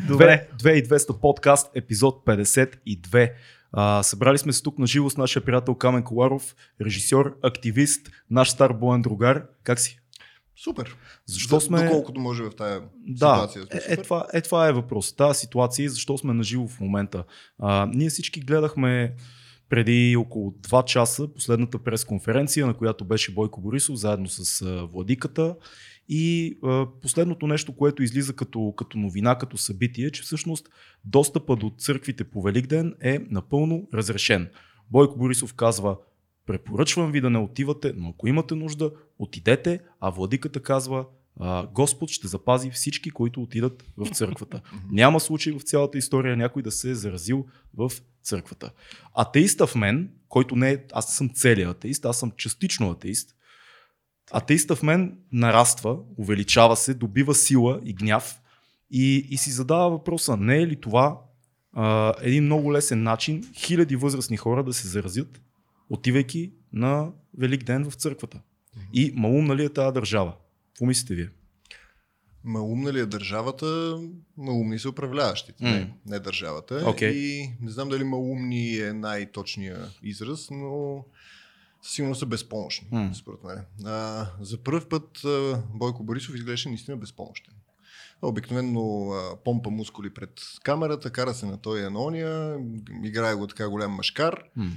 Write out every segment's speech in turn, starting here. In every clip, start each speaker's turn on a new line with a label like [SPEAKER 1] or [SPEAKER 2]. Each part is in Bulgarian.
[SPEAKER 1] Добре. 2200 подкаст, епизод 52. А, събрали сме се тук на живо с нашия приятел Камен Коларов, режисьор, активист, наш стар боен другар. Как си?
[SPEAKER 2] Супер.
[SPEAKER 1] Защо
[SPEAKER 2] За-
[SPEAKER 1] сме...
[SPEAKER 2] Доколкото може в тази
[SPEAKER 1] Да,
[SPEAKER 2] ситуация.
[SPEAKER 1] е,
[SPEAKER 2] сме
[SPEAKER 1] е,
[SPEAKER 2] супер.
[SPEAKER 1] това, е, това е въпрос. Тази ситуация и защо сме на живо в момента. А, ние всички гледахме преди около 2 часа последната пресконференция, на която беше Бойко Борисов заедно с Владиката. И а, последното нещо, което излиза като, като новина, като събитие, е, че всъщност достъпа до църквите по Великден е напълно разрешен. Бойко Борисов казва, препоръчвам ви да не отивате, но ако имате нужда, отидете, а Владиката казва, а, Господ ще запази всички, които отидат в църквата. Няма случай в цялата история някой да се е заразил в църквата. Атеиста в мен, който не е, аз съм целият атеист, аз съм частично атеист, атеиста в мен нараства, увеличава се, добива сила и гняв и, и си задава въпроса, не е ли това а, един много лесен начин хиляди възрастни хора да се заразят, отивайки на Велик ден в църквата. И малумна ли е тази държава? Какво мислите вие?
[SPEAKER 2] Малумна ли е държавата? Малумни са управляващите,
[SPEAKER 1] М.
[SPEAKER 2] не, не държавата.
[SPEAKER 1] Окей.
[SPEAKER 2] И не знам дали малумни е най-точният израз, но със сигурност са безпомощни,
[SPEAKER 1] М.
[SPEAKER 2] според мен. А, за първ път а, Бойко Борисов изглеждаше наистина безпомощен. Обикновено а, помпа мускули пред камерата, кара се на той и на ония, играе го така голям машкар.
[SPEAKER 1] М.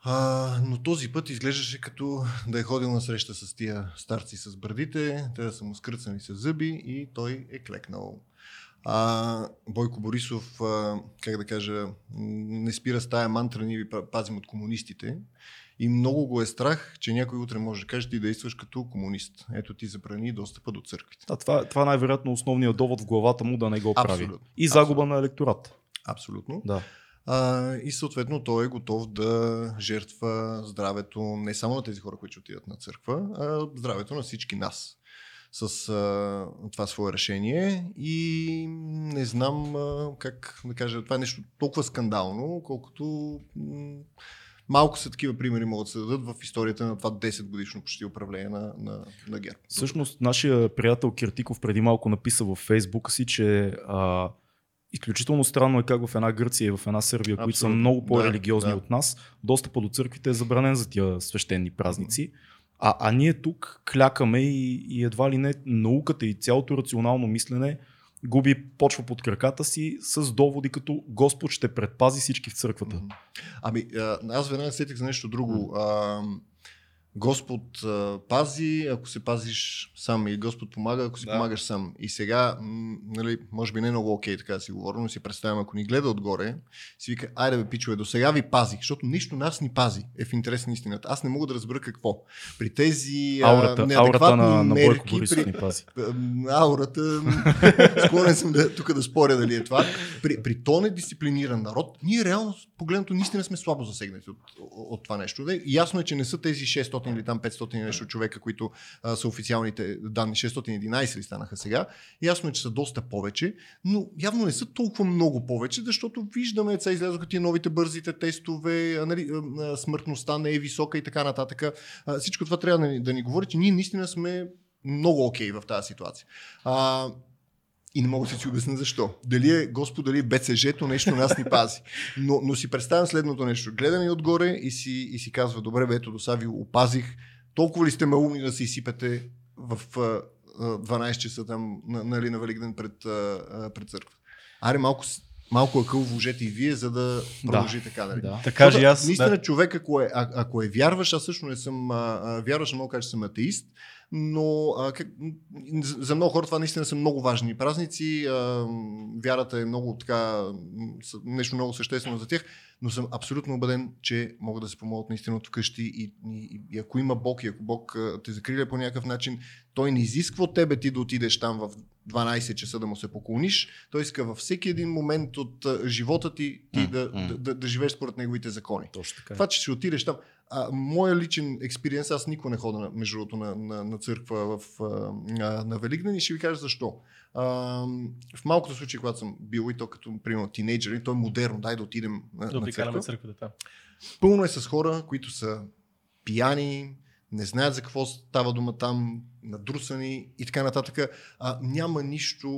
[SPEAKER 2] А, но този път изглеждаше като да е ходил на среща с тия старци с брадите, те да са му скръцани с зъби и той е клекнал. А, Бойко Борисов, а, как да кажа, не спира с тая мантра, ние ви па- пазим от комунистите. И много го е страх, че някой утре може да каже, ти действаш като комунист. Ето ти забрани достъпа до църквите.
[SPEAKER 1] А това, това е най-вероятно основният довод в главата му да не го прави.
[SPEAKER 2] Абсолютно.
[SPEAKER 1] И загуба
[SPEAKER 2] Абсолютно.
[SPEAKER 1] на електорат.
[SPEAKER 2] Абсолютно.
[SPEAKER 1] Да.
[SPEAKER 2] А, и съответно той е готов да жертва здравето не само на тези хора, които отидат на църква, а здравето на всички нас с а, това свое решение и не знам а, как да кажа, това е нещо толкова скандално, колкото м- малко са такива примери могат да се дадат в историята на това 10 годишно почти управление на, на, на ГЕРБ.
[SPEAKER 1] Всъщност, нашия приятел Киртиков преди малко написа в Фейсбука си, че а, изключително странно е как в една Гърция и в една Сърбия, които са
[SPEAKER 2] Абсолютно.
[SPEAKER 1] много по-религиозни
[SPEAKER 2] Да, да.
[SPEAKER 1] от нас, достъпа до църквите е забранен за тия свещени празници. А, а ние тук клякаме и, и едва ли не науката и цялото рационално мислене губи почва под краката си с доводи като Господ ще предпази всички в църквата.
[SPEAKER 2] Ами, аз веднага сетих за нещо друго. А, Господ а, пази, ако се пазиш сам и Господ помага, ако си
[SPEAKER 1] Да.
[SPEAKER 2] помагаш сам. И сега, м, нали, може би не е много окей така да си говоря, но си представям, ако ни гледа отгоре, си вика, айде бе, пичове, до сега ви пазих, защото нищо нас ни пази, е в интерес на истината. Аз не мога да разбера какво. При тези а,
[SPEAKER 1] Аурата, аурата
[SPEAKER 2] неадекватни
[SPEAKER 1] на, на Бойко
[SPEAKER 2] мерки,
[SPEAKER 1] Борисов
[SPEAKER 2] при,
[SPEAKER 1] ни пази.
[SPEAKER 2] Аурата, склонен съм да, тук да споря дали е това. При, при то недисциплиниран народ, ние реално погледнато наистина сме слабо засегнати от, от, от това нещо. Да, ясно е, че не са тези 600 или там 500 и нещо човека, които а, са официалните данни, 611 ли станаха сега. Ясно е, че са доста повече, но явно не са толкова много повече, защото виждаме, сега излязоха тия новите бързите тестове, нали, смъртността не е висока и така нататък. А, всичко това трябва да ни, да ни говори, че ние наистина сме много окей в тази ситуация. А, и не мога да си обясня защо. Дали е Господ, дали е БЦЖ-то, нещо нас ни пази. Но, но си представям следното нещо. Гледам и отгоре и си, и си казва, добре, бе, ето до сега ви опазих. Толкова ли сте малумни да се изсипете в а, а, 12 часа там, на, нали, на Великден пред, а, пред църква? Аре, малко, малко акъл вложете и вие, за да продължи така, нали?
[SPEAKER 1] Да.
[SPEAKER 3] Така же и аз.
[SPEAKER 2] Наистина,
[SPEAKER 3] Да.
[SPEAKER 2] човек, ако е, а, ако е вярваш, аз също не съм а, а, вярваш, мога да кажа, че съм атеист, но а, как, за много хора това наистина са много важни празници. А, вярата е много така, нещо много съществено за тях, но съм абсолютно убеден, че могат да се помогнат наистина от вкъщи и, и, и ако има Бог и ако Бог те закриля по някакъв начин, той не изисква от тебе ти да отидеш там в 12 часа да му се поклониш. Той иска във всеки един момент от живота ти, ти
[SPEAKER 1] М,
[SPEAKER 2] да,
[SPEAKER 1] м.
[SPEAKER 2] да, да, да живееш според неговите закони.
[SPEAKER 1] Точно така.
[SPEAKER 2] Това, че ще отидеш там. А, моя личен експириенс, аз никога не хода на, между другото на, на, на църква в, а, на, Великден и ще ви кажа защо. А, в малкото случаи, когато съм бил и то като, примерно, тинейджър, и то е модерно, дай да отидем на,
[SPEAKER 3] Да
[SPEAKER 2] на църква.
[SPEAKER 3] църквата. Да.
[SPEAKER 2] Пълно е с хора, които са пияни, не знаят за какво става дума там, надрусани и така нататък. А, няма нищо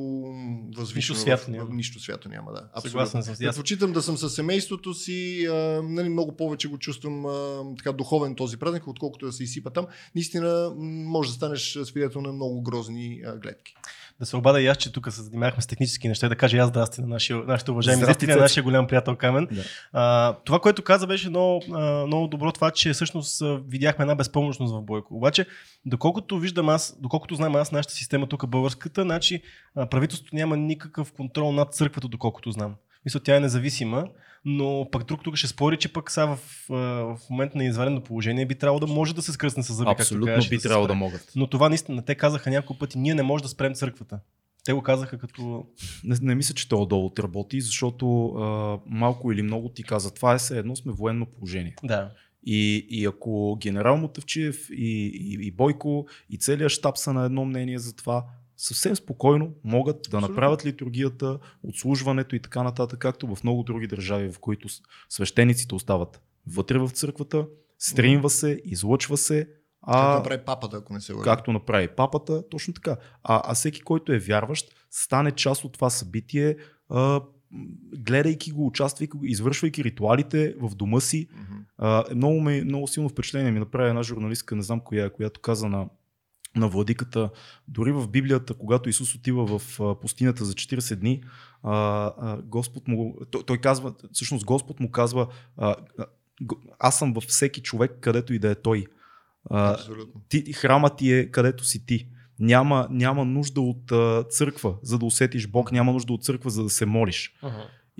[SPEAKER 2] възвишено.
[SPEAKER 3] Нищо свято
[SPEAKER 2] в-
[SPEAKER 3] няма.
[SPEAKER 2] Нищо свято няма, да.
[SPEAKER 3] Съгласен съм.
[SPEAKER 2] Предпочитам да съм със семейството си, а, нали, много повече го чувствам а, така духовен този празник, отколкото да се изсипа там. Наистина може да станеш свидетел на много грозни а, гледки.
[SPEAKER 3] Да се обада и аз, че тук се занимавахме с технически неща, да кажа и аз здрасти на нашия, нашите уважаеми
[SPEAKER 1] Здрасти,
[SPEAKER 3] зрители, на нашия голям приятел Камен.
[SPEAKER 1] Да.
[SPEAKER 3] А, това, което каза, беше много, много добро това, че всъщност видяхме една безпомощност в Бойко. Обаче, доколкото виждам аз, доколкото знам аз, нашата система тук българската, значи правителството няма никакъв контрол над църквата, доколкото знам. Мисля, тя е независима, но пък друг тук ще спори, че пък сега в, в момент на изварено положение би трябвало да може да се скръсне с зъби, както
[SPEAKER 1] Абсолютно
[SPEAKER 3] кажеш,
[SPEAKER 1] би
[SPEAKER 3] се
[SPEAKER 1] трябвало да могат.
[SPEAKER 3] Но това наистина, те казаха няколко пъти, ние не можем да спрем църквата. Те го казаха като...
[SPEAKER 1] Не, не мисля, че той отдолу работи, защото а, малко или много ти каза, това е все едно сме военно положение.
[SPEAKER 3] Да.
[SPEAKER 1] И, и ако генерал Мотавчиев и, и, и Бойко и целият щаб са на едно мнение за това, съвсем спокойно могат да
[SPEAKER 2] Абсолютно.
[SPEAKER 1] направят литургията, отслужването и така нататък, както в много други държави, в които свещениците остават вътре в църквата, стримва се, излъчва се,
[SPEAKER 2] Както
[SPEAKER 1] а,
[SPEAKER 2] направи папата, ако не се лъжа.
[SPEAKER 1] както направи папата, точно така. А, а всеки, който е вярващ, стане част от това събитие, а, гледайки го, участвайки го, извършвайки ритуалите в дома си.
[SPEAKER 2] Мгм.
[SPEAKER 1] А, е много, ме, много силно впечатление ми направи една журналистка, не знам коя, е, която каза на, на владиката, дори в Библията, когато Исус отива в пустинята за 40 дни, Господ му, той, казва, всъщност Господ му казва, аз съм във всеки човек, където и да е той.
[SPEAKER 2] Абсолютно.
[SPEAKER 1] ти, храма ти е където си ти. Няма, няма нужда от църква, за да усетиш Бог, няма нужда от църква, за да се молиш.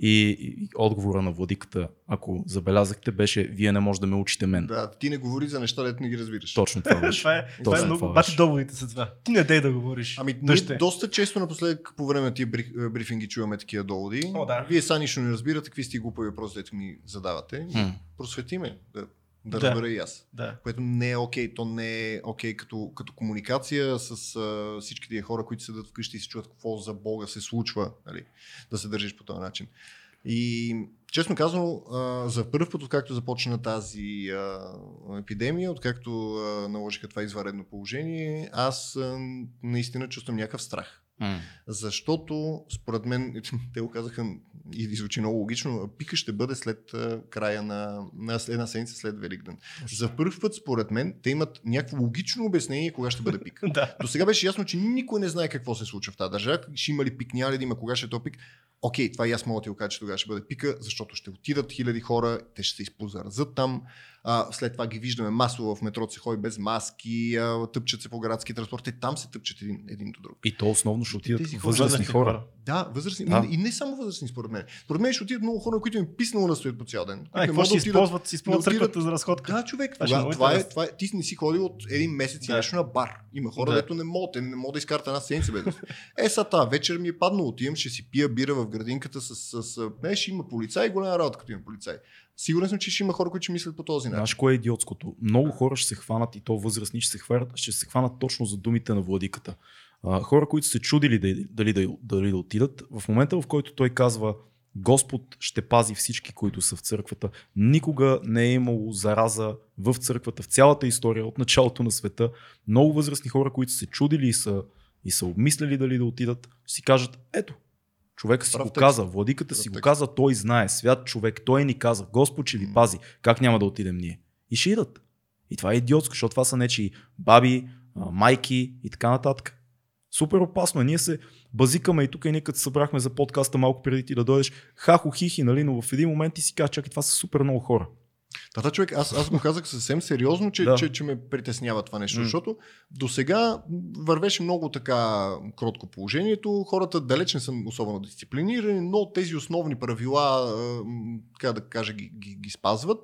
[SPEAKER 1] И, и отговора на владиката, ако забелязахте, беше Вие не може да ме учите мен. Да.
[SPEAKER 2] Ти не говори за неща, дето не ги разбираш.
[SPEAKER 1] Точно това беше.
[SPEAKER 3] това е, това е
[SPEAKER 1] Точно
[SPEAKER 3] много.
[SPEAKER 1] това
[SPEAKER 3] Бати
[SPEAKER 1] беше.
[SPEAKER 3] доводите с това. Ти не дей да говориш.
[SPEAKER 2] Ами, ние
[SPEAKER 3] ще.
[SPEAKER 2] доста често напоследък по време на тия бриф- брифинги чуваме такива доводи.
[SPEAKER 3] О, да.
[SPEAKER 2] Вие са нищо не разбирате, какви сте глупави въпроси, дето ми задавате.
[SPEAKER 1] М.
[SPEAKER 2] Просвети ме, да, да,
[SPEAKER 3] Да.
[SPEAKER 2] разбера и аз.
[SPEAKER 3] Да.
[SPEAKER 2] Което не е окей. То не е окей като, като комуникация с а, всички тия хора, които седат вкъщи и се чуват какво за Бога се случва, нали? да се държиш по този начин. И честно казано, а, за първ път, откакто започна тази а, епидемия, откакто а, наложиха това изваредно положение, аз а, наистина чувствам някакъв страх. Защото, според мен, те го казаха и звучи много логично, пика ще бъде след края на, на една седмица след Великден. За първ път, според мен, те имат някакво логично обяснение кога ще бъде пик.
[SPEAKER 3] Да.
[SPEAKER 2] До сега беше ясно, че никой не знае какво се случва в тази държава. Ще има ли пик, няма ли да има, кога ще е то пик. Окей, това и аз мога да ти го кажа, че тогава ще бъде пика, защото ще отидат хиляди хора, те ще се изпозаразят там. А, след това ги виждаме масово в метрото се ходи без маски, а, тъпчат се по градски транспорт. Те там се тъпчат един, един до друг.
[SPEAKER 1] И то основно ще отидат
[SPEAKER 2] Тези хора-
[SPEAKER 1] възрастни хора.
[SPEAKER 2] Да, възрастни.
[SPEAKER 1] Да.
[SPEAKER 2] И, не само възрастни, според мен. Според мен ще отидат много хора, които им е писнало да стоят по цял ден.
[SPEAKER 3] А,
[SPEAKER 2] не
[SPEAKER 3] какво ще
[SPEAKER 2] да
[SPEAKER 3] използват? Си използват
[SPEAKER 2] да
[SPEAKER 3] църквата за разходка.
[SPEAKER 2] Да, човек,
[SPEAKER 3] Това е
[SPEAKER 2] това, е, това е, ти не си ходил от един месец
[SPEAKER 3] Да.
[SPEAKER 2] и нещо на бар. Има хора,
[SPEAKER 3] Да.
[SPEAKER 2] дето не могат, не могат да изкарат една седмица без. Е, са та, вечер ми е паднало, отивам, ще си пия бира в градинката с, с, с не, ще има полицай, голяма работа, като има полицай. Сигурен съм, че ще има хора, които ще мислят по този начин.
[SPEAKER 1] Знаеш кое е идиотското? Много хора ще се хванат и то възрастни ще се хванат, ще се хванат точно за думите на владиката. А, хора, които се чудили дали, дали, да, дали да отидат, в момента в който той казва Господ ще пази всички, които са в църквата. Никога не е имало зараза в църквата, в цялата история от началото на света. Много възрастни хора, които се чудили и са, и са обмисляли дали да отидат, си кажат, ето, човека си
[SPEAKER 2] Прав
[SPEAKER 1] го
[SPEAKER 2] текст.
[SPEAKER 1] каза, владиката
[SPEAKER 2] Прав
[SPEAKER 1] си го
[SPEAKER 2] текст.
[SPEAKER 1] каза, той знае, свят човек, той ни каза, Господ ще ви пази, как няма да отидем ние? И ще идат. И това е идиотско, защото това са нечи баби, майки и така нататък. Супер опасно е. Ние се базикаме и тук и ние като събрахме за подкаста малко преди ти да дойдеш, хахо хихи, нали, но в един момент ти си казваш, чакай, това са супер много хора.
[SPEAKER 2] Тата човек, аз, аз го казах съвсем сериозно, че,
[SPEAKER 1] Да.
[SPEAKER 2] че, че ме притеснява това нещо,
[SPEAKER 1] М.
[SPEAKER 2] защото до сега вървеше много така кротко положението, хората далеч не са особено дисциплинирани, но тези основни правила, така да кажа, ги, ги, ги спазват.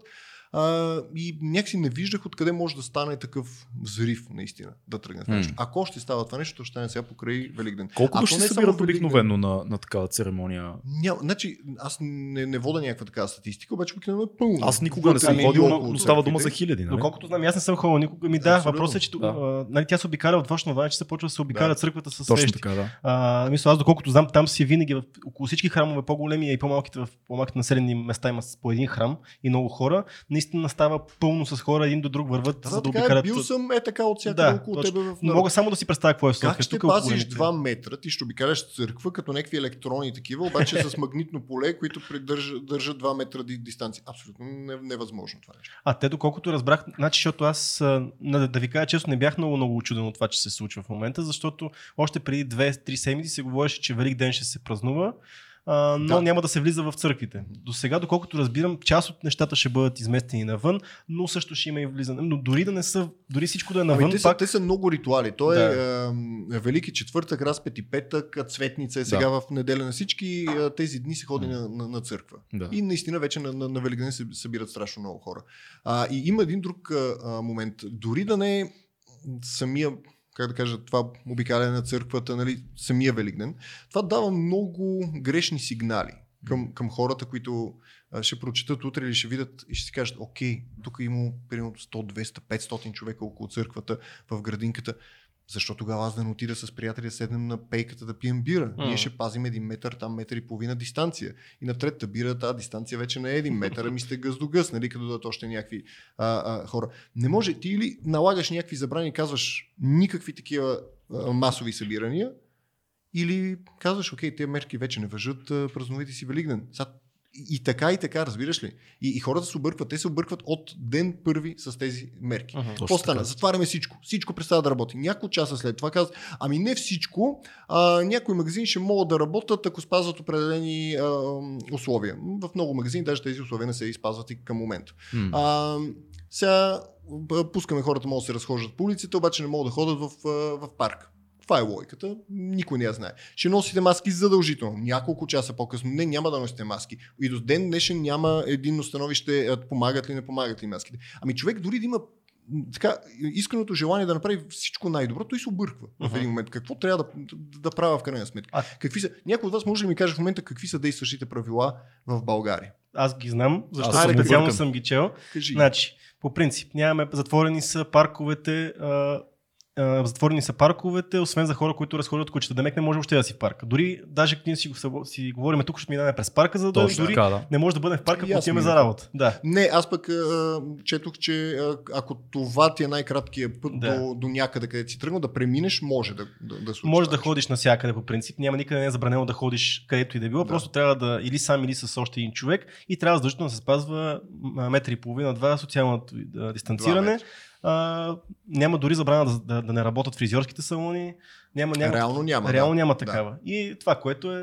[SPEAKER 2] А, и някакси не виждах откъде може да стане такъв взрив, наистина, да тръгне това нещо. Ако ще става това нещо, ще стане сега покрай Великден.
[SPEAKER 1] Колко
[SPEAKER 2] А
[SPEAKER 1] души се събират обикновено на, на такава церемония?
[SPEAKER 2] Няма, значи, аз не, не вода някаква такава статистика, обаче обикновено е пълно.
[SPEAKER 1] Аз никога не съм
[SPEAKER 3] Ами,
[SPEAKER 1] ходил, но става дума за хиляди. Нали?
[SPEAKER 3] Доколкото знам, аз не съм ходил никога. Ми да,
[SPEAKER 2] Абсолютно.
[SPEAKER 3] въпросът е, че
[SPEAKER 1] Да.
[SPEAKER 3] нали, тя се обикаля от външно време, че се почва да се обикаля
[SPEAKER 2] Да.
[SPEAKER 3] църквата с
[SPEAKER 1] Точно
[SPEAKER 3] свещи.
[SPEAKER 1] така, да.
[SPEAKER 3] А, мисля, аз доколкото знам, там си винаги в, около всички храмове, по-големи и по-малките в по-малките населени места има по един храм и много хора. Наистина става пълно с хора, един до друг върват,
[SPEAKER 2] Да,
[SPEAKER 3] за да
[SPEAKER 2] е,
[SPEAKER 3] обикалят.
[SPEAKER 2] бил съм е така от всякъде
[SPEAKER 3] Да,
[SPEAKER 2] около
[SPEAKER 3] точно.
[SPEAKER 2] тебе в.
[SPEAKER 3] Мога само да си представя какво е в
[SPEAKER 2] Как ще пазиш
[SPEAKER 3] големите-
[SPEAKER 2] 2 метра, ти ще обикаляш църква, като някакви електрони такива, обаче с магнитно поле, които придържат, държат 2 метра ди- дистанция. Абсолютно не- невъзможно това нещо.
[SPEAKER 3] А те, доколкото разбрах, значи, защото аз, а, на- да ви кажа често, не бях много, много очуден от това, че се случва в момента, защото още преди 2-3 седмици се говореше, че Велик ден ще се празнува, а, но
[SPEAKER 2] Да.
[SPEAKER 3] няма да се влиза в църквите. До сега, доколкото разбирам, част от нещата ще бъдат изместени навън, но също ще има и влизане. Но дори да не са, дори всичко да е навън,
[SPEAKER 2] Ами, те, са,
[SPEAKER 3] пак...
[SPEAKER 2] те са много ритуали. То е
[SPEAKER 3] Да.
[SPEAKER 2] е, Велики четвъртък, разпет и петък, цветница е сега в неделя на всички. е, Тези дни се ходи на, на, на църква.
[SPEAKER 1] Да.
[SPEAKER 2] И наистина вече на, на, на Великден се събират страшно много хора. А, и има един друг а, момент. Дори да не е самия как да кажа, това обикаляне на църквата, нали, самия Великден, това дава много грешни сигнали към, към хората, които а, ще прочитат утре или ще видят и ще си кажат, окей, тук има примерно 100, 200, 500 човека около църквата в градинката. Защо тогава аз да не отида с приятели да седнем на пейката да пием бира?
[SPEAKER 3] М.
[SPEAKER 2] Ние ще пазим един метър, там метър и половина дистанция. И на третата бира тази дистанция вече не е един метър, ами сте гъс до гъс, нали, като дадат още някакви а, а, хора. Не може, ти или налагаш някакви забрани и казваш никакви такива а, масови събирания, или казваш, окей, тези мерки вече не въжат, празнувайте си Великден. Сега, и, така, и така, разбираш ли? И, и хората се объркват. Те се объркват от ден първи с тези мерки.
[SPEAKER 1] Точно
[SPEAKER 2] Какво стана? Затваряме всичко. Всичко престава да работи. Няколко часа след това казват, ами не всичко. А, някои магазини ще могат да работят, ако спазват определени а, условия. В много магазини даже тези условия не се изпазват и към момента. А, сега пускаме хората, могат да се разхождат по улиците, обаче не могат да ходят в, в парк. Това е логиката. Никой не я знае. Ще носите маски задължително. Няколко часа по-късно. Не, няма да носите маски. И до ден днешен няма единно становище а, помагат ли, не помагат ли маските. Ами човек дори да има така, искреното желание да направи всичко най-добро, той се обърква в
[SPEAKER 3] Мгм.
[SPEAKER 2] един момент. Какво трябва да, да, да правя в крайна сметка?
[SPEAKER 3] А-
[SPEAKER 2] Какви са, някой от вас може ли ми каже в момента какви са действащите правила в България?
[SPEAKER 3] Аз ги знам, защото
[SPEAKER 2] съм
[SPEAKER 3] специално съм ги чел.
[SPEAKER 2] Кажи.
[SPEAKER 3] Значи, по принцип, нямаме, затворени са парковете, а, а, затворени са парковете, освен за хора, които разходят кучета. Демек не може въобще да си в парка. Дори, даже ние си, си говорим тук, ще минаваме през парка, за да
[SPEAKER 1] Точно
[SPEAKER 3] дори
[SPEAKER 1] така, да.
[SPEAKER 3] не може да бъдем в парка, ако отиваме за работа. Да.
[SPEAKER 2] Не, аз пък а, четох, че а, ако това ти е най-краткият път
[SPEAKER 3] Да.
[SPEAKER 2] до, до някъде, където си тръгнал, да преминеш, може да, да, да случи.
[SPEAKER 3] Може да ходиш навсякъде по принцип. Няма никъде не е забранено да ходиш където и да е било.
[SPEAKER 2] Да.
[SPEAKER 3] Просто трябва да или сам, или с още един човек. И трябва задължително да се спазва м, метър и половина, два
[SPEAKER 2] Два
[SPEAKER 3] дистанциране.
[SPEAKER 2] метра.
[SPEAKER 3] А, няма дори забрана да, да, да не работят фризьорските салони. Няма, няма,
[SPEAKER 2] Реално няма.
[SPEAKER 3] Реално
[SPEAKER 2] да.
[SPEAKER 3] няма
[SPEAKER 2] Да.
[SPEAKER 3] такава. И това, което е,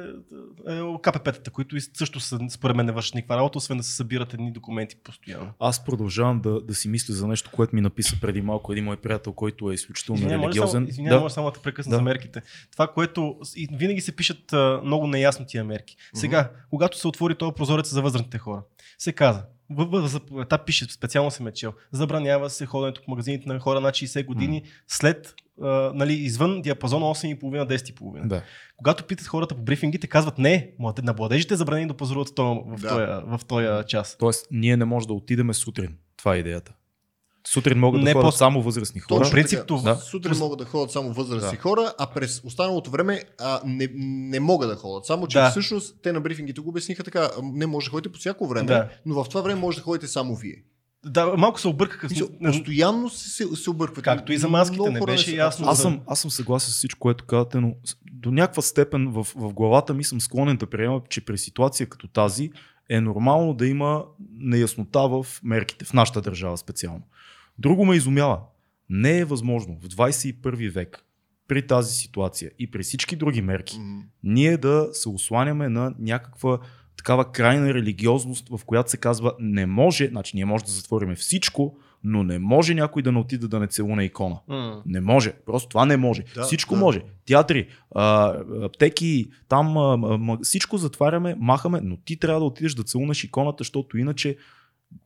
[SPEAKER 3] е КПП-тата, които също са, според мен не вършат никаква работа, освен да се събират едни документи постоянно.
[SPEAKER 1] Аз продължавам да, да си мисля за нещо, което ми написа преди малко един мой приятел, който е изключително
[SPEAKER 3] може
[SPEAKER 1] религиозен.
[SPEAKER 3] само, извинявай,
[SPEAKER 1] да.
[SPEAKER 3] може само да прекъсна
[SPEAKER 1] Да.
[SPEAKER 3] за мерките. Това, което и винаги се пишат а, много неясно тия мерки. Сега, когато се отвори този прозорец за възрастните хора, се каза, в, заповедта пише, специално се мечел, забранява се ходенето по магазините на хора над 60 години след, а, нали, извън диапазона 8,5-10,5.
[SPEAKER 1] Да.
[SPEAKER 3] Когато питат хората по брифингите, казват не, на младежите е забранени да пазаруват в този, в,
[SPEAKER 2] Да.
[SPEAKER 3] в този час.
[SPEAKER 1] Тоест, ние не можем да отидеме сутрин. Това е идеята. Сутрин могат да
[SPEAKER 3] Не
[SPEAKER 1] ходят
[SPEAKER 3] по-
[SPEAKER 1] само възрастни хора.
[SPEAKER 2] Точно
[SPEAKER 3] принцип
[SPEAKER 2] така.
[SPEAKER 3] това-
[SPEAKER 1] Да.
[SPEAKER 2] Сутрин могат да ходят само възрастни
[SPEAKER 1] Да.
[SPEAKER 2] хора, а през останалото време а, не, не могат да ходят. Само, че
[SPEAKER 3] Да.
[SPEAKER 2] всъщност те на брифингите го обясниха така. Не може да ходите по всяко време,
[SPEAKER 3] Да.
[SPEAKER 2] но в това време може да ходите само вие.
[SPEAKER 3] Да, малко се объркаха. Не-
[SPEAKER 2] Постоянно се, се, се объркват.
[SPEAKER 3] Както и за маските,
[SPEAKER 2] Много
[SPEAKER 3] не
[SPEAKER 2] хора
[SPEAKER 3] беше
[SPEAKER 2] са-
[SPEAKER 3] ясно.
[SPEAKER 1] Аз съм, аз съм съгласен с всичко, което казвате, но до някаква степен в, в главата ми съм склонен да приема, че при ситуация като тази е нормално да има неяснота в мерките, в нашата държава специално. Друго ме изумява. Не е възможно в 21 век при тази ситуация и при всички други мерки
[SPEAKER 2] М,
[SPEAKER 1] ние да се осланяме на някаква такава крайна религиозност, в която се казва не може, значи ние може да затвориме всичко, но не може някой да не отиде да не целуне икона.
[SPEAKER 3] М.
[SPEAKER 1] Не може. Просто това не може.
[SPEAKER 2] Да,
[SPEAKER 1] всичко
[SPEAKER 2] да.
[SPEAKER 1] може. Театри, а, аптеки, там а, всичко затваряме, махаме, но ти трябва да отидеш да целунеш иконата, защото иначе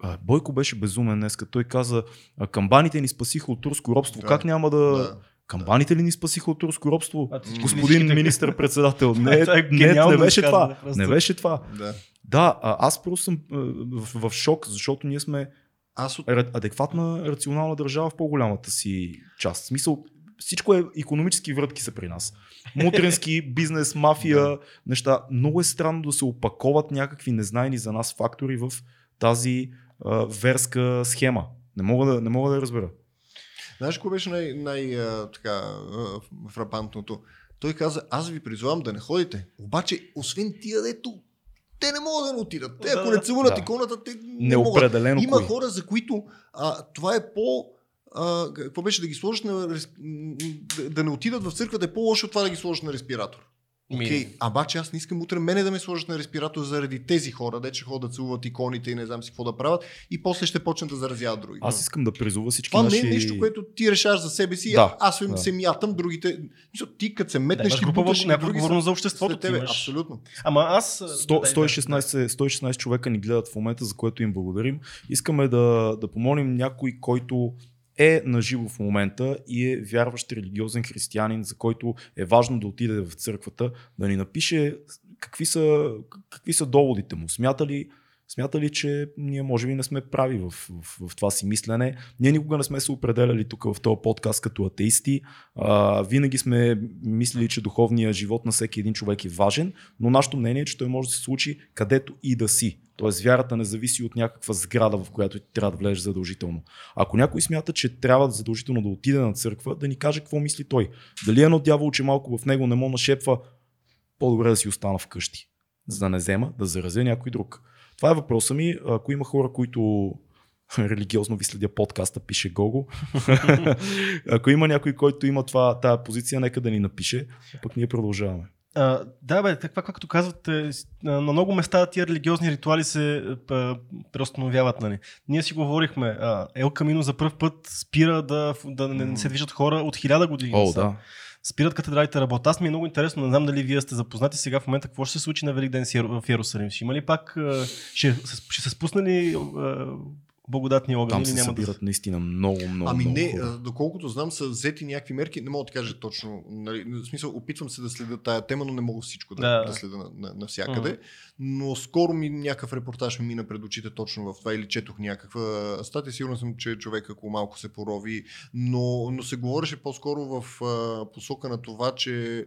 [SPEAKER 1] а, Бойко беше безумен днес, той каза, камбаните ни спасиха от турско робство.
[SPEAKER 2] Да,
[SPEAKER 1] Как няма да...
[SPEAKER 2] да.
[SPEAKER 1] Камбаните ли ни спасиха от турско робство?
[SPEAKER 3] А,
[SPEAKER 1] Господин министър-председател. Не,
[SPEAKER 3] е
[SPEAKER 1] не, не беше това. Не беше това.
[SPEAKER 2] Да.
[SPEAKER 1] Да, а, аз просто съм в, в шок, защото ние сме
[SPEAKER 2] Аз от
[SPEAKER 1] адекватна, рационална държава в по-голямата си част. В смисъл, всичко е економически врътки са при нас. Мутрински, бизнес, мафия, неща. Много е странно да се опаковат някакви незнайни за нас фактори в тази а, верска схема. Не мога да, не мога да я разбера.
[SPEAKER 2] Знаеш, какво беше най- най- така, фрапантното? Той каза, аз ви призвавам да не ходите. Обаче, освен тия, дето те не могат да не отидат. Те, ако не целунат
[SPEAKER 1] Да.
[SPEAKER 2] иконата, те не могат. Има
[SPEAKER 1] кои.
[SPEAKER 2] хора, за които а, това е по... А, какво беше да ги сложиш на... Да не отидат в църквата е по-лошо от това да ги сложиш на респиратор. Окей, okay. обаче аз не искам утре мене да ме сложат на респиратор заради тези хора, де че ходят да целуват иконите и не знам си какво да правят и после ще почнат да заразяват други.
[SPEAKER 1] Аз искам да призова всички
[SPEAKER 2] Това
[SPEAKER 1] наши...
[SPEAKER 2] не е нещо, което ти решаваш за себе си.
[SPEAKER 1] Да,
[SPEAKER 2] Да, аз да.
[SPEAKER 1] да.
[SPEAKER 2] се мятам, другите. Ти като се
[SPEAKER 3] Да,
[SPEAKER 2] метнеш,
[SPEAKER 3] имаш
[SPEAKER 2] ти буташ и
[SPEAKER 3] някаква
[SPEAKER 2] други са
[SPEAKER 3] за обществото.
[SPEAKER 2] тебе.
[SPEAKER 3] имаш.
[SPEAKER 2] Абсолютно.
[SPEAKER 3] Ама аз...
[SPEAKER 1] 100,
[SPEAKER 3] да,
[SPEAKER 1] 116, 116 човека ни гледат в момента, за което им благодарим. Искаме да, да помолим някой, който е наживо в момента и е вярващ религиозен християнин, за който е важно да отиде в църквата, да ни напише какви са, какви са доводите му. Смята ли, смята ли, че ние може би не сме прави в, в, в това си мислене. Ние никога не сме се определяли тук в този подкаст като атеисти. А, винаги сме мислили, че духовният живот на всеки един човек е важен, но нашето мнение е, че той може да се случи където и да си. Тоест вярата не зависи от някаква сграда, в която ти трябва да влезеш задължително. Ако някой смята, че трябва задължително да отиде на църква, да ни каже какво мисли той. Дали едно дявол, че малко в него не му нашепва, по-добре да си остана вкъщи, за да не взема, да заразя някой друг. Това е въпроса ми. Ако има хора, които религиозно ви следя подкаста, пише Гого. Ако има някой, който има това, тая позиция, нека да ни напише, пък ние продължаваме.
[SPEAKER 3] А, да, бе, така както казвате, с- на много места тия религиозни ритуали се а, преустановяват. Нали. Ние си говорихме, а, Ел Камино за първ път спира да, да не, не се движат хора от хиляда години.
[SPEAKER 1] О,
[SPEAKER 3] насам.
[SPEAKER 1] да.
[SPEAKER 3] Спират катедралите работят. Аз ми е много интересно, не знам дали вие сте запознати сега в момента какво ще се случи на Великден в Иерусалим. Ще има ли пак, ще, ще се спусне ли а, благодатни огън
[SPEAKER 1] Там се
[SPEAKER 3] няма да
[SPEAKER 1] събират наистина много, много,
[SPEAKER 2] Ами
[SPEAKER 1] много
[SPEAKER 2] не,
[SPEAKER 1] хора.
[SPEAKER 2] доколкото знам, са взети някакви мерки. Не мога да кажа точно. Нали, в смисъл, опитвам се да следя тая тема, но не мога всичко да,
[SPEAKER 3] Да.
[SPEAKER 2] да. да следя на, на, навсякъде. Но скоро ми някакъв репортаж ми мина пред очите точно в това или четох някаква статия. Сигурно съм, че човек ако малко се порови, но, но се говореше по-скоро в а, посока на това, че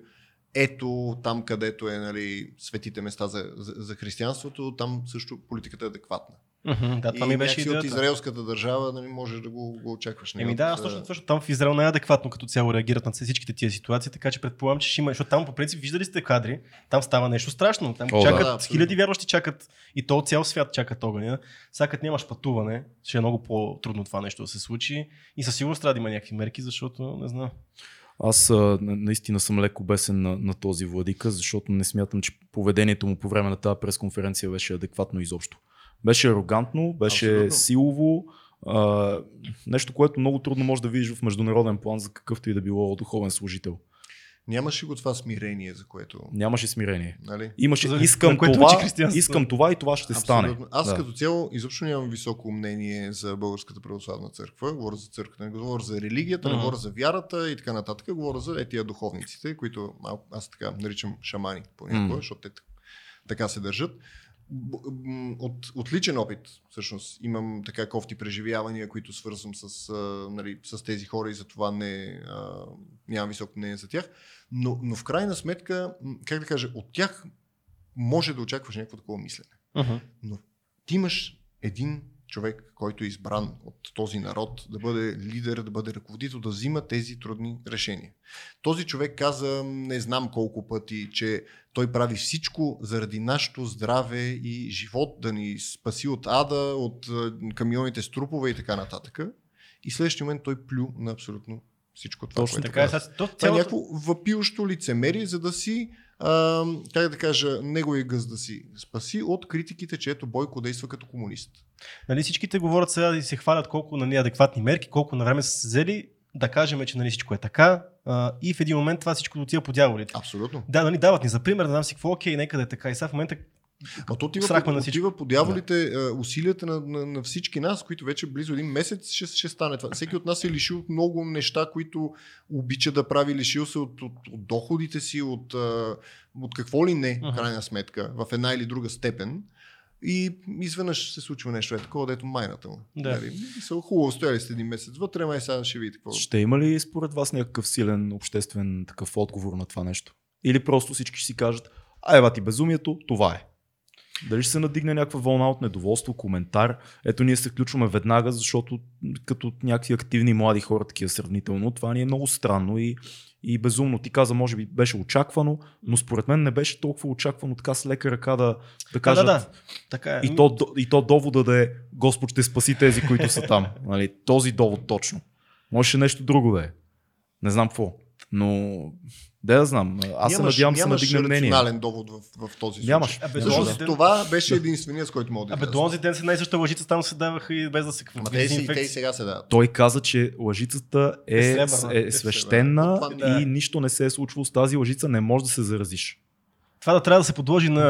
[SPEAKER 2] ето там, където е нали, светите места за, за, за християнството, там също политиката е адекватна.
[SPEAKER 3] Мгм, Да, това
[SPEAKER 2] и
[SPEAKER 3] ми беше
[SPEAKER 2] някакси от
[SPEAKER 3] идеята.
[SPEAKER 2] израелската държава нали, можеш да го, го очакваш.
[SPEAKER 3] Еми да,
[SPEAKER 2] а,
[SPEAKER 3] аз точно, точно там в Израел най-адекватно като цяло реагират на всичките тия ситуации, така че предполагам, че ще има, защото там по принцип виждали сте кадри, там става нещо страшно, там
[SPEAKER 1] О,
[SPEAKER 3] чакат,
[SPEAKER 2] Да,
[SPEAKER 3] хиляди вярващи чакат и то цял свят чакат огъня. Сега като нямаш пътуване, ще е много по-трудно това нещо да се случи и със сигурност трябва да има някакви мерки, защото не знам.
[SPEAKER 1] Аз а, наистина съм леко бесен на, на този владика, защото не смятам, че поведението му по време на тази пресконференция беше адекватно изобщо. Беше арогантно, беше
[SPEAKER 2] Абсолютно.
[SPEAKER 1] силово, а, нещо, което много трудно може да видиш в международен план за какъвто и да било духовен служител.
[SPEAKER 2] Нямаше го това смирение, за което.
[SPEAKER 1] Нямаше смирение.
[SPEAKER 2] Нали?
[SPEAKER 1] Имаше,
[SPEAKER 3] За-
[SPEAKER 1] искам
[SPEAKER 3] което
[SPEAKER 1] това, искам това и това ще стане.
[SPEAKER 2] Абсолютно. Аз
[SPEAKER 1] Да.
[SPEAKER 2] като цяло изобщо нямам високо мнение за Българската православна църква. Говоря за църквата, не говоря за религията, не говоря за вярата и така нататък. Говоря за етия духовниците, които аз така наричам шамани понякога,
[SPEAKER 1] Мгм.
[SPEAKER 2] защото те така се държат. От, от личен опит, всъщност, имам така кофти преживявания, които свързвам с, а, нали, с тези хора и затова не, а, нямам високо мнение за тях. Но, но в крайна сметка, как да кажа, от тях може да очакваш някакво такова мислене. Но ти имаш един човек, който е избран от този народ да бъде лидер, да бъде ръководител, да взима тези трудни решения. Този човек каза, не знам колко пъти, че той прави всичко заради нашето здраве и живот, да ни спаси от ада, от камионите с трупове и така нататък. И следващия момент той плю на абсолютно всичко това.
[SPEAKER 1] Точно
[SPEAKER 2] което
[SPEAKER 3] Така е,
[SPEAKER 2] Това е някакво въпиващо лицемерие, за да си, а, как да кажа, неговия гъз да си спаси от критиките, че ето Бойко действа като комунист.
[SPEAKER 3] Нали, всичките говорят сега и се хвалят колко нали, адекватни мерки, колко на време са се взели, да кажем, че нали, всичко е така а, и в един момент това всичко отива по дяволите.
[SPEAKER 2] Абсолютно.
[SPEAKER 3] Да, нали, дават ни за пример, да знам си какво, окей, нека да е така. И сега в момента
[SPEAKER 2] А то отива,
[SPEAKER 3] Срахме
[SPEAKER 2] по,
[SPEAKER 3] на
[SPEAKER 2] отива по дяволите а, усилията на, на, на всички нас, които вече близо един месец ще, ще стане това. Всеки от нас е лишил от много неща, които обича да прави. Лишил се от, от, от доходите си, от, от какво ли не, в крайна сметка, в една или друга степен. И изведнъж се случва нещо е такова, дето майната му.
[SPEAKER 3] Да.
[SPEAKER 2] Нали? Са хубаво, стояли сте един месец вътре, май сега ще видите какво.
[SPEAKER 1] Ще има ли според вас някакъв силен обществен такъв отговор на това нещо? Или просто всички ще си кажат, а ева ти безумието, това е. Дали ще се надигне някаква вълна от недоволство, коментар. Ето ние се включваме веднага, защото като някакви активни млади хора, такива сравнително, това ни е много странно и, и безумно. Ти каза, може би беше очаквано, но според мен не беше толкова очаквано така с лека ръка да, да
[SPEAKER 3] Да,
[SPEAKER 1] кажат.
[SPEAKER 3] да, да. Така е.
[SPEAKER 1] И, то, и то довода да е Господ ще спаси тези, които са там. Нали? Този довод точно. Можеше нещо друго да е. Не знам какво. Но да знам. Аз се
[SPEAKER 2] Нямаш-
[SPEAKER 1] надявам се
[SPEAKER 2] нямаш
[SPEAKER 1] надигне мнение.
[SPEAKER 2] рационален довод в, в този случай.
[SPEAKER 1] Нямаш.
[SPEAKER 3] Абе,
[SPEAKER 1] Нямаш.
[SPEAKER 2] Всъщност
[SPEAKER 3] ден-
[SPEAKER 2] това беше единствения, с който мога да
[SPEAKER 3] Абе, до онзи ден се най-съща лъжица там се даваха и без да се
[SPEAKER 2] Ама те, си, те и сега се дават.
[SPEAKER 1] Той каза, че лъжицата е,
[SPEAKER 3] Е
[SPEAKER 1] е,
[SPEAKER 3] сребърна.
[SPEAKER 1] е
[SPEAKER 2] Е
[SPEAKER 1] свещена.
[SPEAKER 3] Това-
[SPEAKER 1] и
[SPEAKER 3] да.
[SPEAKER 1] нищо не се е случвало с тази лъжица, не може да се заразиш.
[SPEAKER 3] Това да трябва да се подложи на,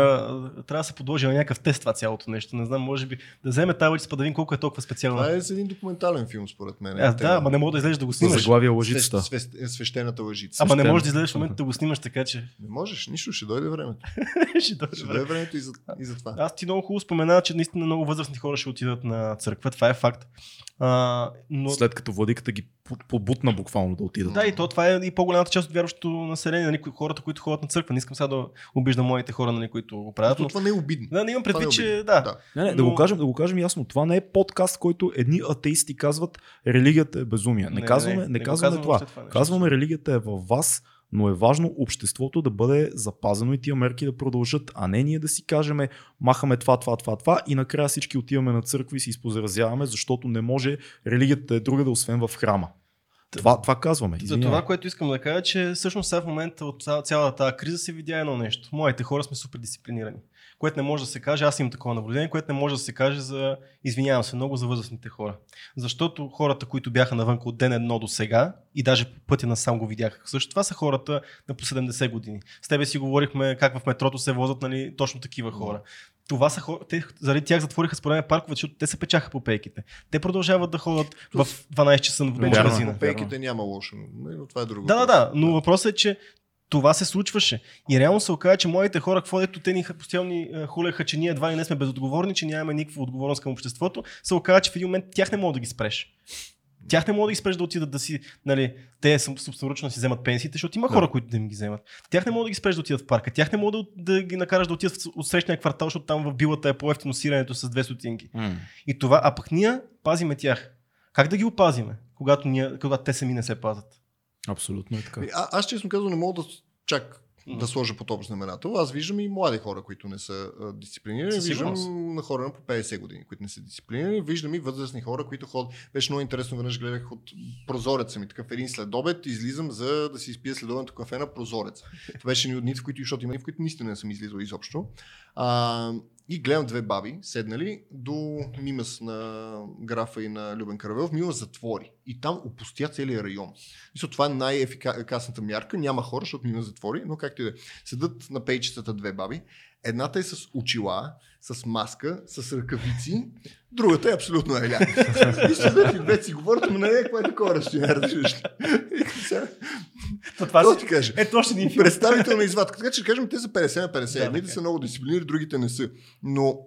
[SPEAKER 3] трябва да се подложи на някакъв тест това цялото нещо. Не знам, може би да вземе тази па да видим колко е толкова специално.
[SPEAKER 2] Това е с един документален филм, според мен.
[SPEAKER 3] А, да, ама не мога да излезеш да го снимаш.
[SPEAKER 1] заглавие
[SPEAKER 2] Свещ-
[SPEAKER 1] лъжицата.
[SPEAKER 2] свещ- свещената лъжица.
[SPEAKER 3] Ама не можеш да излезеш в момента да го снимаш, така че
[SPEAKER 2] Не можеш, нищо, ще дойде времето.
[SPEAKER 3] ще дойде
[SPEAKER 2] Ще
[SPEAKER 3] време.
[SPEAKER 2] дойде времето и за, и за това.
[SPEAKER 3] Аз ти много хубаво спомена, че наистина много възрастни хора ще отидат на църква. Това е факт. А, но...
[SPEAKER 1] След като владиката ги побутна буквално да отидат.
[SPEAKER 3] Да, и то това е и по-голямата част от вярващото население, нали, кои- хората, които ходят на църква. Не искам сега да обиждам моите хора, нали, които го правят. Но...
[SPEAKER 2] това не е обидно.
[SPEAKER 3] Да, не имам
[SPEAKER 2] не
[SPEAKER 3] предвид,
[SPEAKER 2] е
[SPEAKER 3] че да.
[SPEAKER 2] Да.
[SPEAKER 1] Не, не, да,
[SPEAKER 3] Но-
[SPEAKER 1] го кажем, да го кажем ясно. Това не е подкаст, който едни атеисти казват религията е безумие. Не,
[SPEAKER 3] Не,
[SPEAKER 1] казваме,
[SPEAKER 3] не,
[SPEAKER 1] не,
[SPEAKER 3] не
[SPEAKER 1] казваме
[SPEAKER 3] казвам
[SPEAKER 1] това.
[SPEAKER 3] това нещо.
[SPEAKER 1] Казваме религията е във вас, но е важно обществото да бъде запазено и тия мерки да продължат, а не ние да си кажем махаме това, това, това, това и накрая всички отиваме на църква и си изпозаразяваме, защото не може религията да е друга да освен в храма. Това, това казваме.
[SPEAKER 3] За това, което искам да кажа, че всъщност сега в момента от цяла- цялата тази криза се видя едно нещо. Моите хора сме супер дисциплинирани. Което не може да се каже, аз имам такова наблюдение, което не може да се каже за, извинявам се много, за възрастните хора. Защото хората, които бяха навън от ден едно до сега, и даже по пътя на сам го видях, също това са хората на по 70 години. С тебе си говорихме как в метрото се возят нали, точно такива хора. Това са хора, те, заради тях затвориха според мен паркове, защото те се печаха по пейките. Те продължават да ходят в 12 часа в магазина.
[SPEAKER 2] По пейките няма лошо, но това е друго.
[SPEAKER 3] Да, да, да, но въпросът е, че това се случваше. И реално се оказа, че младите хора, какво дето те ни постоянно ни е, хулеха, че ние едва ли не сме безотговорни, че нямаме никаква отговорност към обществото, се оказа, че в един момент тях не мога да ги спреш. Тях не мога да ги спреш да отидат да си, нали, те соб- собственоръчно да си вземат пенсиите, защото има
[SPEAKER 1] Да.
[SPEAKER 3] хора, които да им ги вземат. Тях не мога да ги спреш да отидат в парка. Тях не мога да, да ги накараш да отидат от срещния квартал, защото там в билата е по-ефтино сирането с две стотинки.
[SPEAKER 1] М.
[SPEAKER 3] И това, а пък ние пазиме тях. Как да ги опазиме, когато, ние, когато те сами не се пазят?
[SPEAKER 1] Абсолютно е така.
[SPEAKER 2] А, аз честно казвам не мога да чак
[SPEAKER 3] М.
[SPEAKER 2] да сложа под общ знаменател. Аз виждам и млади хора, които не са а, дисциплинирани.
[SPEAKER 3] Със
[SPEAKER 2] Виждам
[SPEAKER 3] сигурност.
[SPEAKER 2] на хора на по 50 години, които не са дисциплинирани. Виждам и възрастни хора, които ходят. Беше много интересно, веднъж гледах от прозореца ми, такъв един следобед, излизам за да си изпия следобедното кафе на прозореца. Това беше ни от дните, в които, защото има в които наистина не съм излизал изобщо. А, и гледам две баби, седнали до Мимас на графа и на Любен Каравелов. Мимас затвори. И там опустя целият район. Мисля, това е най-ефикасната мярка. Няма хора, защото Мимас затвори, но както и да е. Седат на пейчетата две баби. Едната е с очила, с маска, с ръкавици, другата е абсолютно еля. И седят и две си говорят, но не е какво е такова разстояние, разбираш. И сега,
[SPEAKER 3] Това
[SPEAKER 2] какво ти кажа?
[SPEAKER 3] Ето още един филм.
[SPEAKER 2] представителна извадка. Така че кажем, те са 50 на 50.
[SPEAKER 3] Да,
[SPEAKER 2] Едните са много дисциплинирани, другите не са. Но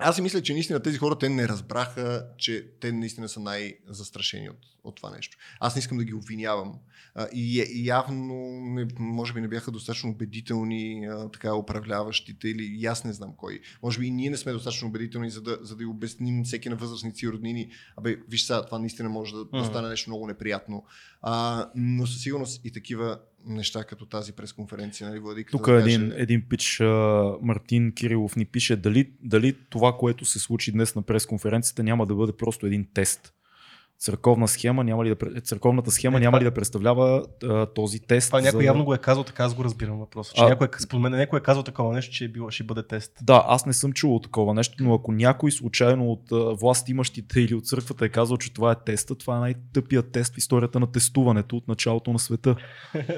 [SPEAKER 2] аз си мисля, че наистина тези хора те не разбраха, че те наистина са най-застрашени от, от това нещо. Аз не искам да ги обвинявам. А, и, и явно, не, може би не бяха достатъчно убедителни а, така управляващите или и аз не знам кой. Може би и ние не сме достатъчно убедителни, за да, за да обясним всеки на възрастници и роднини. Абе, виж сега, това наистина може да, да стане нещо много неприятно. А, но със сигурност и такива неща като тази пресконференция, нали, Владиката?
[SPEAKER 1] Тук
[SPEAKER 2] да
[SPEAKER 1] един,
[SPEAKER 2] каже-
[SPEAKER 1] един пич, а, Мартин Кирилов ни пише дали, дали това, което се случи днес на пресконференцията няма да бъде просто един тест. Църковна схема няма ли да, църковната схема
[SPEAKER 3] Е,
[SPEAKER 1] няма
[SPEAKER 3] това-
[SPEAKER 1] ли да представлява а, този тест?
[SPEAKER 3] Това някой
[SPEAKER 1] за-
[SPEAKER 3] явно го е казал, така аз го разбирам въпроса. Че
[SPEAKER 1] А-
[SPEAKER 3] някой, е- според мен някой е казал такова нещо, че е било, ще бъде тест.
[SPEAKER 1] Да, аз не съм чувал такова нещо, но ако някой случайно от а, власт имащите или от църквата е казал, че това е теста, това е най-тъпият тест в историята на тестуването от началото на света.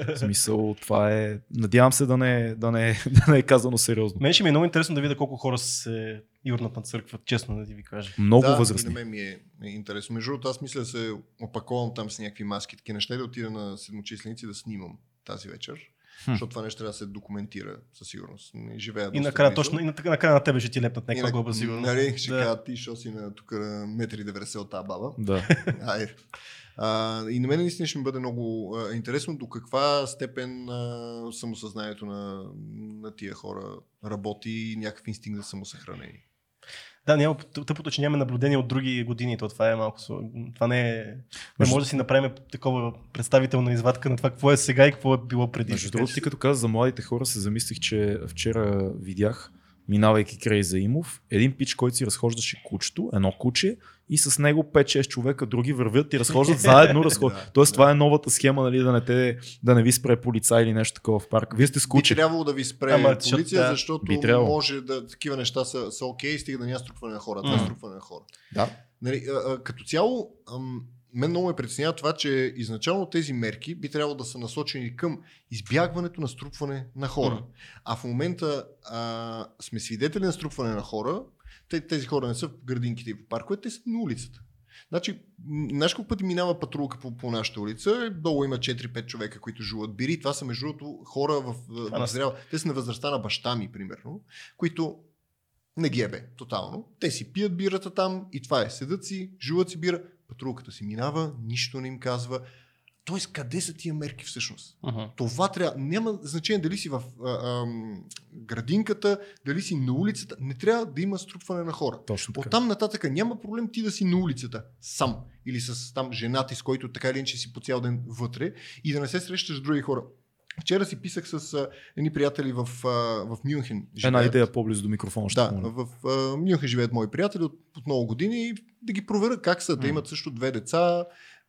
[SPEAKER 1] В смисъл, това е... Надявам се да не, е- да не, е- да не е казано сериозно.
[SPEAKER 3] Мен ще ми е много интересно да видя колко хора се юрнат на църква, честно да ти ви кажа.
[SPEAKER 1] Много
[SPEAKER 2] да,
[SPEAKER 1] възрастни.
[SPEAKER 2] И на мен ми е, е интересно. Между другото, аз мисля да се опаковам там с някакви маски, такива неща и да отида на седмочисленици да снимам тази вечер.
[SPEAKER 1] Хм.
[SPEAKER 2] Защото това нещо трябва да се документира със сигурност. Не живея
[SPEAKER 3] И накрая, точно, и на- накрая на тебе ще ти лепнат някаква
[SPEAKER 2] на-
[SPEAKER 3] глоба, сигурно.
[SPEAKER 2] Нали, ще
[SPEAKER 3] Да.
[SPEAKER 2] кажа, ти, що си на тук на метри 90 от тази баба.
[SPEAKER 1] Да.
[SPEAKER 2] Айде. А, и на мен наистина ще ми бъде много а, интересно до каква степен а, самосъзнанието на, на тия хора работи и някакъв инстинкт за самосъхранение.
[SPEAKER 3] Да, няма, тъпото, че нямаме наблюдение от други години. То това е малко. Това не е. Не може да си направим такова представителна извадка на това какво е сега и какво е било преди.
[SPEAKER 1] Между другото, ти като каза за младите хора, се замислих, че вчера видях минавайки край Заимов, един пич, който си разхождаше кучето, едно куче и с него 5-6 човека други вървят и разхождат заедно. Разход... да, Тоест да. това е новата схема, нали, да не, те, да не ви спре полицай или нещо такова в парк. Вие сте с куче.
[SPEAKER 2] Би трябвало да ви спре Ама, полиция, да, защото би може да такива неща са, са окей, стига да няма струпване на хора. Това е струпване на хора.
[SPEAKER 1] Да.
[SPEAKER 2] Нали, а, а, като цяло, ам, мен много ме притеснява това, че изначално тези мерки би трябвало да са насочени към избягването на струпване на хора. Mm. А в момента а, сме свидетели на струпване на хора. Тези хора не са в градинките и в парковете, те са на улицата. Значи, знаеш колко пъти минава патрулка по, по нашата улица? Долу има 4-5 човека, които жуват бири. Това са между другото хора в, в зрява. Те са на възрастта на баща ми, примерно, които не ги ебе, тотално. Те си пият бирата там и това е. Седат си, жуват си бира, патрулката си минава, нищо не им казва. Тоест, къде са тия мерки всъщност? Uh-huh. Това трябва. Няма значение дали си в а, а, градинката, дали си на улицата. Не трябва да има струпване на хора.
[SPEAKER 1] Точно
[SPEAKER 2] така. Оттам нататък няма проблем ти да си на улицата сам или с там жената, с който така или иначе си по цял ден вътре и да не се срещаш с други хора. Вчера си писах с а, едни приятели в, а, в Мюнхен.
[SPEAKER 1] Живеят. Една идея по-близо до микрофона.
[SPEAKER 2] Ще да, в а, Мюнхен живеят мои приятели от, от много години и да ги проверя как са. Те имат също две деца.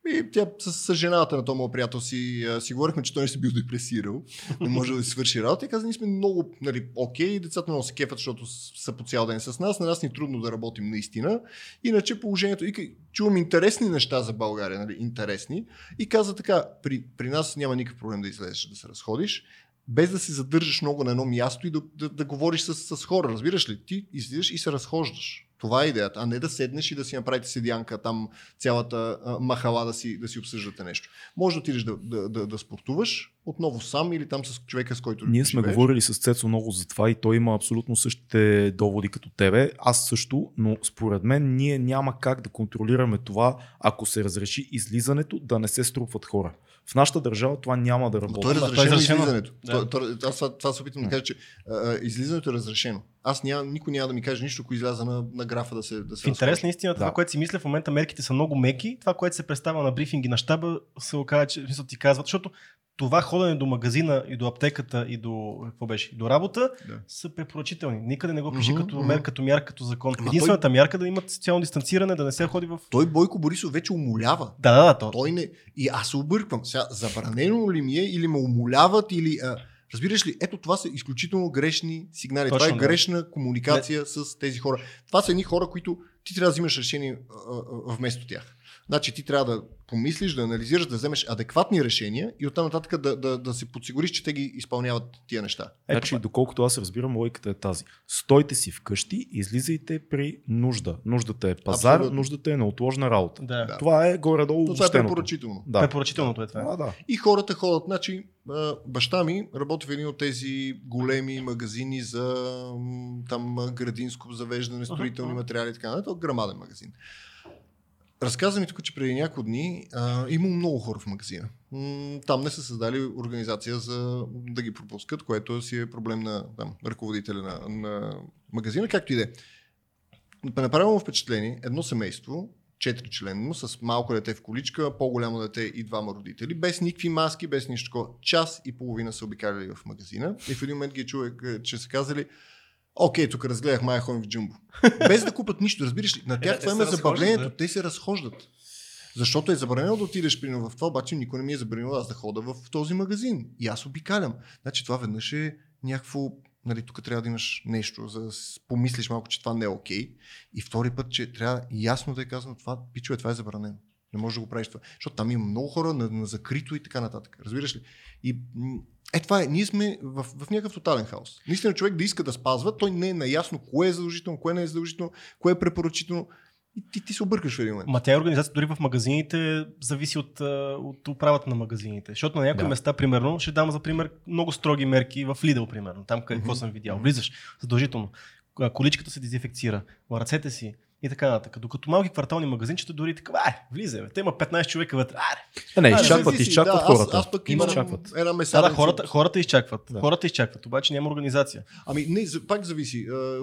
[SPEAKER 2] И тя с, с жената на този моят приятел си, си говорихме, че той не се бил депресирал, не може да си свърши работа и каза, ние сме много нали, окей, децата много се кефат, защото са по цял ден с нас, на нас ни е трудно да работим наистина. Иначе положението, и чувам интересни неща за България, нали, интересни, и каза така, при, при нас няма никакъв проблем да излезеш да се разходиш, без да се задържаш много на едно място и да, да, да говориш с, с хора. Разбираш ли? Ти излизаш и се разхождаш. Това е идеята, а не да седнеш и да си направите седянка там цялата а, махала да си, да си обсъждате нещо. Може да отидеш да, да, да, да спортуваш отново сам или там с човека, с който
[SPEAKER 1] Ние сме живееш. говорили с Цецо много за това и той има абсолютно същите доводи като тебе. Аз също, но според мен ние няма как да контролираме това, ако се разреши излизането, да не се струпват хора. В нашата държава това няма да работи.
[SPEAKER 2] Но той е разрешено, е разрешено. излизането. Да. То, то, аз това, това се опитвам да кажа, че а, излизането е разрешено. Аз няма, никой няма да ми каже нищо, ако изляза на, на графа да се да се
[SPEAKER 3] В интерес на истината, да. това, което си мисля в момента, мерките са много меки. Това, което се представя на брифинги на щаба, се оказа, че мисля, ти казват, защото това ходене до магазина и до аптеката и до, какво беше, до работа да. са препоръчителни. Никъде не го пише mm-hmm, като мер, като мярка, като закон. Ама Единствената той... мярка да имат социално дистанциране, да не се ходи в.
[SPEAKER 2] Той Бойко Борисов вече умолява.
[SPEAKER 3] Да, да, да. То...
[SPEAKER 2] Той не... И аз се обърквам. Сега, забранено ли ми е или ме умоляват или. А... Разбираш ли, ето това са изключително грешни сигнали. Точно, това е грешна да. комуникация не. с тези хора. Това са едни хора, които ти трябва да взимаш решение а, а, вместо тях. Значи ти трябва да помислиш, да анализираш, да вземеш адекватни решения и оттам нататък да, да, да се подсигуриш, че те ги изпълняват тия неща.
[SPEAKER 1] Значи, доколкото аз разбирам, логиката е тази. Стойте си вкъщи, излизайте при нужда. Нуждата е пазар, Абсолютно. нуждата е неотложна работа.
[SPEAKER 3] Да.
[SPEAKER 1] Това е горе-долу.
[SPEAKER 2] Това е препоръчително.
[SPEAKER 3] Да. Препоръчителното е това.
[SPEAKER 1] А, да.
[SPEAKER 2] И хората ходят. Значи, баща ми работи в един от тези големи магазини за там градинско завеждане, строителни материали и така нататък. Грамаден магазин. Разказа ми тук, че преди няколко дни а, има много хора в магазина. Там не са създали организация за да ги пропускат, което си е проблем на там, ръководителя на, на магазина, както и да е. Направо впечатление, едно семейство, четири членно, с малко дете в количка, по-голямо дете и двама родители, без никакви маски, без нищо Час и половина са обикаляли в магазина и в един момент ги чувах, че са казали, Окей, тук разгледах Майя ходим в джумбо. Без да купат нищо, разбираш ли? На тях е, това е забавлението, да. те се разхождат. Защото е забранено да отидеш при в това, обаче никой не ми е забранил аз да хода в този магазин. И аз обикалям. Значи това веднъж е някакво нали, тук трябва да имаш нещо, за да помислиш малко, че това не е окей. Okay. И втори път, че трябва ясно да е казано това, пичове, това е забранено. Не можеш да го правиш това. Защото там има много хора на, на закрито и така нататък. Разбираш ли? И е, това е. Ние сме в, в някакъв тотален хаос. Наистина човек да иска да спазва, той не е наясно кое е задължително, кое не е задължително, кое е препоръчително. И ти, ти се объркаш в един момент.
[SPEAKER 3] Ма тя организация дори в магазините зависи от, от управата на магазините. Защото на някои да. места, примерно, ще дам за пример много строги мерки в Lidl, примерно. Там какво mm-hmm. съм видял. Влизаш задължително. Количката се дезинфекцира. Ръцете си, и така нататък. Докато малки квартални магазинчета дори така, ай, влизай, бе. Те има 15 човека вътре. Аре.
[SPEAKER 1] Е, не,
[SPEAKER 2] А,
[SPEAKER 1] изчакват, изчакват
[SPEAKER 2] да,
[SPEAKER 1] хората.
[SPEAKER 2] Аз, аз пък
[SPEAKER 1] Има
[SPEAKER 2] имам
[SPEAKER 1] изчакват.
[SPEAKER 2] една
[SPEAKER 3] Да,
[SPEAKER 2] месарница.
[SPEAKER 3] да, хората, хората изчакват.
[SPEAKER 1] Да.
[SPEAKER 3] Хората изчакват, обаче няма организация.
[SPEAKER 2] Ами не, пак зависи. А,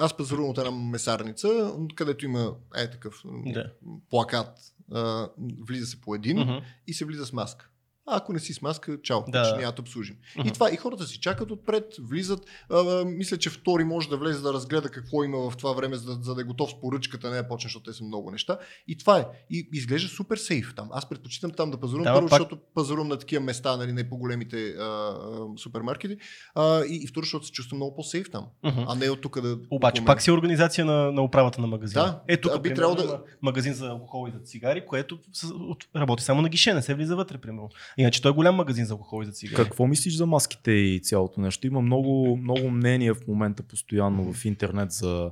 [SPEAKER 2] Аз пазарувам от една месарница, където има е такъв
[SPEAKER 3] Да.
[SPEAKER 2] плакат. А, влиза се по един
[SPEAKER 3] Мгм.
[SPEAKER 2] и се влиза с маска. А ако не си с маска, чао,
[SPEAKER 3] Да.
[SPEAKER 2] ще няма да обслужим.
[SPEAKER 3] Мгм.
[SPEAKER 2] И това, и хората си чакат отпред, влизат. А, мисля, че втори може да влезе да разгледа какво има в това време, за да, за да е готов с поръчката, не да почне, защото те са много неща. И това е. И изглежда супер сейф там. Аз предпочитам там да пазарувам,
[SPEAKER 3] Да,
[SPEAKER 2] първо,
[SPEAKER 3] пак-
[SPEAKER 2] защото пазарувам на такива места, нали, не по големите а, а, супермаркети. А, и, и второ, защото се чувствам много по-сейф там.
[SPEAKER 3] Мгм.
[SPEAKER 2] А не от тук да.
[SPEAKER 3] Обаче пак си организация на, на управата на магазина.
[SPEAKER 2] Да,
[SPEAKER 3] е, тук
[SPEAKER 2] а би трябвало да-
[SPEAKER 3] магазин за алкохол и за цигари, което работи само на гише, не се влиза вътре, примерно. Иначе той е голям магазин за алкохол и за цигари.
[SPEAKER 1] Какво мислиш за маските и цялото нещо? Има много, много мнения в момента постоянно в интернет за,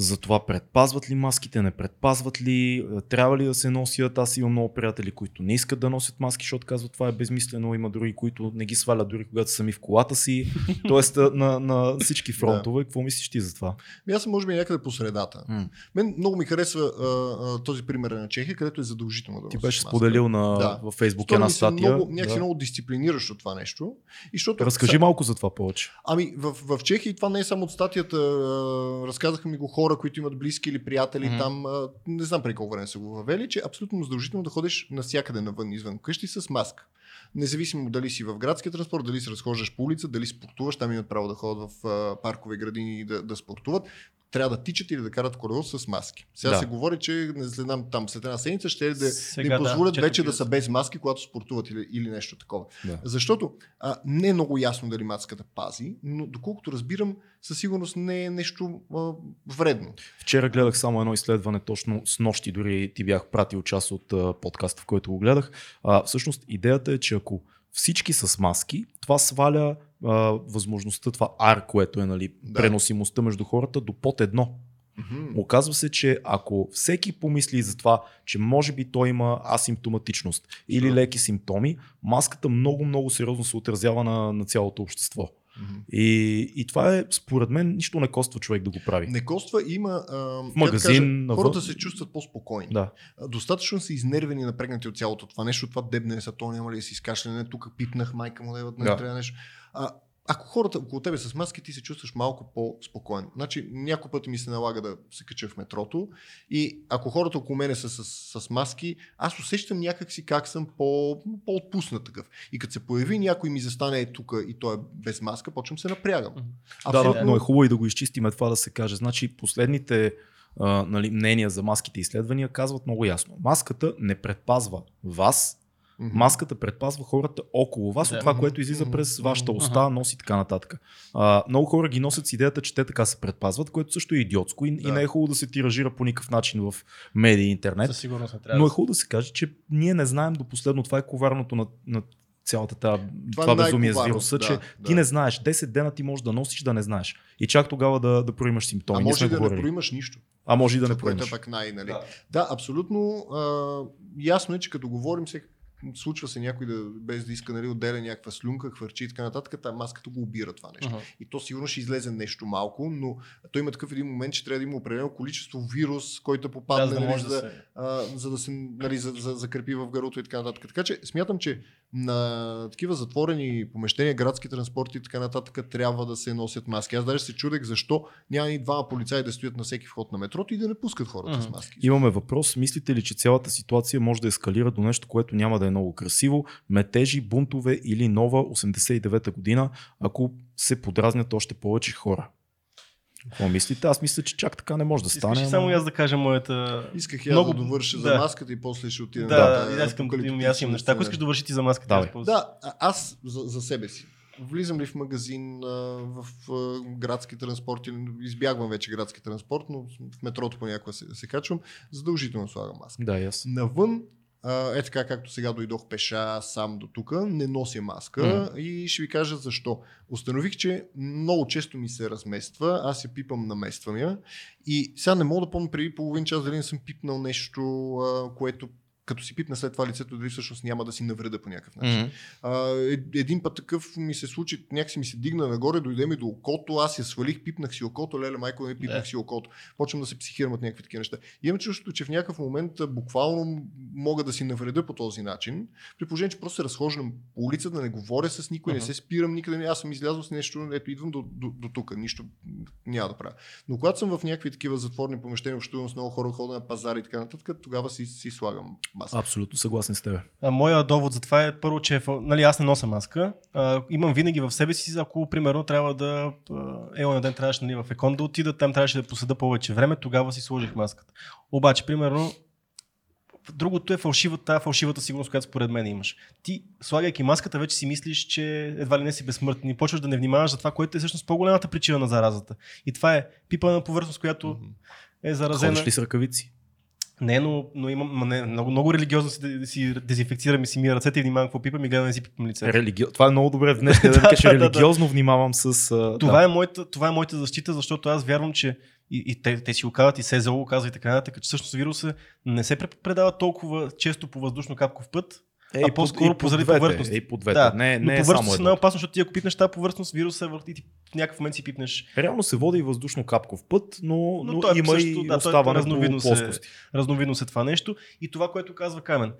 [SPEAKER 1] за това предпазват ли маските, не предпазват ли, трябва ли да се носят. Аз имам много приятели, които не искат да носят маски, защото казват това е безмислено. Има други, които не ги свалят дори когато са сами в колата си. Тоест на, на всички фронтове. Какво мислиш ти за това?
[SPEAKER 2] Ами Аз съм, може би, някъде по средата.
[SPEAKER 1] М.
[SPEAKER 2] Мен много ми харесва а, а, този пример на Чехия, където е задължително да
[SPEAKER 1] Ти беше
[SPEAKER 2] маска.
[SPEAKER 1] споделил на,
[SPEAKER 2] Да.
[SPEAKER 1] във Фейсбук една
[SPEAKER 2] ми
[SPEAKER 1] статия.
[SPEAKER 2] Много, някакси
[SPEAKER 1] да.
[SPEAKER 2] много дисциплиниращо това нещо. И защото
[SPEAKER 1] Разкажи малко за това повече.
[SPEAKER 2] Ами в, в Чехия това не е само от статията. Разказаха ми го хора, които имат близки или приятели
[SPEAKER 3] Мгм.
[SPEAKER 2] там. а, Не знам преди колко време са го въвели, че е абсолютно задължително да ходиш навсякъде навън, извън къщи с маска. Независимо дали си в градския транспорт, дали се разхождаш по улица, дали спортуваш, там имат право да ходят в а, паркове, градини и да, да спортуват. Трябва да тичат или да карат коридор с маски. Сега
[SPEAKER 1] Да.
[SPEAKER 2] се говори, че не след, там, след една седмица ще е да, да
[SPEAKER 3] Сега,
[SPEAKER 2] им позволят
[SPEAKER 3] чето
[SPEAKER 2] вече да са без маски, когато спортуват или, или нещо такова.
[SPEAKER 1] Да.
[SPEAKER 2] Защото а, не е много ясно дали маската пази, но доколкото разбирам, със сигурност не е нещо а, вредно.
[SPEAKER 1] Вчера гледах само едно изследване, точно с нощи дори ти бях пратил част от а, подкаста, в който го гледах. А, всъщност идеята е, че ако всички са с маски, това сваля а, възможността, това R, което е нали,
[SPEAKER 2] Да.
[SPEAKER 1] преносимостта между хората до под едно.
[SPEAKER 2] Мгм.
[SPEAKER 1] Оказва се, че ако всеки помисли за това, че може би той има асимптоматичност или
[SPEAKER 2] Да.
[SPEAKER 1] леки симптоми, маската много, много сериозно се отразява на, на цялото общество. И, и това е, според мен, нищо не коства човек да го прави.
[SPEAKER 2] Не коства, има. А, в
[SPEAKER 1] магазин, навън.
[SPEAKER 2] хората се чувстват по-спокойни.
[SPEAKER 1] Да.
[SPEAKER 2] Достатъчно са изнервени напрегнати от цялото това нещо. Това дебне са, то няма ли да си изкашляне, тук пипнах, майка му да не
[SPEAKER 1] Да.
[SPEAKER 2] трябва нещо. А, ако хората около тебе са с маски, ти се чувстваш малко по-спокоен. Значи, няколко пъти ми се налага да се кача в метрото и ако хората около мене са с, с маски, аз усещам някакси как съм по, по-отпуснат такъв. И като се появи някой ми застане е тук и той е без маска, почвам се напрягам.
[SPEAKER 3] Мгм.
[SPEAKER 1] Да, да,
[SPEAKER 2] Абсолютно-
[SPEAKER 1] но е хубаво и да го изчистиме това да се каже. Значи последните а, нали, мнения за маските и изследвания казват много ясно. Маската не предпазва вас,
[SPEAKER 2] Мгм.
[SPEAKER 1] маската предпазва хората около вас
[SPEAKER 3] Да.
[SPEAKER 1] от това, което излиза през вашата уста, нос и така нататък. А, много хора ги носят с идеята, че те така се предпазват, което също е идиотско и,
[SPEAKER 2] Да.
[SPEAKER 1] и не е хубаво да се тиражира по никакъв начин в медии и интернет.
[SPEAKER 3] Със сигурност не трябва.
[SPEAKER 1] Но е хубаво да се каже, че ние не знаем до последно. Това е коварното на, на цялата тази, това,
[SPEAKER 2] Това е
[SPEAKER 1] безумие с вируса,
[SPEAKER 2] да,
[SPEAKER 1] че
[SPEAKER 2] да.
[SPEAKER 1] ти не знаеш. 10 дена ти можеш да носиш, да не знаеш. И чак тогава да, да проимаш симптоми.
[SPEAKER 2] А може да не
[SPEAKER 1] говорили.
[SPEAKER 2] проимаш нищо.
[SPEAKER 1] А може и да не
[SPEAKER 2] е
[SPEAKER 1] проимаш.
[SPEAKER 2] пък най, нали?
[SPEAKER 1] Да.
[SPEAKER 2] Да, абсолютно. А, ясно е, че като говорим, се, случва се някой да, без да иска нали, отделя някаква слюнка, хвърчи и така нататък, та маската го убира това нещо.
[SPEAKER 3] Ага.
[SPEAKER 2] И то сигурно ще излезе нещо малко, но той има такъв един момент, че трябва да има определено количество вирус, който да попадне,
[SPEAKER 3] Да, за да
[SPEAKER 2] нали, за,
[SPEAKER 3] да
[SPEAKER 2] да,
[SPEAKER 3] се...
[SPEAKER 2] а, за да се нали, за, за, закрепи в гърлото и така нататък. Така че смятам, че на такива затворени помещения, градски транспорти и така нататък трябва да се носят маски. Аз даже се чудех защо няма и двама полицаи да стоят на всеки вход на метрото и да не пускат хората с
[SPEAKER 3] Мгм.
[SPEAKER 2] маски.
[SPEAKER 1] Имаме въпрос. Мислите ли, че цялата ситуация може да ескалира до нещо, което няма да е много красиво? Метежи, бунтове или нова 89-та година, ако се подразнят още повече хора? Какво мислите? Аз мисля, че чак така не може да стане.
[SPEAKER 3] Искаш само аз да кажа моята...
[SPEAKER 2] Исках я
[SPEAKER 3] Много-
[SPEAKER 2] да довърша
[SPEAKER 3] да.
[SPEAKER 2] за маската и после ще отида
[SPEAKER 3] Да,
[SPEAKER 2] на
[SPEAKER 3] да, аз искам да имам аз имам неща. Ако искаш да върши ти за маската,
[SPEAKER 1] Давай.
[SPEAKER 3] аз.
[SPEAKER 2] Да, аз за, за себе си. Влизам ли в магазин, в градски транспорт, избягвам вече градски транспорт, но в метрото понякога се, се качвам, задължително слагам маска.
[SPEAKER 1] Да, аз.
[SPEAKER 2] Навън, е така както сега дойдох пеша сам до тук, не нося маска и ще ви кажа защо. Установих, че много често ми се размества, аз я пипам, намествам я и сега не мога да помня преди половин час дали не съм пипнал нещо, което като си пипна след това лицето, дали всъщност няма да си навреда по някакъв начин.
[SPEAKER 4] Мгм.
[SPEAKER 2] А, един път такъв ми се случи, някакси ми се дигна нагоре, дойде ми до окото, аз я свалих, пипнах си окото, леле майко, не пипнах
[SPEAKER 3] Да.
[SPEAKER 2] си окото. Почвам да се психирам от някакви такива неща. И имам чувството, че в някакъв момент буквално мога да си навреда по този начин, при положение, че просто се разхождам по улицата, да не говоря с никой, не
[SPEAKER 3] Мгм.
[SPEAKER 2] се спирам никъде, аз съм излязъл с нещо, ето идвам до, до, до тук, нищо няма да правя. Но когато съм в някакви такива затворни помещения, общувам с много хора, хода на пазари и така нататък, тогава си, си слагам маска.
[SPEAKER 1] Абсолютно съгласен с теб.
[SPEAKER 3] А, моя довод за това е първо, че е нали, аз не нося маска. А, имам винаги в себе си, ако примерно трябва да. Е, на ден трябваше нали, в Екон да отида, там трябваше да поседа повече време, тогава си сложих маската. Обаче, примерно, другото е фалшивата, фалшивата сигурност, която според мен имаш. Ти, слагайки маската, вече си мислиш, че едва ли не си безсмъртен и почваш да не внимаваш за това, което е всъщност по-голямата причина на заразата. И това е пипана повърхност, която
[SPEAKER 2] Мгм.
[SPEAKER 3] е заразена.
[SPEAKER 1] Ходиш ли с ръкавици?
[SPEAKER 3] Не, но, но имам ма не, много, много религиозно си, си дезинфекцирам и си мия ръцете и внимавам какво пипам и гледам да си пипам лицето.
[SPEAKER 1] Религи... Това е много добре в ден,
[SPEAKER 3] Да, да.
[SPEAKER 1] религиозно внимавам с... а,
[SPEAKER 3] Това,
[SPEAKER 1] да.
[SPEAKER 3] е моята, това е моята защита, защото аз вярвам, че и, и те, те си го казват, и СЗО го казва и така нататък, че всъщност вируса не се пре- предава толкова често по въздушно капков път,
[SPEAKER 1] Е,
[SPEAKER 3] а
[SPEAKER 1] и
[SPEAKER 3] по-скоро
[SPEAKER 1] и
[SPEAKER 3] по заради
[SPEAKER 1] двете,
[SPEAKER 3] повърхности.
[SPEAKER 1] е, по двете.
[SPEAKER 3] Да,
[SPEAKER 1] не,
[SPEAKER 3] но
[SPEAKER 1] не е само
[SPEAKER 3] повърхност е
[SPEAKER 1] едно.
[SPEAKER 3] най-опасно, защото ти ако пипнеш тази повърхност, вируса е върху и ти в някакъв момент си пипнеш
[SPEAKER 1] Реално се води и въздушно капков път, но,
[SPEAKER 3] Но
[SPEAKER 1] но,
[SPEAKER 3] той е
[SPEAKER 1] има
[SPEAKER 3] също,
[SPEAKER 1] и
[SPEAKER 3] да, е
[SPEAKER 1] оставане по
[SPEAKER 3] разновидност е-
[SPEAKER 1] плоскости.
[SPEAKER 3] разновидност е това нещо. И това, което казва Камен.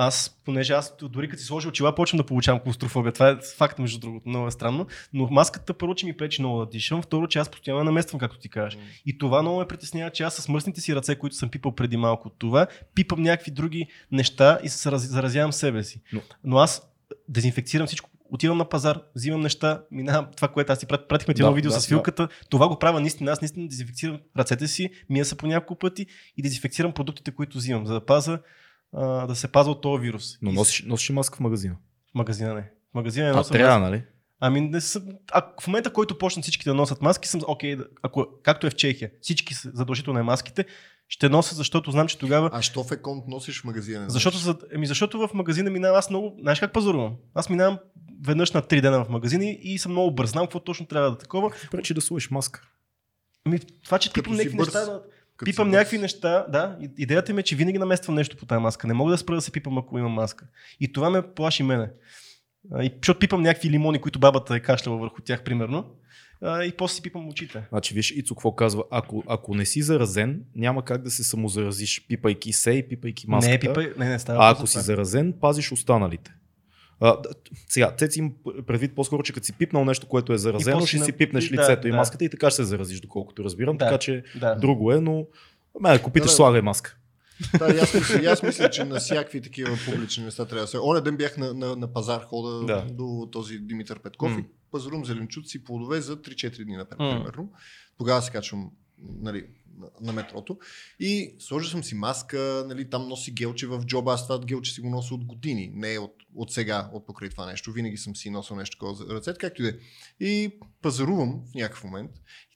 [SPEAKER 3] Аз, понеже аз дори като си сложа очила, почвам да получавам клаустрофобия. Това е факт, между другото, много е странно. Но маската първо, че ми пречи много да дишам, второ, че аз постоянно намествам, както ти кажеш. И това много ме притеснява, че аз с мръсните си ръце, които съм пипал преди малко от това, пипам някакви други неща и се раз- заразявам себе си.
[SPEAKER 1] Но-
[SPEAKER 3] Но аз дезинфекцирам всичко. Отивам на пазар, взимам неща, минавам това, което аз ти прат- пратихме ти
[SPEAKER 1] Да,
[SPEAKER 3] едно видео
[SPEAKER 1] да,
[SPEAKER 3] с филката. Това го правя наистина. Аз наистина дезинфекцирам ръцете си, мия се по няколко пъти и дезинфекцирам продуктите, които взимам, за да паза а, да се пазва от този вирус.
[SPEAKER 1] Но носиш, носиш маска в магазина.
[SPEAKER 3] В магазина не. В магазина не
[SPEAKER 1] А,
[SPEAKER 3] нося
[SPEAKER 1] трябва,
[SPEAKER 3] маска.
[SPEAKER 1] нали?
[SPEAKER 3] Ами не съм, а, в момента, който почнат всички да носят маски, съм окей, ако, както е в Чехия, всички са задължително е маските, ще нося, защото знам, че тогава
[SPEAKER 2] А що в еконт носиш в магазина? не
[SPEAKER 3] защото, за, еми, защото в магазина минавам аз много. Знаеш как пазарувам? Аз минавам веднъж на 3 дена в магазина и, съм много бърз. Знам какво точно трябва да такова.
[SPEAKER 1] Пречи да сложиш маска.
[SPEAKER 3] Ами, това, че
[SPEAKER 2] си
[SPEAKER 3] някакви
[SPEAKER 2] бърз.
[SPEAKER 3] неща. Пипам някакви неща, да. Идеята ми е, че винаги намествам нещо по тази маска. Не мога да спра да се пипам, ако имам маска. И това ме плаши мене. И, защото пипам някакви лимони, които бабата е кашляла върху тях, примерно. И после си пипам очите.
[SPEAKER 1] Значи, виж, Ицо какво казва. Ако, ако не си заразен, няма как да се самозаразиш, пипайки се и пипайки маската.
[SPEAKER 3] Не, пипай, не, не става.
[SPEAKER 1] А ако си заразен, пазиш останалите. А, сега, те си има предвид по-скоро, че като си пипнал нещо, което е заразено, ще
[SPEAKER 3] на-
[SPEAKER 1] си пипнеш
[SPEAKER 3] да,
[SPEAKER 1] лицето и
[SPEAKER 3] да.
[SPEAKER 1] маската и така ще се заразиш, доколкото разбирам.
[SPEAKER 3] Да.
[SPEAKER 1] Така че
[SPEAKER 3] Да.
[SPEAKER 1] друго е, но ме, ако питаш,
[SPEAKER 2] Да, да.
[SPEAKER 1] слагай маска.
[SPEAKER 2] Да, и аз, мисля, и аз мисля, че на всякакви такива публични места трябва да се. Оня ден бях на, на, на пазар, хода
[SPEAKER 1] Да.
[SPEAKER 2] до този Димитър Петков
[SPEAKER 1] М.
[SPEAKER 2] и пазарувам зеленчуци и плодове за 3-4 дни, например.
[SPEAKER 3] М.
[SPEAKER 2] примерно. Тогава се качвам нали, на, метрото и сложил съм си маска, нали, там носи гелче в джоба, аз това гелче си го нося от години, не от, от сега, от покрай това нещо. Винаги съм си носил нещо такова за ръцете, както и да е. И пазарувам в някакъв момент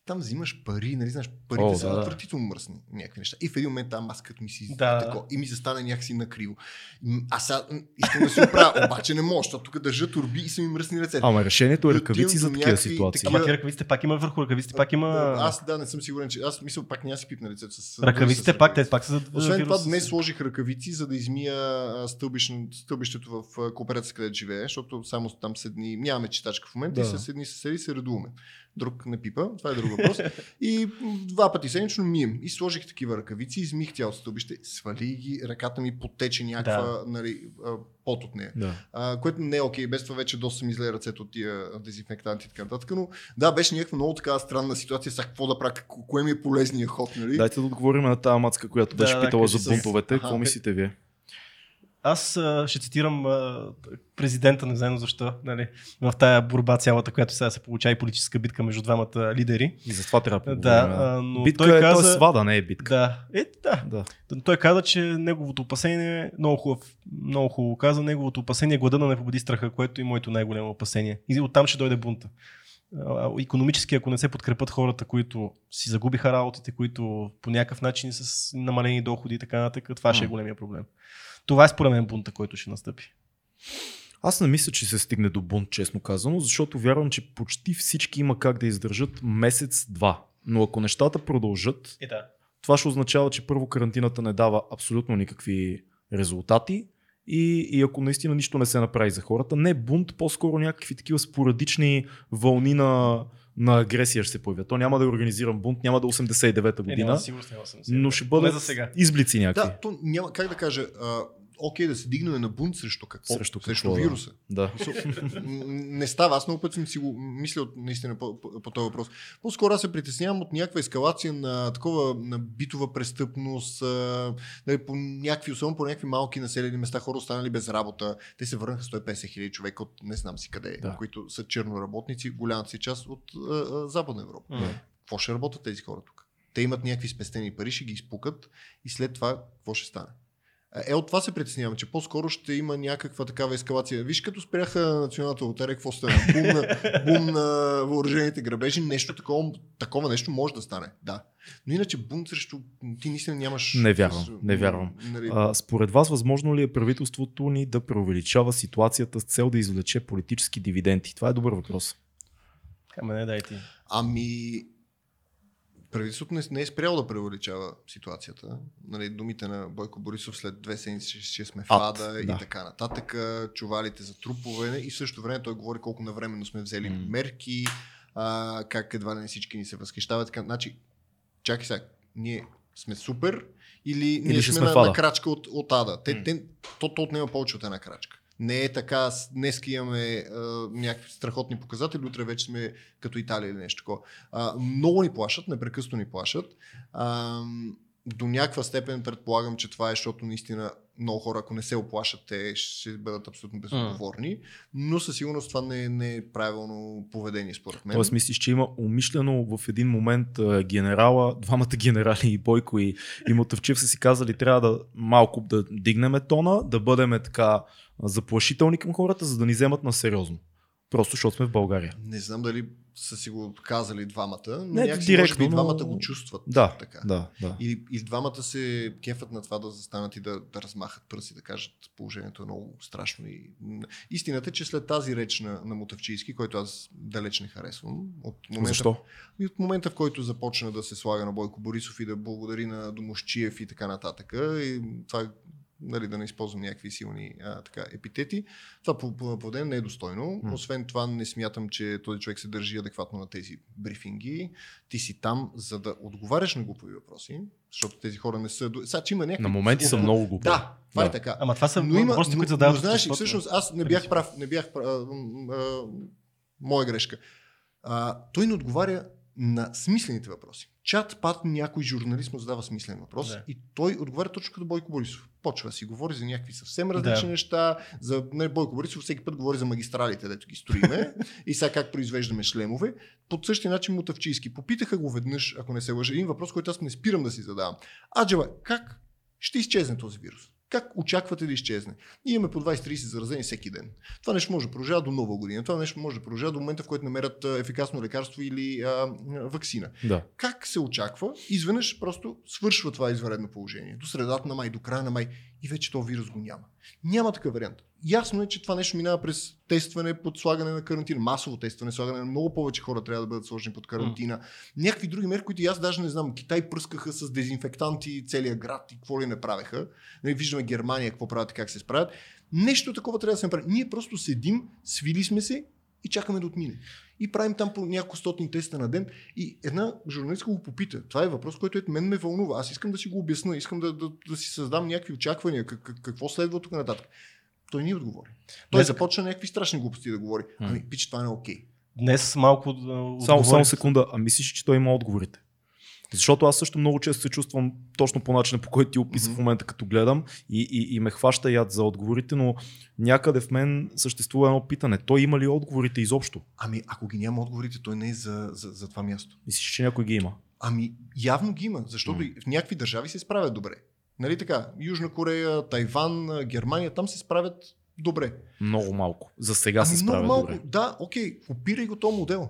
[SPEAKER 2] там взимаш пари, нали, знаеш, парите
[SPEAKER 1] О,
[SPEAKER 2] са
[SPEAKER 1] да, да.
[SPEAKER 2] отвратително мръсни, някакви неща. И в един момент тази маска ми си
[SPEAKER 3] Да, да.
[SPEAKER 2] тако, и ми застане някакси накриво. Аз сега искам да се оправя, обаче не мога, защото тук държа турби и са ми мръсни ръцете.
[SPEAKER 1] Ама решението е
[SPEAKER 2] И
[SPEAKER 1] ръкавици за такива ситуации.
[SPEAKER 2] такива-
[SPEAKER 3] Ама ти ръкавиците пак има върху ръкавиците, пак има.
[SPEAKER 2] Аз да, не съм сигурен, че аз мисля пак няма си пипна лицето с
[SPEAKER 3] Ръкавиците
[SPEAKER 2] с
[SPEAKER 3] пак, те пак са за
[SPEAKER 2] Освен това, днес сложих ръкавици, за да измия стълбището в а, кооперацията, където живее, защото само там седни, нямаме читачка в момента и се седни съседи се редуваме. Друг не пипа, това е друг въпрос. и два пъти седмично мием. И сложих такива ръкавици, измих цялото стълбище, свали ги, ръката ми потече някаква
[SPEAKER 3] Да.
[SPEAKER 2] нали, пот от нея.
[SPEAKER 1] Да.
[SPEAKER 2] А, което не е окей, без това вече доста ми зле ръцете от тия дезинфектанти и така нататък, но да, беше някаква много така странна ситуация, сега какво да правя, ко- кое ми е полезният ход, нали?
[SPEAKER 1] Дайте да отговорим на тази мацка, която
[SPEAKER 3] Да,
[SPEAKER 1] беше
[SPEAKER 3] да,
[SPEAKER 1] питала за бунтовете. Какво
[SPEAKER 2] те-
[SPEAKER 1] мислите вие?
[SPEAKER 3] Аз а, ще цитирам а, президента, не знам защо, нали, в тая борба цялата, която сега се получава и политическа битка между двамата лидери.
[SPEAKER 1] И за това трябва да.
[SPEAKER 3] Да, а, но
[SPEAKER 1] битка
[SPEAKER 3] той
[SPEAKER 1] е,
[SPEAKER 3] каза...
[SPEAKER 1] то е свада, не е битка.
[SPEAKER 3] Да, е, да.
[SPEAKER 1] Да.
[SPEAKER 3] Той каза, че неговото опасение е много хубав, много хубаво каза, неговото опасение е глада да не победи страха, което е моето най-голямо опасение. И оттам ще дойде бунта. Економически, ако не се подкрепят хората, които си загубиха работите, които по някакъв начин са с намалени доходи и така нататък, това ще е големия проблем. Това е според мен бунта, който ще настъпи.
[SPEAKER 1] Аз не мисля, че се стигне до бунт, честно казано, защото вярвам, че почти всички има как да издържат месец-два. Но ако нещата продължат,
[SPEAKER 3] Е, да.
[SPEAKER 1] това ще означава, че първо карантината не дава абсолютно никакви резултати и, и ако наистина нищо не се направи за хората, не бунт, по-скоро някакви такива спорадични вълни на, на агресия ще се появят. То няма да е организиран бунт, няма да е 89-та
[SPEAKER 3] Е,
[SPEAKER 1] година,
[SPEAKER 3] няма, сигурно няма 80.
[SPEAKER 1] но ще бъдат
[SPEAKER 3] за сега.
[SPEAKER 1] изблици някакви.
[SPEAKER 2] Да, то няма, как да кажа, а, окей да се дигнем на бунт срещу какво?
[SPEAKER 1] Срещу
[SPEAKER 2] срещу
[SPEAKER 1] какво, да.
[SPEAKER 2] вируса.
[SPEAKER 1] Да.
[SPEAKER 2] Не става. Аз много път съм си го мислил наистина по, по, по този въпрос. По-скоро аз се притеснявам от някаква ескалация на такова на битова престъпност, а, нали, по някакви, особено по някакви малки населени места, хора останали без работа. Те се върнаха 150 хиляди човека от не знам си къде,
[SPEAKER 1] Да.
[SPEAKER 2] които са черноработници, голямата си част от а, а, Западна Европа.
[SPEAKER 3] М.
[SPEAKER 2] Какво ще работят тези хора тук? Те имат някакви спестени пари, ще ги изпукат и след това какво ще стане? Е, от това се притеснявам, че по-скоро ще има някаква такава ескалация. Виж, като спряха националната лотария, какво стана? Бум на, бум на въоръжените грабежи, нещо такова, такова нещо може да стане. Да. Но иначе бум срещу... Ти наистина нямаш...
[SPEAKER 1] Не вярвам, не вярвам.
[SPEAKER 2] Нали,
[SPEAKER 1] А, според вас, възможно ли е правителството ни да преувеличава ситуацията с цел да извлече политически дивиденти? Това е добър въпрос.
[SPEAKER 3] Ама не дай ти.
[SPEAKER 2] Ами, правителството не, не е спряло да преувеличава ситуацията. Нали, думите на Бойко Борисов след две седмици ще, ще сме в
[SPEAKER 1] Ад,
[SPEAKER 2] ада
[SPEAKER 1] да.
[SPEAKER 2] и така нататък. Чувалите за трупове и в същото време той говори колко навременно сме взели
[SPEAKER 1] М.
[SPEAKER 2] мерки, а, как едва не всички ни се възхищават. Така, значи, чакай сега, ние сме супер или, ние
[SPEAKER 1] ще
[SPEAKER 2] сме,
[SPEAKER 1] сме
[SPEAKER 2] на, на крачка от, от ада. Те,
[SPEAKER 1] М.
[SPEAKER 2] те, то, то отнема повече от една крачка. Не е така, днес имаме а, някакви страхотни показатели, утре вече сме като Италия или нещо такова. Много ни плашат, непрекъснато ни плашат. А, до някаква степен предполагам, че това е, защото наистина много хора, ако не се оплашат, те ще бъдат абсолютно безотговорни. Но със сигурност това не е, не е правилно поведение, според мен.
[SPEAKER 1] Тоест мислиш, че има умишлено в един момент генерала, двамата генерали и Бойко и, и Мотавчев са си казали, трябва да малко да дигнем тона, да бъдем така заплашителни към хората, за да ни вземат на сериозно. Просто защото сме в България.
[SPEAKER 2] Не знам дали са си го казали двамата, но
[SPEAKER 1] Не,
[SPEAKER 2] някакси
[SPEAKER 1] директно,
[SPEAKER 2] може би двамата
[SPEAKER 1] но-
[SPEAKER 2] го чувстват.
[SPEAKER 1] Да,
[SPEAKER 2] така.
[SPEAKER 1] да, да.
[SPEAKER 2] И, и двамата се кефат на това да застанат и да, да размахат пръси, да кажат положението е много страшно. И... Истината е, че след тази реч на, на Мотавчийски, който аз далеч не харесвам, от момента,
[SPEAKER 1] Защо?
[SPEAKER 2] и от момента, в който започна да се слага на Бойко Борисов и да благодари на Домощиев и така нататък, и това нали, да не използвам някакви силни а, така, епитети. Това по, по, по ден не е достойно.
[SPEAKER 1] М.
[SPEAKER 2] Освен това, не смятам, че този човек се държи адекватно на тези брифинги. Ти си там, за да отговаряш на глупави въпроси, защото тези хора не са... Сега, че има някакви...
[SPEAKER 1] На моменти са много глупи.
[SPEAKER 2] Да, това
[SPEAKER 1] Да.
[SPEAKER 2] е така.
[SPEAKER 3] Ама това са
[SPEAKER 2] Но има,
[SPEAKER 3] въпросите,
[SPEAKER 2] но,
[SPEAKER 3] които
[SPEAKER 2] но,
[SPEAKER 3] задават.
[SPEAKER 2] знаеш,
[SPEAKER 3] обществото.
[SPEAKER 2] всъщност аз не бях прав, не бях прав, а, а, моя грешка. А, той не отговаря на смислените въпроси. Чат пат някой журналист му задава смислен въпрос
[SPEAKER 3] Да.
[SPEAKER 2] и той отговаря точно като Бойко Борисов. Почва да си говори за някакви съвсем различни
[SPEAKER 3] Да.
[SPEAKER 2] неща. За не, Бойко Борисов всеки път говори за магистралите, дето ги строиме и сега как произвеждаме шлемове. По същия начин Мутавчийски. Попитаха го веднъж, ако не се лъжа, един въпрос, който аз не спирам да си задавам. Аджева, как ще изчезне този вирус? Как очаквате да изчезне? Ние имаме по 20-30 заразени всеки ден. Това нещо може да продължава до нова година. Това нещо може да продължава до момента, в който намерят ефикасно лекарство или а, вакцина.
[SPEAKER 1] Да.
[SPEAKER 2] Как се очаква? Изведнъж просто свършва това извънредно положение. До средата на май, до края на май и вече този вирус го няма. Няма такъв вариант. Ясно е, че това нещо минава през тестване под слагане на карантина. Масово тестване, слагане на много повече хора трябва да бъдат сложени под карантина. Някакви други мерки, които аз даже не знам. Китай пръскаха с дезинфектанти целия град и какво ли не правеха. Нали, виждаме Германия какво правят и как се справят. Нещо такова трябва да се направи. Ние просто седим, свили сме се и чакаме да отмине. И правим там по няколко стотин теста на ден. И една журналистка го попита. Това е въпрос, който е, мен ме вълнува. Аз искам да си го обясна, искам да, да, да си създам някакви очаквания, как, какво следва тук нататък. Той ни отговори. Той
[SPEAKER 3] Днес-
[SPEAKER 2] започна някакви страшни глупости да говори. Ами, пич, това не е окей.
[SPEAKER 3] Днес малко. а,
[SPEAKER 1] Само,
[SPEAKER 3] отговорих-
[SPEAKER 1] само секунда. А мислиш, че той има отговорите? Защото аз също много често се чувствам точно по начина, по който ти описа
[SPEAKER 2] Мгм.
[SPEAKER 1] в момента, като гледам и, и, и ме хваща яд за отговорите, но някъде в мен съществува едно питане. Той има ли отговорите изобщо?
[SPEAKER 2] Ами, ако ги няма отговорите, той не е за, за, за това място.
[SPEAKER 1] Мислиш, че някой ги има?
[SPEAKER 2] Ами, явно ги има, защото и в някакви държави се справят добре. Нали така? Южна Корея, Тайван, Германия, там се справят добре.
[SPEAKER 1] Много малко. За сега се
[SPEAKER 2] Ами, много
[SPEAKER 1] справя
[SPEAKER 2] малко.
[SPEAKER 1] добре.
[SPEAKER 2] Да, окей, копирай го този модел.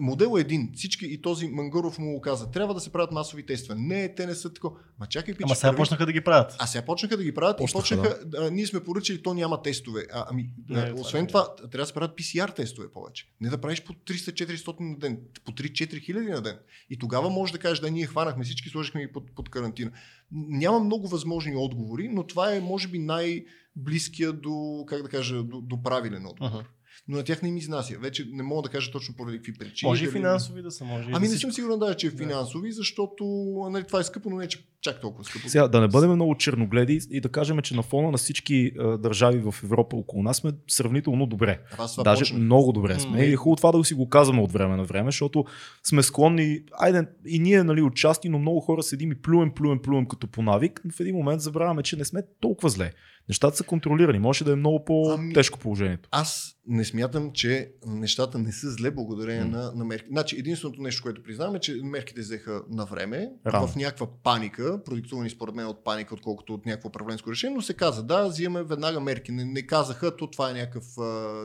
[SPEAKER 2] Модел е един. Всички и този Мангаров му го каза. Трябва да се правят масови тествания. Не, те не са такова. Ма чакай, пича,
[SPEAKER 3] Ама сега почнаха да ги правят.
[SPEAKER 2] а сега почнаха да ги правят
[SPEAKER 1] Почнаха,
[SPEAKER 2] и почнаха, а, ние сме поръчали, то няма тестове. А, ами,
[SPEAKER 3] Не, това
[SPEAKER 2] освен
[SPEAKER 3] е.
[SPEAKER 2] това, трябва да се правят PCR тестове повече. Не да правиш по 300-400 на ден, по 3-4 хиляди на ден. И тогава може да кажеш, да, ние хванахме всички, сложихме ги под, под карантина. Няма много възможни отговори, но това е, може би, най-близкия до, как да кажа, до, до правилен отговор.
[SPEAKER 3] Аха.
[SPEAKER 2] Но на тях не им изнася. Вече не мога да кажа точно поради какви причини.
[SPEAKER 3] Може и финансови да са, може
[SPEAKER 2] Ами не съм сигурен да, че е
[SPEAKER 3] Да.
[SPEAKER 2] финансови, защото нали, това е скъпо, но не е че чак толкова скъпо.
[SPEAKER 1] Сега, да не бъдем много черногледи и да кажем, че на фона на всички а, държави в Европа около нас сме сравнително добре.
[SPEAKER 2] Аз това
[SPEAKER 1] Даже
[SPEAKER 2] почнах.
[SPEAKER 1] много добре сме.
[SPEAKER 3] М.
[SPEAKER 1] И е хубаво това да си го казваме от време на време, защото сме склонни, айде и ние нали, отчасти, но много хора седим и плюем, плюем, плюем като по навик, в един момент забравяме, че не сме толкова зле. Нещата са контролирани, може да е много по-тежко положението.
[SPEAKER 2] Аз не смятам, че нещата не са зле благодарение
[SPEAKER 1] М.
[SPEAKER 2] на, на мерки. Значи, единственото нещо, което признаваме, е, че мерките взеха на време,
[SPEAKER 1] Рано.
[SPEAKER 2] в някаква паника, продиктувани според мен от паника, отколкото от някакво управленско решение, но се каза, да, взимаме веднага мерки. Не, не казаха, то това е някакъв,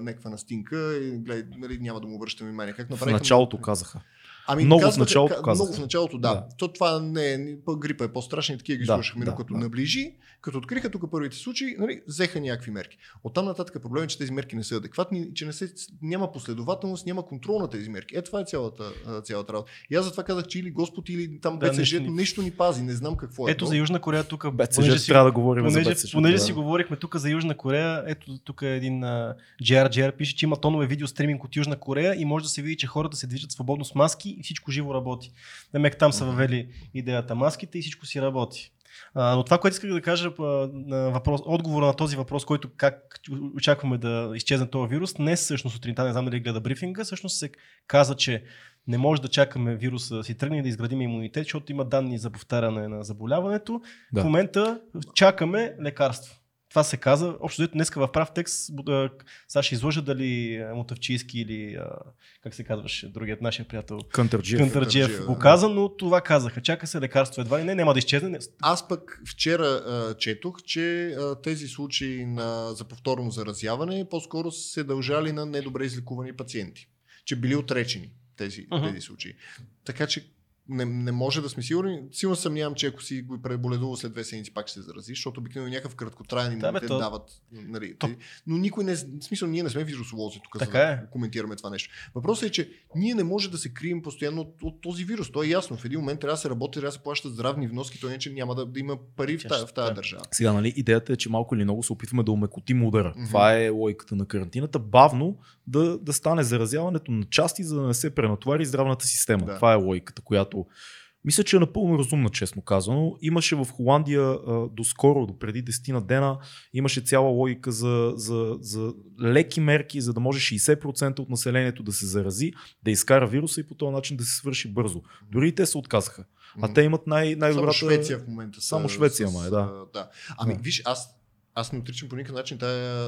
[SPEAKER 2] някаква настинка и гледай, нали, няма да му обръщаме внимание. Как
[SPEAKER 1] В
[SPEAKER 2] направиха?
[SPEAKER 1] началото казаха.
[SPEAKER 2] Ами,
[SPEAKER 1] Много в
[SPEAKER 2] казваха-
[SPEAKER 1] началото
[SPEAKER 2] ка-
[SPEAKER 1] казаха.
[SPEAKER 2] Много в началото, да.
[SPEAKER 1] Да.
[SPEAKER 2] То това не е, грипа е по-страшен и такива ги
[SPEAKER 1] Да,
[SPEAKER 2] слушахме,
[SPEAKER 1] да,
[SPEAKER 2] но като
[SPEAKER 1] да.
[SPEAKER 2] наближи, като откриха тук първите случаи, нали, взеха някакви мерки. Оттам нататък проблем е, че тези мерки не са адекватни, че не се, няма последователност, няма контрол на тези мерки. Е, това е цялата, цялата работа. И аз затова казах, че или Господ, или там
[SPEAKER 3] Да,
[SPEAKER 2] БЦЖ
[SPEAKER 3] нещо
[SPEAKER 2] нещо,
[SPEAKER 3] ни-
[SPEAKER 2] нещо ни пази, не знам какво е.
[SPEAKER 3] Ето
[SPEAKER 2] то.
[SPEAKER 3] за Южна Корея тук.
[SPEAKER 1] БЦЖ
[SPEAKER 3] понеже си-
[SPEAKER 1] трябва да говорим за
[SPEAKER 3] Понеже,
[SPEAKER 1] БЦЖ.
[SPEAKER 3] понеже
[SPEAKER 1] да.
[SPEAKER 3] си говорихме тук за Южна Корея, ето тук е един uh, GRGR пише, че има тонове видео стриминг от Южна Корея и може да се види, че хората се движат свободно с маски и всичко живо работи. Демек там са въвели идеята маските и всичко си работи. А, но това, което исках да кажа на въпрос, отговора на този въпрос, който как очакваме да изчезне този вирус, днес всъщност сутринта, не знам дали гледа брифинга, всъщност се каза, че не може да чакаме вируса да си тръгне и да изградим имунитет, защото има данни за повтаряне на заболяването.
[SPEAKER 1] Да.
[SPEAKER 3] В момента чакаме лекарство. Това се каза. Общо взето днеска в прав текст, сега ще изложа дали а, Мотавчийски или как се казваше другият нашия приятел
[SPEAKER 1] Кънтърджиев.
[SPEAKER 3] Кънтърджиев го каза, но това казаха. Чака се лекарство едва ли не, няма да изчезне. Не-
[SPEAKER 2] Аз пък вчера а, четох, че а, тези случаи на, за повторно заразяване по-скоро са се дължали на недобре излекувани пациенти. Че били отречени тези,
[SPEAKER 3] Мгм.
[SPEAKER 2] тези случаи. Така че не, не може да сме сигурни. Сигурно съмнявам, че ако си го преболедувал след две седмици, пак ще се зарази, защото обикновено някакъв краткотраен
[SPEAKER 3] Да, бе,
[SPEAKER 2] имунитет
[SPEAKER 3] то-
[SPEAKER 2] дават. Нали,
[SPEAKER 3] то-
[SPEAKER 2] Но никой не. В смисъл, ние не сме вирусолози тук,
[SPEAKER 3] Така
[SPEAKER 2] за да
[SPEAKER 3] е.
[SPEAKER 2] коментираме това нещо. Въпросът е, че ние не може да се крием постоянно от, от този вирус. То е ясно. В един момент трябва да се работи, трябва да се плащат здравни вноски, то иначе няма да, да има пари в, та, в тази
[SPEAKER 3] да.
[SPEAKER 2] държава.
[SPEAKER 1] Сега, нали, идеята е, че малко или много се опитваме да умекотим удара.
[SPEAKER 2] Мгм.
[SPEAKER 1] Това е логиката на карантината. Бавно да, да стане заразяването на части, за да не се пренатовари здравната система.
[SPEAKER 2] Да.
[SPEAKER 1] Това е логиката, която мисля, че е напълно разумна, честно казано. Имаше в Холандия а, доскоро, до преди 10 на дена, имаше цяла логика за, за, за леки мерки, за да може 60% от населението да се зарази, да изкара вируса и по този начин да се свърши бързо. Дори и те се отказаха. А те имат най- най-добрата...
[SPEAKER 2] Само Швеция в момента. са
[SPEAKER 1] Само Швеция,
[SPEAKER 2] с-
[SPEAKER 1] май, да.
[SPEAKER 2] да. Ами, виж, аз аз не отричам по никакъв начин тая,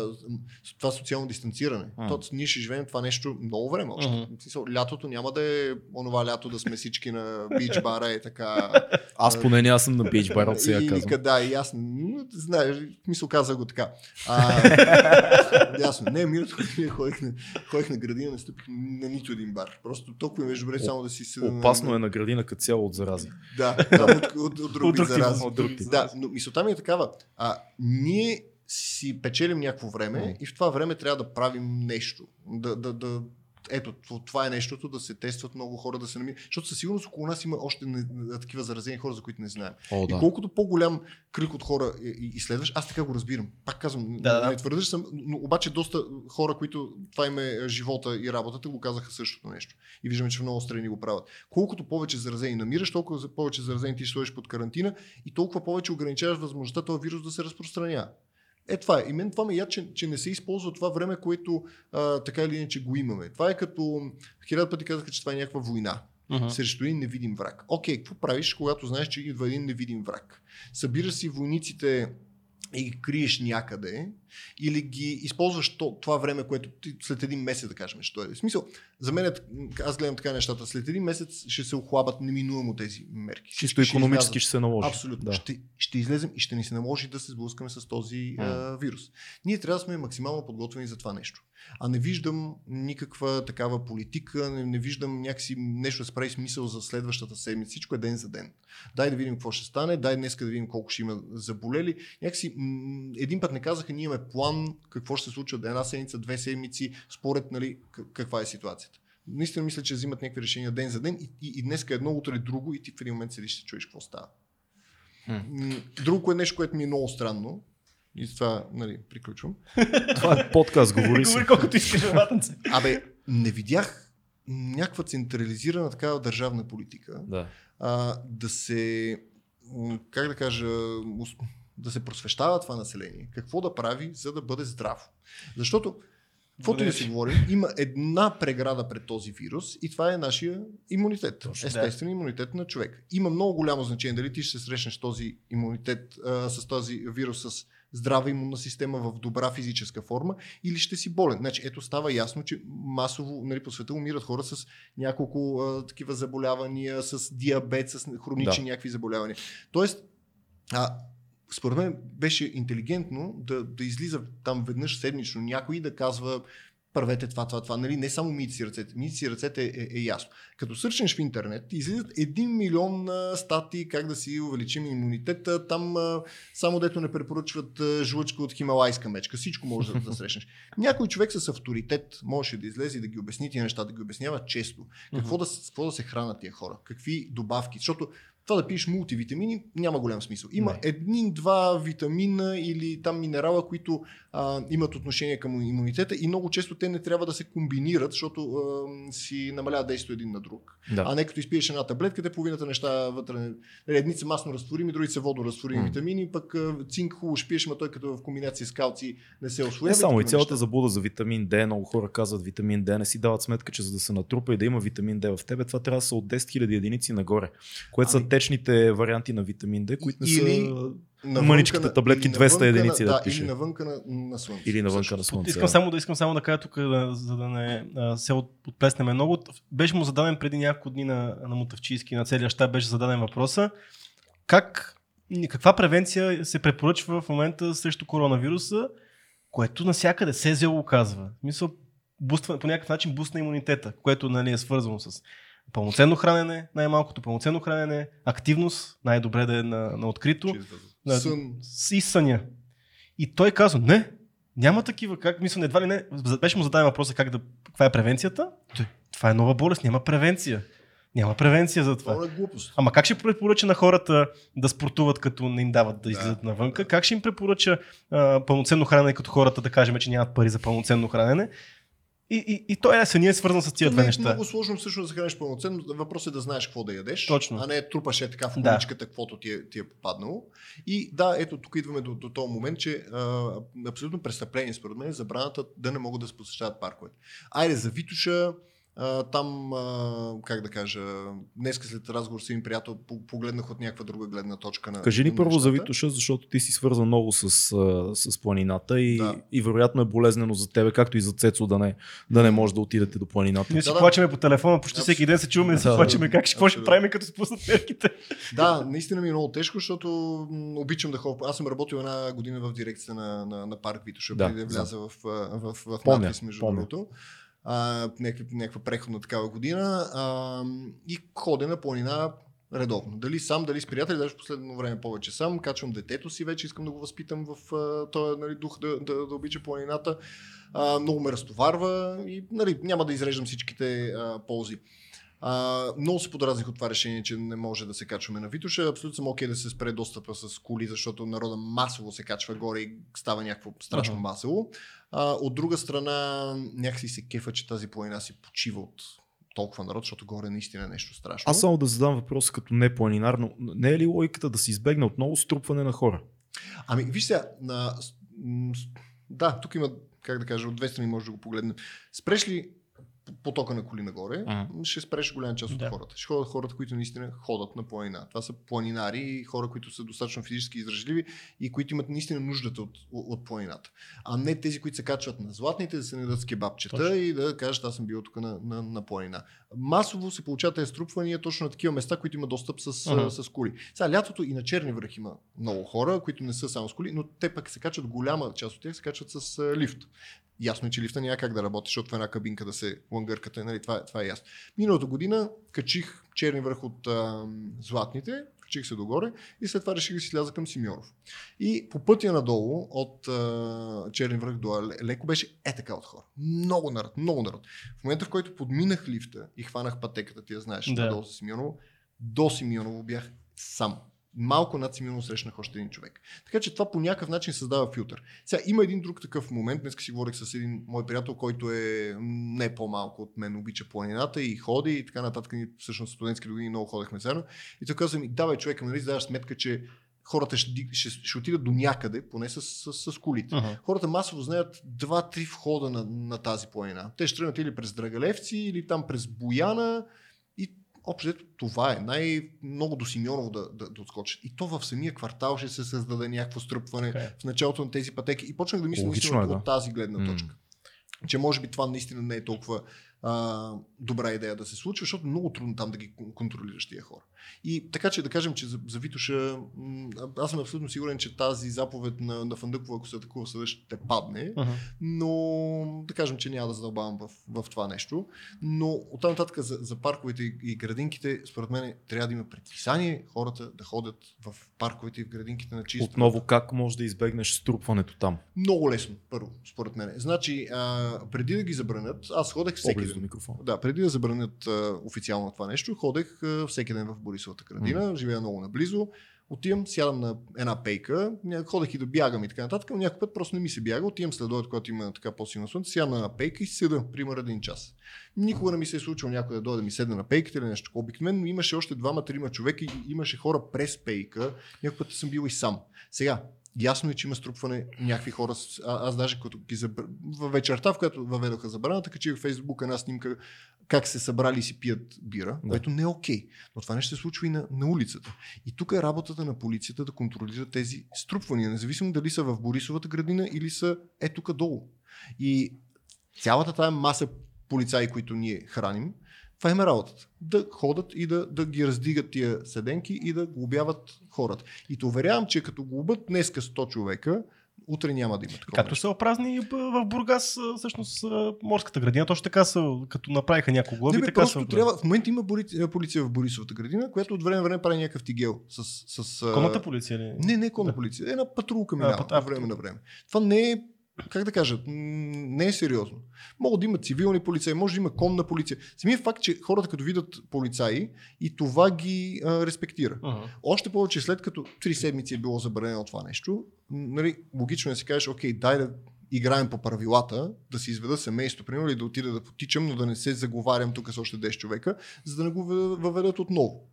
[SPEAKER 2] това социално дистанциране.
[SPEAKER 1] М.
[SPEAKER 2] То, ние ще живеем това нещо много време още. Смисъл, Лятото няма да е онова лято да сме всички на бич бара и така.
[SPEAKER 1] Аз поне не аз съм на бич бар от сега казвам.
[SPEAKER 2] къде, да, и аз, знаеш, в смисъл каза го така. А, ясно, не, когато ние ходих на, ходих на градина, не стъпих на нито един бар. Просто толкова ми беше добре само да си на-
[SPEAKER 1] Опасно е на градина като цяло от зарази.
[SPEAKER 2] Да, да от, от, от, от друг
[SPEAKER 3] От друг
[SPEAKER 2] зарази.
[SPEAKER 1] от друг.
[SPEAKER 2] Да, но мисълта ми е такава. А, ние си печелим някакво време
[SPEAKER 1] М.
[SPEAKER 2] и в това време трябва да правим нещо. Да, да, да, ето, това е нещото, да се тестват много хора, да се намират. Защото със сигурност около нас има още не, такива заразени хора, за които не знаем.
[SPEAKER 1] О,
[SPEAKER 2] И
[SPEAKER 1] да.
[SPEAKER 2] колкото по-голям кръг от хора и- и- изследваш, аз така го разбирам. Пак казвам,
[SPEAKER 3] Да, да.
[SPEAKER 2] не твърдя, че съм, но обаче доста хора, които това им е живота и работата, го казаха същото нещо. И виждаме, че в много страни го правят. Колкото повече заразени намираш, толкова повече заразени ти ще сложиш под карантина и толкова повече ограничаваш възможността този вирус да се разпространява. Е, това е. И мен това ме яд, че, че не се използва това време, което а, така или иначе го имаме. Това е като хиляда пъти казаха, че това е някаква война
[SPEAKER 3] Мгм.
[SPEAKER 2] срещу един невидим враг. Окей, какво правиш, когато знаеш, че идва един невидим враг? Събираш си войниците и ги криеш някъде или ги използваш то, това време, което ти след един месец, да кажем, що е. В смисъл, за мен, е аз гледам така нещата, след един месец ще се охлабат неминуемо тези мерки.
[SPEAKER 1] Чисто
[SPEAKER 2] ще
[SPEAKER 1] економически
[SPEAKER 2] излязат.
[SPEAKER 1] ще се наложи.
[SPEAKER 2] Абсолютно.
[SPEAKER 1] Да.
[SPEAKER 2] Ще, ще излезем и ще ни се наложи да се сблъскаме с този
[SPEAKER 1] М.
[SPEAKER 2] а, вирус. Ние трябва да сме максимално подготвени за това нещо. А не виждам никаква такава политика, не, не виждам някакси нещо да се прави смисъл за следващата седмица. Всичко е ден за ден. Дай да видим какво ще стане, дай днес да видим колко ще има заболели. Някакси м- един път не казаха, ние имаме план какво ще се случва една седмица, две седмици, според нали, каква е ситуацията. Наистина мисля, че взимат някакви решения ден за ден и, и, и днес е едно, утре друго и ти в един момент седиш и чуеш какво става. Друго е нещо, което ми е много странно. И с това нали, приключвам.
[SPEAKER 1] Това е подкаст, говори си.
[SPEAKER 3] Говори колкото искаш, ватанце.
[SPEAKER 2] Абе, не видях някаква централизирана такава държавна политика
[SPEAKER 1] Да.
[SPEAKER 2] а, да се, как да кажа, да се просвещава това население. Какво да прави, за да бъде здраво. Защото, каквото и да си говорим, има една преграда пред този вирус и това е нашия имунитет.
[SPEAKER 3] Точно,
[SPEAKER 2] Естествен имунитет на човек. Има много голямо значение дали ти ще се срещнеш този имунитет, а, с този вирус с здрава имунна система в добра физическа форма или ще си болен. Значи, ето става ясно, че масово нали, по света умират хора с няколко а, такива заболявания, с диабет, с хронични
[SPEAKER 1] Да.
[SPEAKER 2] някакви заболявания. Тоест, а, според мен беше интелигентно да, да излиза там веднъж седмично някой да казва правете това, това, това. Нали? Не само мийте си ръцете. Мийте си ръцете е, е, е ясно. Като сърчнеш в интернет, излизат 1 милион а, статии как да си увеличим имунитета. Там а, само дето не препоръчват а, жлъчка от хималайска мечка. Всичко може да, да срещнеш. Някой човек с авторитет може да излезе и да ги обясни тия неща, да ги обяснява често. Какво, да, какво да се хранят тия хора? Какви добавки? Защото това да пиеш мултивитамини няма голям смисъл. Има
[SPEAKER 1] Не.
[SPEAKER 2] един-два витамина или там минерала, които а, имат отношение към имунитета и много често те не трябва да се комбинират, защото а, си намаляват действието един на друг.
[SPEAKER 1] Да.
[SPEAKER 2] А не като изпиеш една таблетка, те половината неща вътре. Едни са масно разтворими, други са водоразтворими витамини, пък цинк хубаво ще пиеш, но той като в комбинация с калци не се освоява.
[SPEAKER 1] Не само и цялата
[SPEAKER 2] неща.
[SPEAKER 1] заблуда за витамин D, много хора казват витамин D, не си дават сметка, че за да се натрупа и да има витамин D в тебе, това трябва да са от 10 000 единици нагоре, което са
[SPEAKER 2] Ами-
[SPEAKER 1] течните варианти на витамин D, които не
[SPEAKER 2] Или
[SPEAKER 1] са
[SPEAKER 2] Навънка
[SPEAKER 1] мъничките таблетки
[SPEAKER 2] или
[SPEAKER 1] 200
[SPEAKER 2] навънка
[SPEAKER 1] единици да
[SPEAKER 2] да,
[SPEAKER 1] пише.
[SPEAKER 2] Или навънка на, на слънце.
[SPEAKER 1] или навънка на слънце.
[SPEAKER 3] Искам само да искам само да кажа тук, да, за да не а, се от- отплеснеме много. Беше му зададен преди няколко дни на, на Мутавчийски, на целия щаб беше зададен въпроса. Как, каква превенция се препоръчва в момента срещу коронавируса, което навсякъде СЗО го казва. Мисъл, буства, по някакъв начин бустна имунитета, което нали, е свързано с пълноценно хранене, най-малкото пълноценно хранене, активност, най-добре да е на, на открито. Да,
[SPEAKER 2] Сън.
[SPEAKER 3] с- и съня. И той казва, не, няма такива, как мисля, едва ли не, беше му зададен въпроса как да, каква е превенцията. Той, това е нова болест, няма превенция. Няма превенция за това.
[SPEAKER 2] Това е глупост.
[SPEAKER 3] Ама как ще препоръча на хората да спортуват, като не им дават да излизат
[SPEAKER 2] Да,
[SPEAKER 3] навънка?
[SPEAKER 2] да.
[SPEAKER 3] Как ще им препоръча а, пълноценно хранене, като хората да кажем, че нямат пари за пълноценно хранене? И, и, и той е съня е свързан с тия две
[SPEAKER 2] е
[SPEAKER 3] неща.
[SPEAKER 2] много сложно всъщност да се храниш пълноценно. Въпросът е да знаеш какво да ядеш,
[SPEAKER 3] Точно.
[SPEAKER 2] а не трупаш е така в
[SPEAKER 3] Да.
[SPEAKER 2] количката, каквото ти е, ти е попаднало. И да, ето тук идваме до, до този момент, че а, абсолютно престъпление според мен е забраната да не могат да се посещават парковете. Айде за Витуша, а, там, а, как да кажа, днеска след разговор с един приятел по- погледнах от някаква друга гледна точка на
[SPEAKER 1] Кажи ни
[SPEAKER 2] на
[SPEAKER 1] първо за. Витуша, защото ти си свързан много с, с планината и,
[SPEAKER 2] Да.
[SPEAKER 1] и вероятно е болезнено за тебе, както и за Цецо да не, да не може да отидете до планината.
[SPEAKER 3] Ние си
[SPEAKER 2] Да, да.
[SPEAKER 3] плачеме по телефона, почти
[SPEAKER 2] Абсолютно.
[SPEAKER 3] всеки ден се чуваме да
[SPEAKER 1] Да,
[SPEAKER 3] плачеме как ще, какво ще правим, като спуснат мерките.
[SPEAKER 2] Да, наистина ми е много тежко, защото обичам да ходя. Аз съм работил една година в дирекция на, на, на парк Витоша,
[SPEAKER 1] Да,
[SPEAKER 2] преди да вляза в, а, в, в, в
[SPEAKER 1] Помня,
[SPEAKER 2] надпис, между
[SPEAKER 1] помня.
[SPEAKER 2] другото. Някаква, някаква преходна такава година. А, и ходя на планина редовно. Дали сам, дали с приятели, даже в последно време повече сам. Качвам детето си, вече искам да го възпитам в този нали, дух да, да, да обича планината. А, много ме разтоварва и нали, няма да изреждам всичките а, ползи. А, много се подразних от това решение, че не може да се качваме на Витуша. Абсолютно съм окей да се спре достъпа с коли, защото народа масово се качва горе и става някакво страшно
[SPEAKER 3] Ага.
[SPEAKER 2] масово. А, от друга страна, някакси се кефа, че тази планина си почива от толкова народ, защото горе наистина е нещо страшно.
[SPEAKER 1] Аз само да задам въпрос като не планинар, но не е ли логиката да се избегне отново струпване на хора?
[SPEAKER 2] Ами, виж сега, на... да, тук има, как да кажа, от две страни може да го погледнем. Спреш ли потока на коли нагоре,
[SPEAKER 1] Ага.
[SPEAKER 2] ще спреш голяма част от
[SPEAKER 3] Да.
[SPEAKER 2] хората. Ще ходят хората, които наистина ходят на планина. Това са планинари и хора, които са достатъчно физически издръжливи и които имат наистина нуждата от, от планината. А не тези, които се качват на златните, да се недат с кебабчета
[SPEAKER 3] Точно.
[SPEAKER 2] и да кажат, аз съм бил тук на, на, на планина. Масово се получават тези струпвания точно на такива места, които има достъп с,
[SPEAKER 3] Ага.
[SPEAKER 2] с коли. Сега лятото и на Черни връх има много хора, които не са само с коли, но те пък се качват, голяма част от тях се качват с лифт. Ясно е, че лифта няма как да работи, защото в една кабинка да се лангъркате, нали? това, това е ясно. Миналата година качих черни върх от а, златните, качих се догоре и след това реших да си сляза към Симеонов. И по пътя надолу от а, черни връх до леко беше е така от хора. Много народ, много народ. В момента, в който подминах лифта и хванах пътеката, ти я знаеш,
[SPEAKER 3] Да.
[SPEAKER 2] надолу за Симеоново, до Симеоново бях сам. Малко над Симеоново срещнах още един човек. Така че това по някакъв начин създава филтър. Сега има един друг такъв момент. Днес си говорих с един мой приятел, който е не по-малко от мен, обича планината и ходи и така нататък. Ние всъщност студентски години много ходехме заедно. И той каза ми, давай човека, нали, даваш сметка, че хората ще, ще, ще отидат до някъде, поне с, с, с колите.
[SPEAKER 3] Ага.
[SPEAKER 2] Хората масово знаят два-три входа на, на тази планина. Те ще тръгнат или през Драгалевци, или там през Бояна. И общо това е. Най-много до Симеоново да, да, да отскочат. И то в самия квартал ще се създаде някакво стръпване
[SPEAKER 3] Така е.
[SPEAKER 2] в началото на тези пътеки. И почнах да мисля
[SPEAKER 1] Логично
[SPEAKER 2] наистина
[SPEAKER 1] е,
[SPEAKER 2] от,
[SPEAKER 1] да.
[SPEAKER 2] от тази гледна точка. Че може би това наистина не е толкова а, добра идея да се случва, защото много трудно там да ги кон- контролираш тия хора. И така че да кажем, че за, за Витоша, аз съм абсолютно сигурен, че тази заповед на, на Фандъкова, ако се атакува съда, ще падне
[SPEAKER 3] Ага.
[SPEAKER 2] но да кажем, че няма да задълбавам в, в това нещо. Но оттам нататък за, за парковете и, градинките, според мен трябва да има предписание хората да ходят в парковете и в градинките на чисто.
[SPEAKER 1] Отново как може да избегнеш струпването там?
[SPEAKER 2] Много лесно, първо, според мен. Значи, а, преди да ги забранят, аз ходех всеки
[SPEAKER 1] По-близо до микрофона.
[SPEAKER 2] Да, преди да забранят а, официално това нещо, ходех а, всеки ден в Борисовата градина, живея много наблизо. Отивам, сядам на една пейка, ходех и да бягам и така нататък, но някой път просто не ми се бяга. Отивам след обед, когато има така по-силно слънце, сядам на една пейка и седа, примерно един час. Никога не ми се е случило някой да дойде да ми седне на пейката или нещо такова. Обикновено имаше още двама-трима човека и имаше хора през пейка. Някой път съм бил и сам. Сега, Ясно е, че има струпване някакви хора. А, аз даже като ги забр... във вечерта, в която въведоха забраната, качих в Фейсбук една снимка как се събрали и си пият бира,
[SPEAKER 1] Да.
[SPEAKER 2] което не е окей. Но това не ще се случва и на, на улицата. И тук е работата на полицията да контролира тези струпвания, независимо дали са в Борисовата градина или са е тук долу. И цялата тая маса полицаи, които ние храним, това им е работата. Да ходят и да, да ги раздигат тия седенки и да глобяват хората. И те уверявам, че като глобят днеска 100 човека, утре няма да има такова.
[SPEAKER 3] Както са опразни в Бургас, а, всъщност а, морската градина, точно така са, като направиха няколко глоби,
[SPEAKER 2] Не, бе,
[SPEAKER 3] така
[SPEAKER 2] просто
[SPEAKER 3] са.
[SPEAKER 2] трябва. В момента има боли- полиция в Борисовата градина, която от време на време прави някакъв тигел с. с а,
[SPEAKER 3] Конната полиция ли?
[SPEAKER 2] Не, не конна
[SPEAKER 3] Да.
[SPEAKER 2] полиция. Една патрулка минава
[SPEAKER 3] пат- а,
[SPEAKER 2] от време на време. Това не е, как да кажа, не е сериозно. Могат да има цивилни полицаи, може да има конна полиция. Самият факт, че хората като видят полицаи и това ги а, респектира.
[SPEAKER 3] Ага.
[SPEAKER 2] Още повече след като три седмици е било забранено това нещо, нали, логично е да си кажеш, окей, дай да играем по правилата, да си изведа семейство, примерно, или да отида да потичам, но да не се заговарям тук с още 10 човека, за да не го въ- въведат отново.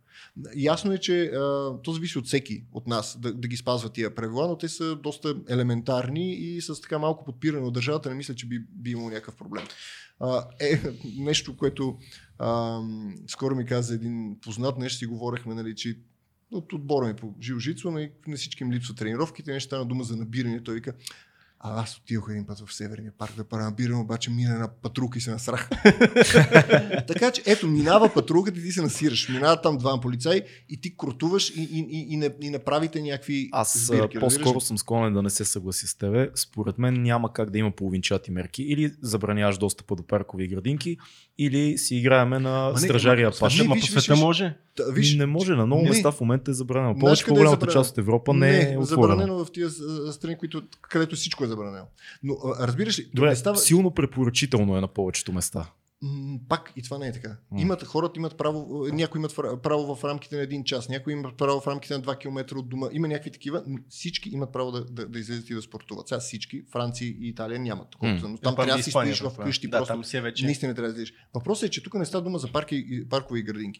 [SPEAKER 2] Ясно е, че а, то зависи от всеки от нас да, да ги спазва тия правила, но те са доста елементарни и с така малко подпиране от държавата не мисля, че би, би имало някакъв проблем. А, е нещо, което а, скоро ми каза един познат, нещо си говорихме, нали, че от отбора ми по жилжицо, нали, на всички им липсват тренировките, нещо стана дума за набиране, той вика, а аз отидох един път в Северния парк да набиране, обаче мина една патрулка и се насрах. така че, ето, минава патрулката и ти се насираш. Минават там два полицаи и ти крутуваш и, и, и, и, не, и направите някакви
[SPEAKER 1] Аз
[SPEAKER 2] сбирки. разбираш
[SPEAKER 1] по-скоро
[SPEAKER 2] ли?
[SPEAKER 1] съм склонен да не се съглася с тебе. Според мен няма как да има половинчати мерки. Или забраняваш достъпа до паркови градинки, или си играеме на
[SPEAKER 2] не,
[SPEAKER 1] стражария
[SPEAKER 2] ама,
[SPEAKER 1] паш.
[SPEAKER 2] не,
[SPEAKER 3] Ама по света може.
[SPEAKER 2] Та,
[SPEAKER 1] Виж, не може, на много
[SPEAKER 2] не.
[SPEAKER 1] места в момента е забранено.
[SPEAKER 2] Знаеш
[SPEAKER 1] Повече
[SPEAKER 2] е
[SPEAKER 1] по-голямата част от Европа не, е отворена.
[SPEAKER 2] забранено в тия страни, които, където всичко е забранено. Но а, разбираш ли,
[SPEAKER 1] Добре,
[SPEAKER 2] не става...
[SPEAKER 1] силно препоръчително е на повечето места.
[SPEAKER 2] Пак и това не е така. Имат, хората имат право, някои имат право в рамките на един час, някои имат право в рамките на 2 км от дома. Има някакви такива, но всички имат право да, да, да излезат и да спортуват. Сега всички, Франция и Италия нямат такова.
[SPEAKER 1] М.
[SPEAKER 2] Но там
[SPEAKER 3] Е, пам
[SPEAKER 2] трябва да си стоиш в къщи,
[SPEAKER 3] Да,
[SPEAKER 2] просто
[SPEAKER 3] там си е вече.
[SPEAKER 2] наистина трябва да излезеш. Въпросът е, че тук не става дума за парки, и- паркови градинки.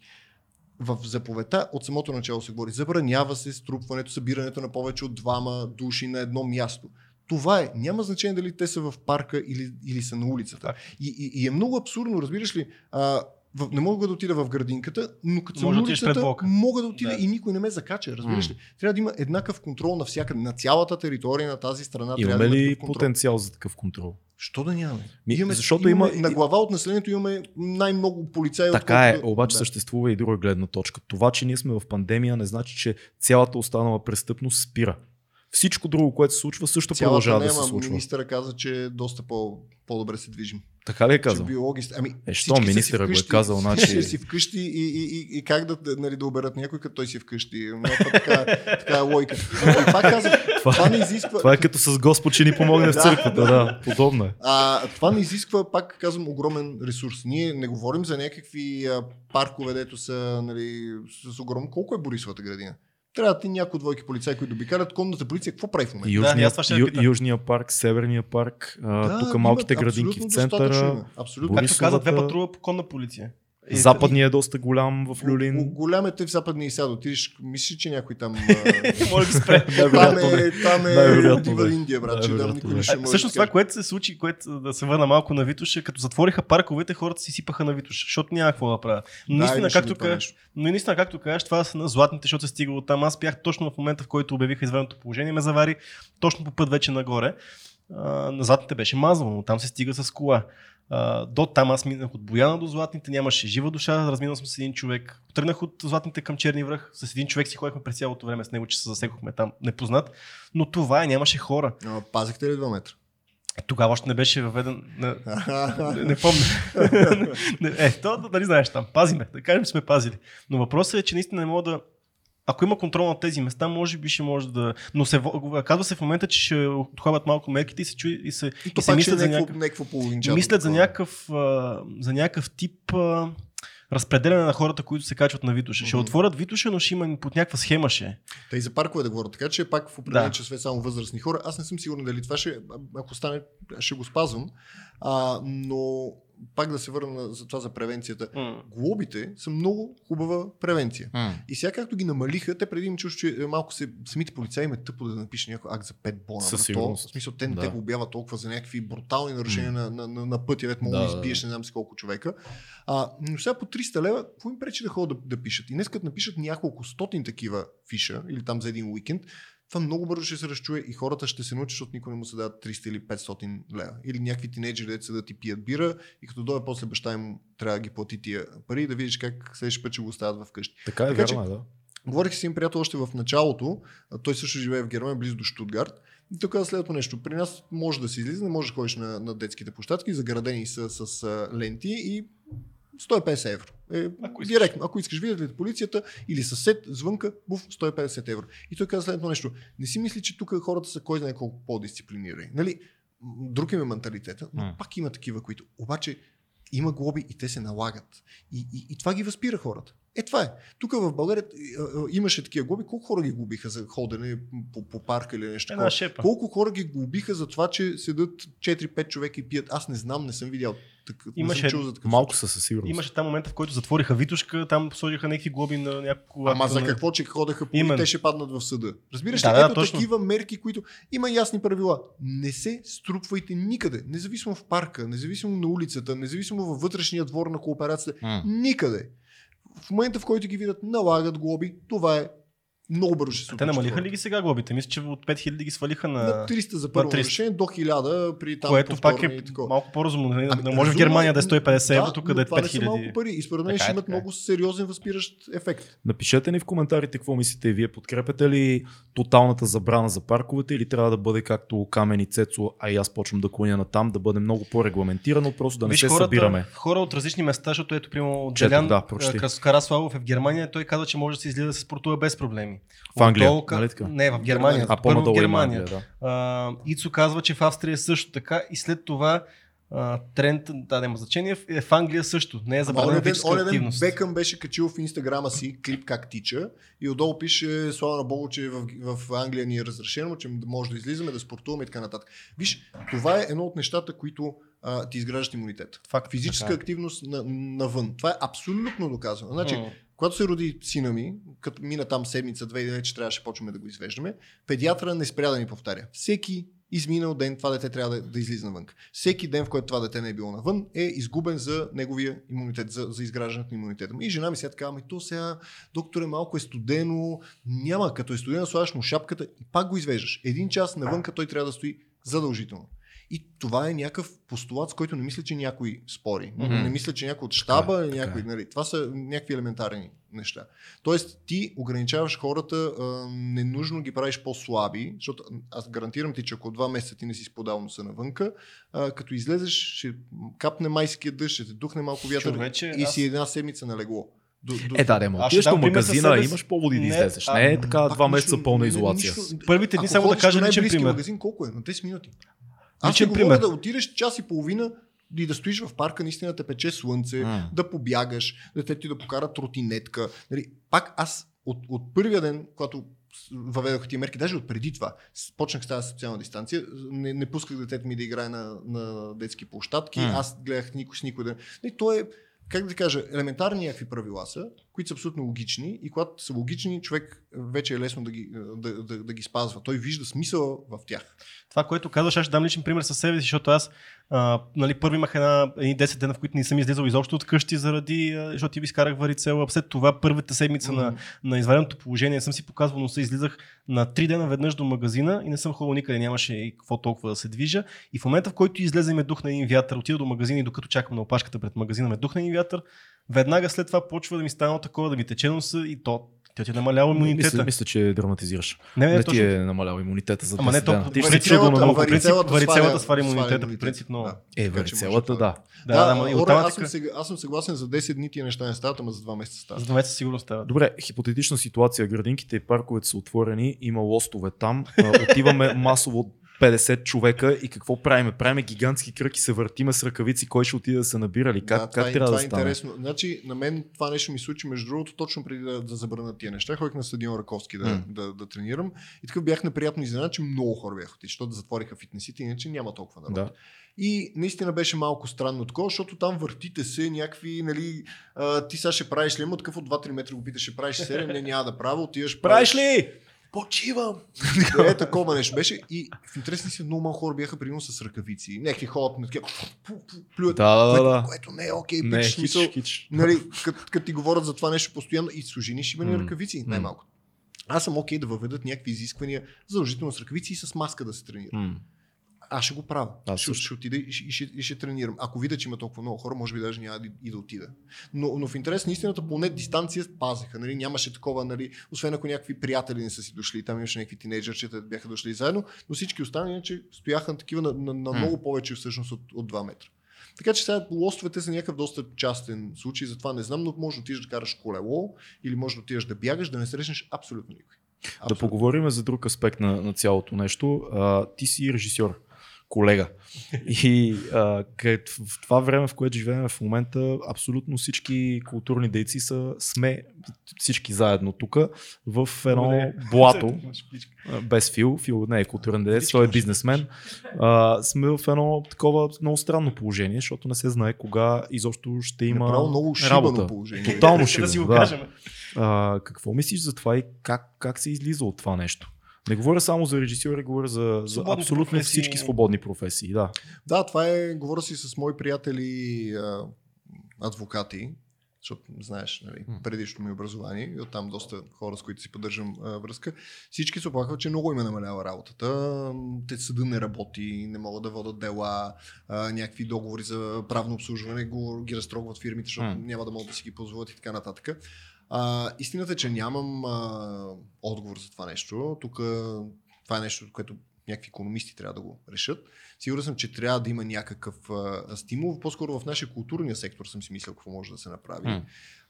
[SPEAKER 2] В заповедта от самото начало се говори. Забранява се струпването, събирането на повече от двама души на едно място. Това е. Няма значение дали те са в парка или, или са на улицата. И, и, и е много абсурдно, разбираш ли? А, в, не мога да отида в градинката, но като съм улицата, мога да отида
[SPEAKER 3] Да.
[SPEAKER 2] и никой не ме закача, разбираш ли? Трябва да има еднакъв контрол навсякъде, на цялата територия на тази страна. трябва
[SPEAKER 1] Имаме
[SPEAKER 2] да
[SPEAKER 1] ли потенциал за такъв контрол?
[SPEAKER 2] Що да нямаме?
[SPEAKER 1] Ми,
[SPEAKER 2] имаме,
[SPEAKER 1] защото
[SPEAKER 2] имаме,
[SPEAKER 1] има-
[SPEAKER 2] На глава от населението имаме най-много полицаи.
[SPEAKER 1] Така е,
[SPEAKER 2] отколкото-
[SPEAKER 1] обаче
[SPEAKER 2] да.
[SPEAKER 1] съществува и друга гледна точка. Това, че ние сме в пандемия, не значи, че цялата останала престъпност спира. Всичко друго, което се случва, също
[SPEAKER 2] Цялата
[SPEAKER 1] продължава да се случва.
[SPEAKER 2] Министъра каза, че доста по, по-добре се движим.
[SPEAKER 1] Така ли е казал?
[SPEAKER 2] биологи... Ами,
[SPEAKER 1] Е, що, министъра го е казал, значи-
[SPEAKER 2] си вкъщи и, и, и, и как да, нали, да оберат някой, като той си вкъщи. Някаква така, така е логика. И пак казвам, това не изисква...
[SPEAKER 1] Това е като с Господ, че ни помогне в църквата, да, подобно е.
[SPEAKER 2] А, това не изисква, пак казвам, огромен ресурс. Ние не говорим за някакви паркове, дето са нали, с огромно. Колко е Борисовата градина? Трябва да ти някои двойки полицаи, които обикалят конната полиция. Какво прави в момента?
[SPEAKER 3] Да,
[SPEAKER 1] Южния,
[SPEAKER 3] ще
[SPEAKER 1] ю, южния парк, Северния парк,
[SPEAKER 2] Да,
[SPEAKER 1] тук малките градинки в центъра.
[SPEAKER 2] Абсолютно.
[SPEAKER 3] Както каза, две
[SPEAKER 1] Борисовата-
[SPEAKER 3] патрула по конна полиция. И-
[SPEAKER 1] западния е доста голям в Люлин.
[SPEAKER 2] го- Голям е те в западния и сега отидеш. Мислиш, че някой там...
[SPEAKER 3] Може да спре.
[SPEAKER 2] там е, там е. Индия, брат, че
[SPEAKER 1] Най-вероятно
[SPEAKER 2] никой не ще може да
[SPEAKER 3] това, което се случи, което да се върна малко на Витуша, като затвориха парковете, хората си сипаха на Витуша, защото няма какво да правят. Но наистина, както кажеш, но наистина, както кажеш, това са на златните, защото се стигало там. Аз бях точно в момента, в който обявиха извънното положение, ме завари точно по път вече нагоре. А, на златните беше мазало, но там се стига с кола. До там аз минах от Бояна до Златните, нямаше жива душа, разминал съм с един човек. Тръгнах от Златните към Черни връх, с един човек си ходихме през цялото време с него, че се засекохме там, непознат. Но това е, нямаше хора.
[SPEAKER 2] А, Пазихте ли 2 метра?
[SPEAKER 3] Тогава още не беше въведен. Не, не, не помня. Е, то, нали знаеш там, пазиме, да кажем, сме пазили. Но въпросът е, че наистина не мога да. Ако има контрол на тези места, може би ще може да. Но се, казва се в момента, че ще отхлабят малко мерките и се, чуи, и се,
[SPEAKER 2] И
[SPEAKER 3] и се
[SPEAKER 2] ще е
[SPEAKER 3] мислят за някакъв,
[SPEAKER 2] някакво
[SPEAKER 3] мислят за някакъв, за някакъв тип а, разпределяне на хората, които се качват на Витуша. Ще
[SPEAKER 2] Мгм.
[SPEAKER 3] отворят Витуша, но ще има под някаква схема ще.
[SPEAKER 2] Те и за паркове да говоря, така че пак в определени
[SPEAKER 3] Да.
[SPEAKER 2] часове само възрастни хора. Аз не съм сигурен дали това ще, ако стане, ще го спазвам. А, но пак да се върна на- за това за превенцията. Глобите са много хубава превенция. И сега както ги намалиха, те преди им чуш, че е, малко се, самите полицаи ме тъпо да напише някой акт за 5 бона.
[SPEAKER 1] Със сигурност.
[SPEAKER 2] В смисъл, те не
[SPEAKER 1] Да.
[SPEAKER 2] те го обяват толкова за някакви брутални нарушения на, на, на, на пътя, дето мога да,
[SPEAKER 1] Да,
[SPEAKER 2] избиеш не знам си колко човека. А, но сега по 300 лева, какво им пречи да ходят да, да пишат? И днес като напишат няколко стотин такива фиша, или там за един уикенд, това много бързо ще се разчуе и хората ще се научат, защото никой не му се дадат 300 или 500 лева. Или някакви тинейджери, деца да ти пият бира и като дойде после баща им трябва да ги плати тия пари и да видиш как следващия път ще го оставят вкъщи.
[SPEAKER 1] Така е,
[SPEAKER 2] Така че-
[SPEAKER 1] вярно е, да.
[SPEAKER 2] Говорих с един приятел още в началото. Той също живее в Германия, близо до Штутгарт. И каза следното нещо. При нас може да се излиза, не може да ходиш на, на детските площадки, заградени са с ленти и 150 евро. Е,
[SPEAKER 3] Ако искаш.
[SPEAKER 2] директно. Ако искаш, видят ли полицията или съсед, звънка, буф, 150 евро. И той каза следното нещо. Не си мисли, че тук хората са кой знае колко по-дисциплинирани. Нали? Друг им е менталитета, но
[SPEAKER 1] М.
[SPEAKER 2] пак има такива, които. Обаче има глоби и те се налагат. И, и, и това ги възпира хората. Е, това е. Тук в България а, а, имаше такива глоби. Колко хора ги глобиха за ходене по, по парка или нещо такова? Колко хора ги глобиха за това, че седат 4-5 човека и пият? Аз не знам, не съм видял. Так,
[SPEAKER 3] Имаше
[SPEAKER 2] чул за такъв
[SPEAKER 1] Малко са със сигурност.
[SPEAKER 3] Имаше там момента, в който затвориха Витушка, там сложиха някакви глоби на няколко.
[SPEAKER 2] Ама за какво, че ходеха по те ще паднат в съда. Разбираш
[SPEAKER 3] Да,
[SPEAKER 2] ли,
[SPEAKER 3] да,
[SPEAKER 2] ето
[SPEAKER 3] точно.
[SPEAKER 2] такива мерки, които има ясни правила. Не се струпвайте никъде, независимо в парка, независимо на улицата, независимо във вътрешния двор на кооперацията, никъде. В момента, в който ги видят, налагат глоби, това е много бързо ще се
[SPEAKER 3] Те намалиха ли ги сега глобите? Мисля, че от 5000 ги свалиха на...
[SPEAKER 2] На 300 за първо
[SPEAKER 3] 300.
[SPEAKER 2] нарушение, до 1000 при там
[SPEAKER 3] което пак е малко по-разумно. Не,
[SPEAKER 2] Ами,
[SPEAKER 3] не може в Германия
[SPEAKER 2] е,
[SPEAKER 3] да е 150 евро,
[SPEAKER 2] да,
[SPEAKER 3] тук
[SPEAKER 2] но
[SPEAKER 3] да е
[SPEAKER 2] това не са малко
[SPEAKER 3] 5000.
[SPEAKER 2] пари. И според мен
[SPEAKER 3] Така
[SPEAKER 2] ще
[SPEAKER 3] е,
[SPEAKER 2] имат
[SPEAKER 3] така е.
[SPEAKER 2] много сериозен възпиращ ефект.
[SPEAKER 1] Напишете ни в коментарите какво мислите вие. Подкрепяте ли тоталната забрана за парковете или трябва да бъде както Камен и Цецо, а и аз почвам да клоня на там, да бъде много по-регламентирано, просто да не
[SPEAKER 3] Виж,
[SPEAKER 1] се
[SPEAKER 3] хората,
[SPEAKER 1] събираме.
[SPEAKER 3] хора от различни места, защото ето, примерно, Делян
[SPEAKER 1] да,
[SPEAKER 3] Караславов е в Германия, той каза, че може да се излиза да се спортува без проблеми.
[SPEAKER 1] В Англия,
[SPEAKER 3] Отдолу ка-
[SPEAKER 1] нали така?
[SPEAKER 3] Не, в Германия.
[SPEAKER 1] А
[SPEAKER 3] Първо в Германия.
[SPEAKER 1] Англия, да.
[SPEAKER 3] А, Ицо казва, че в Австрия е също така и след това а, тренд, да, няма значение, е в Англия също. Не е забранена физическа активност.
[SPEAKER 2] Бекъм беше качил в инстаграма си клип как тича и отдолу пише слава на Богу, че в, в Англия ни е разрешено, че може да излизаме, да спортуваме и така нататък. Виж, това е едно от нещата, които а, ти изграждат имунитет.
[SPEAKER 3] Факт,
[SPEAKER 2] Физическа
[SPEAKER 3] така е.
[SPEAKER 2] активност на, навън. Това е абсолютно доказано. Значи, когато се роди сина ми, като мина там седмица, две и вече трябваше почваме да го извеждаме, педиатъра не спря да ни повтаря. Всеки изминал ден това дете трябва да, да излиза навън. Всеки ден, в който това дете не е било навън, е изгубен за неговия имунитет, за, за изграждането на имунитета. И жена ми сега така, ами то сега, докторе, малко е студено, няма, като е студено, слагаш му шапката и пак го извеждаш. Един час навън, той трябва да стои задължително. И това е някакъв постулат, с който не мисля, че някой спори. Mm-hmm. Не мисля, че някой от щаба, така, някой, така. Нали, това са някакви елементарни неща. Тоест, ти ограничаваш хората, а, ненужно ги правиш по-слаби, защото аз гарантирам ти, че ако два месеца ти не си сподал носа навънка, а, като излезеш, ще капне майския дъжд, ще те духне малко вятър
[SPEAKER 3] Човече,
[SPEAKER 2] и
[SPEAKER 3] аз-
[SPEAKER 2] си една седмица на легло. До, до...
[SPEAKER 1] Е, да, да, ма отидеш до магазина,
[SPEAKER 3] себе
[SPEAKER 1] имаш поводи да излезеш.
[SPEAKER 3] а,
[SPEAKER 1] Не е така два месеца пълна изолация.
[SPEAKER 3] Първите дни само да кажа
[SPEAKER 2] най-близкия
[SPEAKER 3] пример.
[SPEAKER 2] магазин, колко е? На 10 минути. Аз ти
[SPEAKER 3] пример.
[SPEAKER 2] да отидеш час и половина и да стоиш в парка, наистина те пече слънце,
[SPEAKER 1] М.
[SPEAKER 2] да побягаш, да те ти да покара тротинетка. Нали, пак аз от, от първия ден, когато въведох тия мерки, даже от преди това, почнах с тази социална дистанция, не, не пусках детето ми да играе на, на детски площадки,
[SPEAKER 1] М.
[SPEAKER 2] аз гледах никой с никой да... Нали, то е, как да кажа, елементарни някакви правила са, които са абсолютно логични и когато са логични, човек вече е лесно да ги, да, да, да ги спазва. Той вижда смисъла в тях.
[SPEAKER 3] Това, което казваш, аз ще дам личен пример със себе си, защото аз а, нали, първо имах една, едни 10 дена, в които не съм излизал изобщо от къщи, заради, а, защото ти ви изкарах варицела. След това първата седмица на,
[SPEAKER 2] М.
[SPEAKER 3] на извареното положение съм си показвал носа, излизах на 3 дена веднъж до магазина и не съм ходил никъде, нямаше и какво толкова да се движа. И в момента, в който излезе ме духна един вятър, отида до магазина и докато чакам на опашката пред магазина, ме духна един вятър, веднага след това почва да ми стане такова, да ми тече носа и то, тя ти е намалява имунитета.
[SPEAKER 1] Мисля, мисля, че драматизираш.
[SPEAKER 3] не, не,
[SPEAKER 1] Не ти е намалял имунитета за
[SPEAKER 3] Ама не
[SPEAKER 1] 10 дена.
[SPEAKER 3] толкова.
[SPEAKER 1] Ти ще чудо на много.
[SPEAKER 2] варицелата сваля
[SPEAKER 3] имунитета,
[SPEAKER 2] имунитет.
[SPEAKER 3] по принцип, много.
[SPEAKER 2] Да.
[SPEAKER 1] Е, варицелата, да.
[SPEAKER 3] Да, да,
[SPEAKER 2] Оре,
[SPEAKER 3] оттам
[SPEAKER 2] аз, съм аз съм съгласен за 10 дни тия неща не стават, ама за 2 месеца стават.
[SPEAKER 3] За два месеца сигурно става.
[SPEAKER 1] Добре, хипотетична ситуация. Градинките и парковете са отворени, има лостове там. Отиваме масово 50 човека и какво правиме? Правиме гигантски кръг и се въртиме с ръкавици, кой ще отиде да се набира ли? Как,
[SPEAKER 2] да,
[SPEAKER 1] как
[SPEAKER 2] това, е-
[SPEAKER 1] трябва
[SPEAKER 2] това
[SPEAKER 1] да
[SPEAKER 2] е
[SPEAKER 1] стане?
[SPEAKER 2] интересно. Значи, на мен това нещо ми случи, между другото, точно преди да, да забранят тия неща. Ходих на стадион Раковски да,
[SPEAKER 1] М.
[SPEAKER 2] да, да, тренирам. И така бях неприятно изненадан, че много хора бяха отишли, защото затвориха фитнесите, иначе няма толкова народ.
[SPEAKER 1] Да.
[SPEAKER 2] И наистина беше малко странно такова, защото там въртите се някакви, нали, а, ти сега ще правиш ли, има такъв от 2-3 метра го питаш, ще правиш ли серия, не няма да правя, отиваш.
[SPEAKER 1] Правиш ли? Почивам!
[SPEAKER 2] Да, е, такова нещо беше. И в интересни си много малко хора бяха примерно с ръкавици. Някакви ходят на такива, плюят,
[SPEAKER 1] Да, да,
[SPEAKER 2] което,
[SPEAKER 1] да.
[SPEAKER 2] което не е окей,
[SPEAKER 1] Не,
[SPEAKER 2] пич,
[SPEAKER 1] хич,
[SPEAKER 2] смисъл,
[SPEAKER 1] хич.
[SPEAKER 2] нали, като кът ти говорят за това нещо постоянно и служи ни шибани
[SPEAKER 1] М.
[SPEAKER 2] ръкавици, най-малко. Аз съм окей да въведат някакви изисквания, задължително с ръкавици и с маска да се тренира.
[SPEAKER 1] М.
[SPEAKER 2] Аз ще го правя.
[SPEAKER 1] Аз
[SPEAKER 2] ще, ще отида и ще, и, ще, тренирам. Ако видя, че има толкова много хора, може би даже няма да, и да отида. Но, но в интерес на истината, поне дистанция пазеха. Нали? Нямаше такова, нали? освен ако някакви приятели не са си дошли. Там имаше някакви тинейджърчета, бяха дошли заедно, но всички останали, че стояха на такива на, на, на
[SPEAKER 1] М.
[SPEAKER 2] много повече всъщност от, от 2 метра. Така че сега лостовете са някакъв доста частен случай, затова не знам, но може да отидеш да караш колело или може да отидеш да бягаш, да не срещнеш абсолютно никой.
[SPEAKER 1] Да
[SPEAKER 2] Абсолютно.
[SPEAKER 1] поговорим за друг аспект на, на цялото нещо. А, ти си режисьор, колега. И а, къд, в това време, в което живеем в момента, абсолютно всички културни дейци са, сме всички заедно тук в едно
[SPEAKER 3] Благодаря.
[SPEAKER 1] блато, без Фил. Фил не е културен
[SPEAKER 3] Всички
[SPEAKER 1] той е бизнесмен. А, сме в едно такова много странно положение, защото не се знае кога изобщо ще има
[SPEAKER 2] Направо много шибано
[SPEAKER 1] работа.
[SPEAKER 2] положение.
[SPEAKER 1] Тотално
[SPEAKER 3] да
[SPEAKER 1] шибано,
[SPEAKER 3] си го
[SPEAKER 1] да.
[SPEAKER 3] кажем.
[SPEAKER 1] А, какво мислиш за това и как, как се излиза от това нещо? Не говоря само за режисьори, говоря за, за абсолютно
[SPEAKER 3] професии.
[SPEAKER 1] всички свободни професии. Да.
[SPEAKER 2] Да, това е, говоря си с мои приятели адвокати, защото знаеш, нали, предишното ми образование и оттам доста хора, с които си поддържам а, връзка. Всички се оплакват, че много им е намалява работата. Те съда не работи, не могат да водят дела, а, някакви договори за правно обслужване го, ги разтрогват фирмите, защото няма да могат да си ги позволят и така нататък. А, истината е, че нямам а, отговор за това нещо. Тук това е нещо, което някакви економисти трябва да го решат. Сигурен съм, че трябва да има някакъв а, стимул. По-скоро в нашия културния сектор съм си мислил какво може да се направи.
[SPEAKER 1] М.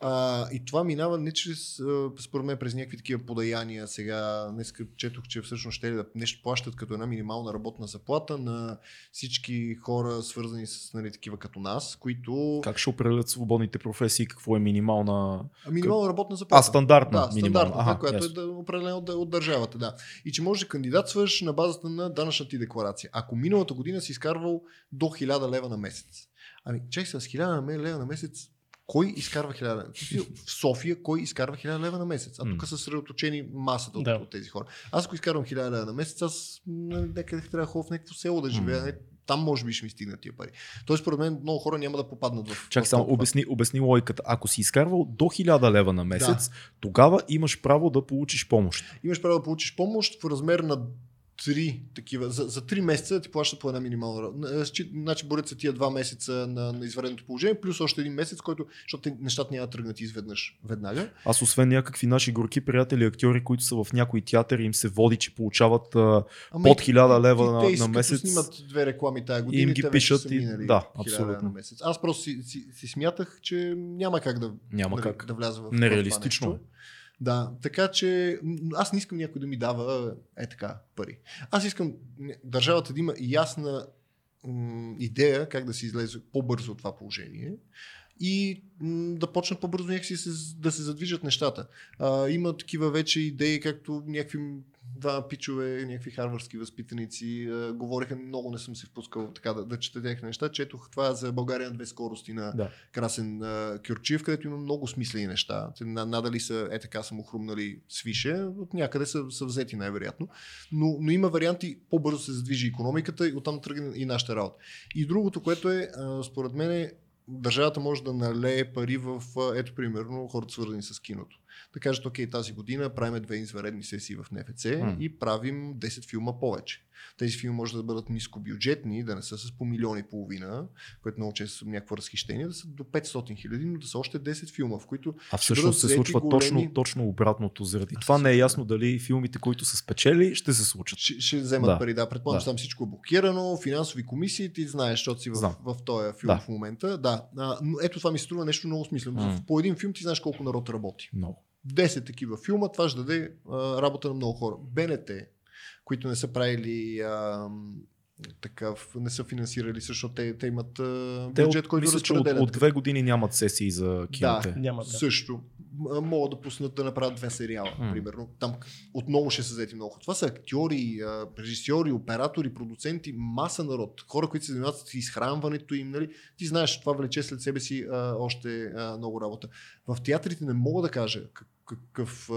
[SPEAKER 2] А, и това минава не чрез, според мен, през някакви такива подаяния. Сега, днес четох, че всъщност ще да нещо плащат като една минимална работна заплата на всички хора, свързани с нали, такива като нас, които...
[SPEAKER 1] Как ще определят свободните професии, какво е минимална...
[SPEAKER 2] А, Минимална работна заплата.
[SPEAKER 1] А, стандартна
[SPEAKER 2] Да,
[SPEAKER 1] минимална.
[SPEAKER 2] стандартна,
[SPEAKER 1] Аха,
[SPEAKER 2] която
[SPEAKER 1] ясно.
[SPEAKER 2] е да, определена от, от държавата. Да. И че можеш да кандидатстваш на базата на данъчната ти декларация. Ако миналата година си изкарвал до 1000 лева на месец. Ами, чай с 1000 лева на месец, Кой изкарва 1000 лева? В София кой изкарва 1000 лева на месец? А тук са съсредоточени масата от,
[SPEAKER 3] Да.
[SPEAKER 2] от тези хора. Аз ако изкарвам 1000 лева на месец, аз някъде трябва да ходя в някакво село да живея. Не, Там може би ще ми стигнат тия пари. Тоест, според мен, много хора няма да попаднат в.
[SPEAKER 1] Чакай само, обясни, обясни логиката. Ако си изкарвал до 1000 лева на месец, тогава имаш право да получиш помощ.
[SPEAKER 2] Имаш право да получиш помощ в размер на три такива. За, за три месеца ти плащат по една минимална. ра- е, Значи борят се тия два месеца на, на извънредното положение, плюс още един месец, който, защото те- нещата няма да тръгнат изведнъж веднага.
[SPEAKER 1] Аз освен някакви наши горки приятели, актьори, които са в някои театъри, им се води, че получават а,
[SPEAKER 2] Ама
[SPEAKER 1] Под
[SPEAKER 2] и-
[SPEAKER 1] 1000
[SPEAKER 2] и-
[SPEAKER 1] лева
[SPEAKER 2] и
[SPEAKER 1] на-
[SPEAKER 2] те,
[SPEAKER 1] на месец,
[SPEAKER 2] снимат две реклами тази година.
[SPEAKER 1] им ги
[SPEAKER 2] те
[SPEAKER 1] пишат и- да,
[SPEAKER 2] 1000
[SPEAKER 1] абсолютно.
[SPEAKER 2] На месец. Аз просто си, си, си смятах, че няма как да,
[SPEAKER 1] няма
[SPEAKER 2] да,
[SPEAKER 1] как.
[SPEAKER 2] да вляза в в
[SPEAKER 1] Нереалистично
[SPEAKER 2] това нещо. Да, така че аз не искам някой да ми дава е така пари. Аз искам държавата да има ясна м, идея как да се излезе по-бързо от това положение и м, да почнат по-бързо някакси се, да се задвижат нещата. А, има такива вече идеи, както някакви два пичове, някакви харвардски възпитаници, а, говориха, много не съм се впускал така да, да чета тези неща. Четох това за България на две скорости на
[SPEAKER 1] Да.
[SPEAKER 2] Красен а, Кюрчиев, където има много смислени неща. Те на- надали са е така са му хрумнали свише, от някъде са, са взети най-вероятно. Но, но има варианти по-бързо се задвижи економиката и оттам тръгне и нашата работа. И другото, което е, а, според мен, е, държавата може да налее пари в, ето примерно, хората свързани с киното. Да кажат, окей, тази година правим две извънредни сесии в НФЦ
[SPEAKER 1] М.
[SPEAKER 2] и правим 10 филма повече. Тези филми може да бъдат нискобюджетни, да не са с по милиони и половина, което много често са някакво разхищение, да са до 500 хиляди, но да са още 10 филма, в които
[SPEAKER 1] А всъщност се случва
[SPEAKER 2] големи-
[SPEAKER 1] точно, точно обратното. Заради това не е ясно дали филмите, които са спечели, ще се случат.
[SPEAKER 2] ще, ще вземат
[SPEAKER 1] Да.
[SPEAKER 2] пари. Да, предполагам,
[SPEAKER 1] Да.
[SPEAKER 2] че там всичко е блокирано, финансови комисии, ти знаеш, защото си в,
[SPEAKER 1] Знам.
[SPEAKER 2] в този филм
[SPEAKER 1] Да.
[SPEAKER 2] в момента. Да. А, но ето това ми струва нещо много смислено.
[SPEAKER 1] М.
[SPEAKER 2] По един филм ти знаеш колко народ работи.
[SPEAKER 1] Много.
[SPEAKER 2] 10 такива филма, това ще даде а, работа на много хора. БНТ, които не са правили а, такъв, не са финансирали, защото те, те имат а,
[SPEAKER 1] Те
[SPEAKER 2] бюджет,
[SPEAKER 1] от,
[SPEAKER 2] който
[SPEAKER 1] мисля, че от, от две години нямат сесии за киноте.
[SPEAKER 3] Няма да.
[SPEAKER 2] Също. Могат да пуснат да направят две сериала,
[SPEAKER 1] М.
[SPEAKER 2] примерно. Там отново ще са взети много. Това са актьори, режисьори, оператори, продуценти, маса народ. Хора, които се занимават с изхранването им. Нали? Ти знаеш, това влече след себе си а, още а, много работа. В театрите не мога да кажа как- какъв а,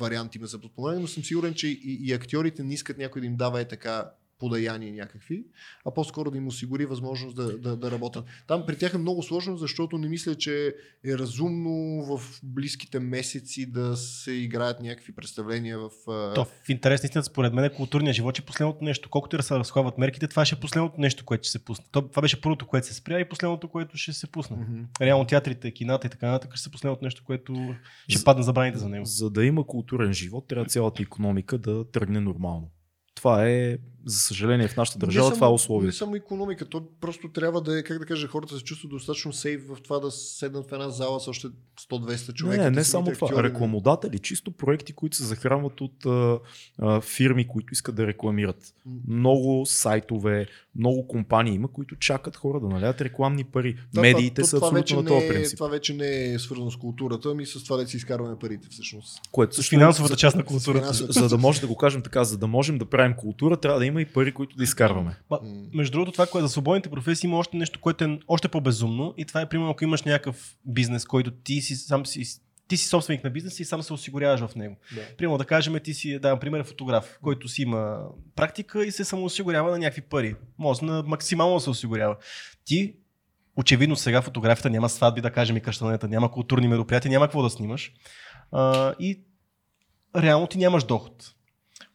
[SPEAKER 2] вариант има за подпомагане, но съм сигурен, че и, и актьорите не искат някой да им дава е така подаяния някакви, а по-скоро да им осигури възможност да, да, да работят. Там при тях е много сложно, защото не мисля, че е разумно в близките месеци да се играят някакви представления в...
[SPEAKER 3] То, в интерес на истината, според мен, културният живот е последното нещо. Колкото и да се разхлабват мерките, това ще е последното нещо, което ще се пусне. То, това беше първото, което се спря и последното, което ще се пусне.
[SPEAKER 2] мгм.
[SPEAKER 3] Реално театрите, кината и така нататък ще са последното нещо, което ще
[SPEAKER 1] За-
[SPEAKER 3] падне забраните за него.
[SPEAKER 1] За да има културен живот, трябва цялата економика да тръгне нормално. Това е, за съжаление, в нашата държава
[SPEAKER 2] Не
[SPEAKER 1] това е
[SPEAKER 2] само- Не само економика, то просто трябва да е, как да кажа, хората се чувстват достатъчно сейф в това да седнат в една зала с още 100-200 човека.
[SPEAKER 1] Не, не, не само това.
[SPEAKER 2] актьори, не-
[SPEAKER 1] Рекламодатели, чисто проекти, които се захранват от а, а, фирми, които искат да рекламират. Много сайтове, много компании има, които чакат хора да налят рекламни пари.
[SPEAKER 2] Да,
[SPEAKER 1] Медиите
[SPEAKER 2] това-
[SPEAKER 1] са
[SPEAKER 2] това
[SPEAKER 1] абсолютно на
[SPEAKER 2] не
[SPEAKER 1] този
[SPEAKER 2] е-
[SPEAKER 1] принцип.
[SPEAKER 2] Това вече не е свързано с културата, ами с това да си изкарваме парите всъщност.
[SPEAKER 1] Което
[SPEAKER 3] С
[SPEAKER 1] е-
[SPEAKER 3] финансовата
[SPEAKER 1] за-
[SPEAKER 3] част на културата.
[SPEAKER 1] За, за да може да го кажем така, за да можем да правим култура, трябва да има и пари, които да изкарваме.
[SPEAKER 2] М.
[SPEAKER 3] между другото, това, което за свободните професии има още нещо, което е още по-безумно. И това е, примерно, ако имаш някакъв бизнес, който ти си сам си, ти си собственик на бизнес и сам се осигуряваш в него.
[SPEAKER 2] Да.
[SPEAKER 3] Примерно да кажем, ти си, да, например, фотограф, който си има практика и се самоосигурява на някакви пари. Може на максимално да се осигурява. Ти, очевидно сега фотографията няма сватби, да кажем и къщанета, няма културни мероприятия, няма какво да снимаш. А, и реално ти нямаш доход.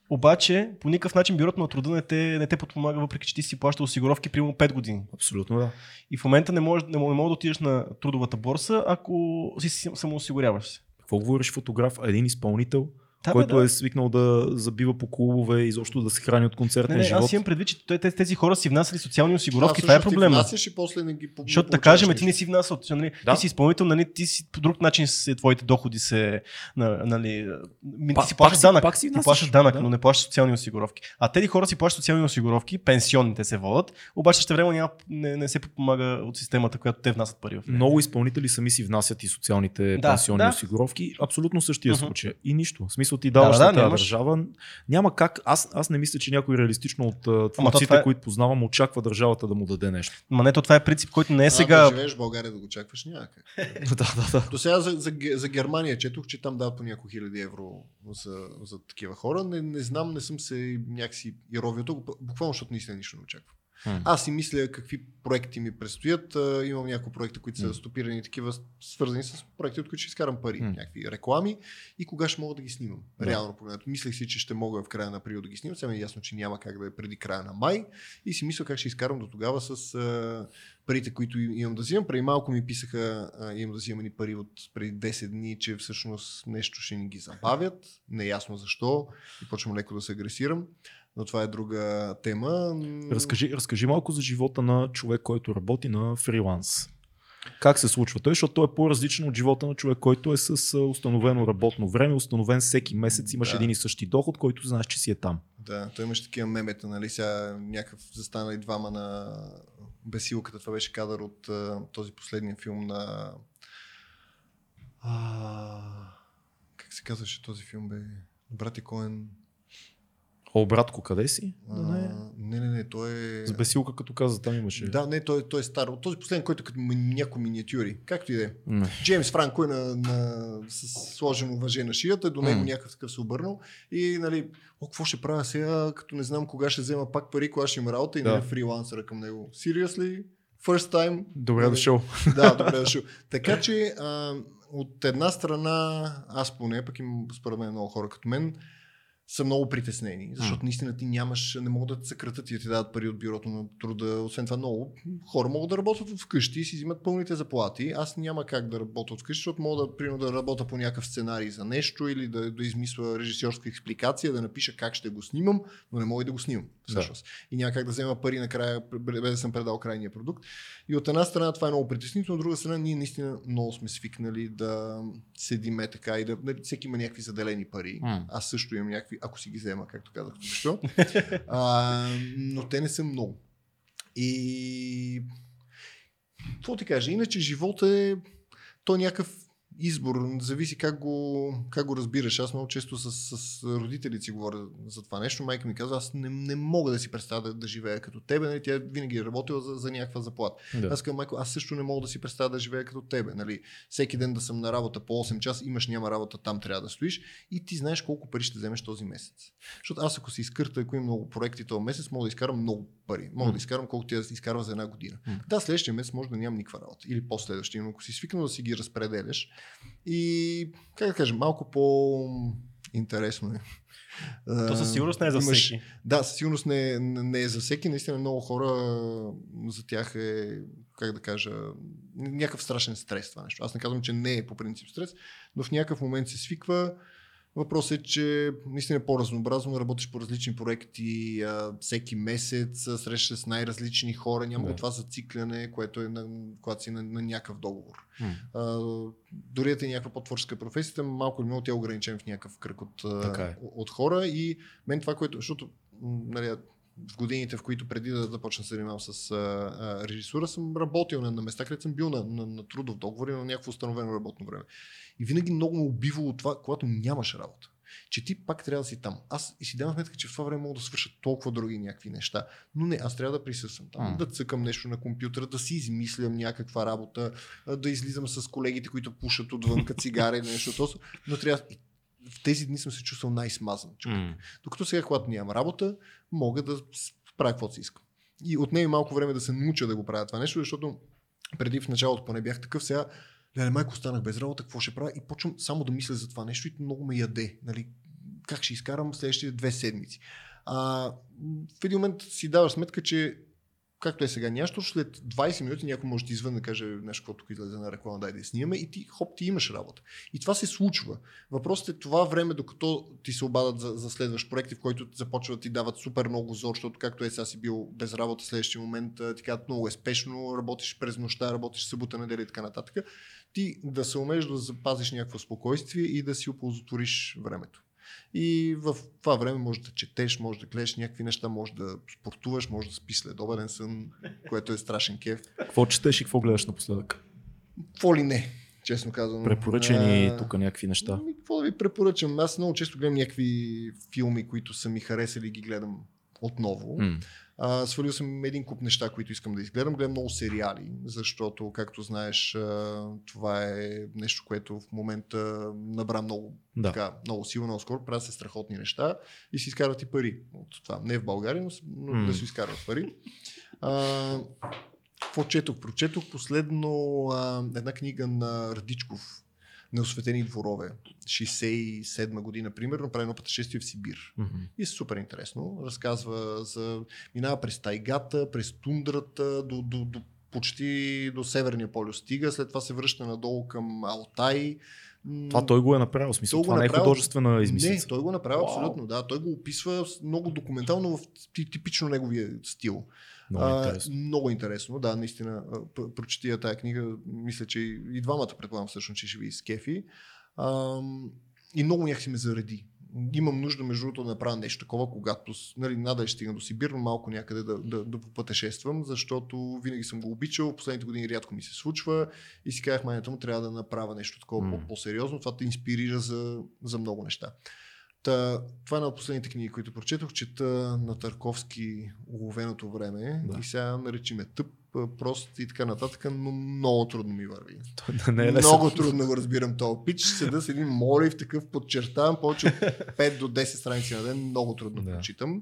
[SPEAKER 3] Обаче, по никакъв начин бюрото на труда не те, не те подпомага, въпреки че ти си плаща осигуровки примерно 5 години.
[SPEAKER 1] Абсолютно да.
[SPEAKER 3] И в момента не можеш, не, мога да отидеш на трудовата борса, ако си самоосигуряваш се.
[SPEAKER 1] Какво говориш фотограф? Един изпълнител,
[SPEAKER 3] Да,
[SPEAKER 1] който
[SPEAKER 3] да.
[SPEAKER 1] е свикнал да забива по клубове и изобщо да се храни от
[SPEAKER 3] Не,
[SPEAKER 1] концертен
[SPEAKER 3] не,
[SPEAKER 1] живот.
[SPEAKER 3] аз имам предвид, че те- тези, тези хора си внасяли социални осигуровки. Това е
[SPEAKER 2] ти
[SPEAKER 3] проблема.
[SPEAKER 2] внасяш и после не ги по- не
[SPEAKER 3] Защото
[SPEAKER 2] получаваш
[SPEAKER 3] кажем, ти не си внасял. Нали,
[SPEAKER 1] Да.
[SPEAKER 3] Ти си изпълнител, нали, ти си по друг начин се, твоите доходи се. на- Нали, ти си плащаш
[SPEAKER 1] си-
[SPEAKER 3] данък.
[SPEAKER 1] пак си
[SPEAKER 3] ти плащаш данък,
[SPEAKER 1] да.
[SPEAKER 3] но не плащаш социални осигуровки. А тези хора си плащат социални осигуровки, пенсионните се водят, обаче ще време няма, не, не се подпомага от системата, която те внасят пари в нея.
[SPEAKER 1] Много изпълнители сами си внасят и социалните
[SPEAKER 3] Да,
[SPEAKER 1] пенсионни
[SPEAKER 3] да.
[SPEAKER 1] осигуровки. Абсолютно същия случай. И нищо. В смисъл, смисъл ти даваш
[SPEAKER 3] Да, да,
[SPEAKER 1] тази
[SPEAKER 3] нямаш.
[SPEAKER 1] държава. Няма как. Аз, аз не мисля, че някой реалистично от творците,
[SPEAKER 3] е-
[SPEAKER 1] които познавам, очаква държавата да му даде нещо.
[SPEAKER 3] Ма не, то това е принцип, който не е
[SPEAKER 2] А,
[SPEAKER 3] сега.
[SPEAKER 2] да живееш в България да го чакваш няма как.
[SPEAKER 1] да, да, да.
[SPEAKER 2] До сега за, за, за Германия четох, че там дават по няколко хиляди евро за, за такива хора. Не, не знам, не съм се някакси и ровил тук, буквално, защото наистина нищо не очаквам. Аз си мисля какви проекти ми предстоят. Имам няколко проекта, които са стопирани, такива свързани с проекти, от които ще изкарам пари,
[SPEAKER 1] М.
[SPEAKER 2] някакви реклами и кога ще мога да ги снимам.
[SPEAKER 1] Да.
[SPEAKER 2] Реално погледнато. Мислех си, че ще мога в края на април да ги снимам. Сега ми е ясно, че няма как да е преди края на май. И си мисля как ще изкарам до тогава с а, парите, които им- имам да взимам. Преди малко ми писаха, а, имам да взимам ни пари от преди 10 дни, че всъщност нещо ще ни ги забавят. Неясно защо. И почвам леко да се агресирам. Но това е друга тема.
[SPEAKER 1] Разкажи, разкажи малко за живота на човек, който работи на фриланс. Как се случва той, защото той е по-различен от живота на човек, който е с установено работно време, установен всеки месец, имаш
[SPEAKER 2] Да.
[SPEAKER 1] един и същи доход, който знаеш, че си е там.
[SPEAKER 2] Да, той имаше такива мемета, нали, сега някакъв застанали двама на бесилката, това беше кадър от този последния филм на... А, как се казваше този филм, бе? Брати Коен...
[SPEAKER 1] О, братко, къде си?
[SPEAKER 2] А,
[SPEAKER 1] Да, не.
[SPEAKER 2] не, не, не, той е...
[SPEAKER 1] С бесилка, като каза, там имаше.
[SPEAKER 2] Да, не, той, той е стар. От този последен, който е като ми- някои миниатюри. Както и да е. Джеймс Франко е на, на, с сложено въже на шията, до него някакъв такъв се обърнал и нали, о, какво ще правя сега, като не знам кога ще взема пак пари, кога ще има работа и
[SPEAKER 1] Да.
[SPEAKER 2] нали, фрилансъра към него. Seriously? First time?
[SPEAKER 1] Добре
[SPEAKER 2] Нали,
[SPEAKER 1] дошъл.
[SPEAKER 2] Да, добре дошъл. Така че а, от една страна, аз поне, пък имам според мен много хора като мен, са много притеснени, защото наистина ти нямаш, не могат да те съкратят и да ти дадат пари от бюрото на труда. Освен това, много хора могат да работят вкъщи и си взимат пълните заплати. Аз няма как да работя вкъщи, защото мога да, примерно, да работя по някакъв сценарий за нещо или да, да измисля режисьорска експликация, да напиша как ще го снимам, но не мога и да го снимам. Всъщност. И няма как да взема пари накрая, без да съм предал крайния продукт. И от една страна това е много притеснително, от друга страна ние наистина много сме свикнали да седиме така и да. нали, Всеки има някакви заделени пари.
[SPEAKER 1] М.
[SPEAKER 2] Аз също имам някакви, ако си ги взема, както казах тук що. а, но те не са много. И. Какво ти кажа? Иначе живота е. То е някакъв избор, зависи как го, как го разбираш. Аз много често с, с родителите си говоря за това нещо. Майка ми казва, аз не, не мога да си представя да, да живея като тебе. Нали? Тя винаги е работила за, за някаква заплата.
[SPEAKER 1] Да.
[SPEAKER 2] Аз казвам, майко, аз също не мога да си представя да живея като тебе. Нали? Всеки ден да съм на работа по 8 часа, имаш, няма работа, там трябва да стоиш и ти знаеш колко пари ще вземеш този месец. Защото аз ако си изкърта, ако имам много проекти този месец, мога да изкарам много пари. Мога
[SPEAKER 1] М.
[SPEAKER 2] да изкарам колкото тя да изкарва за една година.
[SPEAKER 1] М.
[SPEAKER 2] Да, следващия месец може да нямам никаква работа. Или последващия, но ако си свикнал да си ги разпределяш. И, как да кажа, малко по-интересно е.
[SPEAKER 3] То със сигурност не е за
[SPEAKER 2] Имаш-
[SPEAKER 3] всеки.
[SPEAKER 2] да, със сигурност не, не е за всеки. Наистина много хора за тях е, как да кажа, някакъв страшен стрес това нещо. Аз не казвам, че не е по принцип стрес, но в някакъв момент се свиква. Въпросът е, че наистина е по-разнообразно, работиш по различни проекти а, всеки месец, срещаш с най-различни хора, няма
[SPEAKER 1] Да.
[SPEAKER 2] да. това зацикляне, което е на, когато си на, на някакъв договор. А, дори да е някаква по-творческа професия, малко или много тя е ограничен в някакъв кръг от,
[SPEAKER 1] Така е.
[SPEAKER 2] от хора и мен това, което, защото нали, в годините, в които преди да започна да се занимавам с а, а, режисура, съм работил на, на места, където съм бил на, на, на трудов договор и на някакво установено работно време. И винаги много ме убивало това, когато нямаш работа. Че ти пак трябва да си там. Аз и си давам сметка, че в това време мога да свърша толкова други някакви неща. Но не, аз трябва да присъствам там.
[SPEAKER 1] М.
[SPEAKER 2] Да цъкам нещо на компютъра, да си измислям някаква работа, да излизам с колегите, които пушат отвънка цигари или нещо. Но трябва. и В тези дни съм се чувствал най-смазан. човек.
[SPEAKER 1] М.
[SPEAKER 2] Докато сега, когато нямам работа, мога да правя каквото си искам. И отнеми малко време да се науча да го правя това нещо, защото преди в началото поне бях такъв, сега Леле, майко, останах без работа, какво ще правя? И почвам само да мисля за това нещо и много ме яде. Нали? Как ще изкарам следващите две седмици? А, в един момент си даваш сметка, че както е сега нещо, след 20 минути някой може да извън да каже нещо, какво тук излезе на реклама, дай да я снимаме и ти, хоп, ти имаш работа. И това се случва. Въпросът е това време, докато ти се обадат за, за следващ проект, в който започват ти дават супер много зор, защото както е сега си бил без работа, следващия момент ти казват много е спешно, работиш през нощта, работиш събота, неделя и така нататък. Ти да се умееш да запазиш някакво спокойствие и да си оползотвориш времето. И в това време може да четеш, може да гледаш някакви неща, може да спортуваш, може да спиш след обеден сън, което е страшен кеф.
[SPEAKER 1] Какво четеш и какво гледаш напоследък?
[SPEAKER 2] Какво ли не? честно казвам.
[SPEAKER 1] Препоръчени
[SPEAKER 2] А,
[SPEAKER 1] тук някакви неща.
[SPEAKER 2] Ами, какво да ви препоръчам? Аз много често гледам някакви филми, които са ми харесали ги гледам отново.
[SPEAKER 1] М.
[SPEAKER 2] А, свалил съм един куп неща, които искам да изгледам. Гледам много сериали, защото, както знаеш, а, това е нещо, което в момента набра много,
[SPEAKER 1] Да.
[SPEAKER 2] така, много силно, много скоро. Правят се страхотни неща и си изкарват и пари от това. Не в България, но, но
[SPEAKER 1] М.
[SPEAKER 2] да си изкарват пари. А, какво четох? Прочетох последно а, една книга на Радичков, Неосветени дворове. 67 година, примерно, прави едно пътешествие в Сибир.
[SPEAKER 1] Мгм.
[SPEAKER 2] И е супер интересно. Разказва за... Минава през тайгата, през тундрата, до, до, до почти до Северния полюс стига, след това се връща надолу към Алтай.
[SPEAKER 1] Това той го е направил. В смисъл,
[SPEAKER 2] Той
[SPEAKER 1] това не е
[SPEAKER 2] направил-
[SPEAKER 1] художествена
[SPEAKER 2] Не,
[SPEAKER 1] измислица.
[SPEAKER 2] той го направи
[SPEAKER 1] Вау.
[SPEAKER 2] абсолютно, да. Той го описва много документално в ти- типично неговия стил.
[SPEAKER 1] Много
[SPEAKER 2] А,
[SPEAKER 1] интересно.
[SPEAKER 2] много интересно, да, наистина. Прочети я тая книга, мисля, че и двамата предполагам всъщност, че ще ви изкефи. И много някакси ме зареди. Имам нужда, между другото, да направя нещо такова, когато нали, надали ще стигна до Сибир, но малко някъде да, да, да попътешествам, защото винаги съм го обичал, последните години рядко ми се случва и си казах, майната му трябва да направя нещо такова по- по-сериозно. Това те инспирира за, за много неща. Та, това е една от последните книги, които прочетох. Чета на Тарковски уловеното време
[SPEAKER 1] Да.
[SPEAKER 2] и сега наречи ме тъп, прост и така нататък, но много трудно ми върви.
[SPEAKER 1] Той да не е лесно.
[SPEAKER 2] много трудно го разбирам този пич. Седа с един молив, такъв подчертавам, повече от 5 до 10 страници на ден, много трудно
[SPEAKER 1] да.
[SPEAKER 2] прочитам.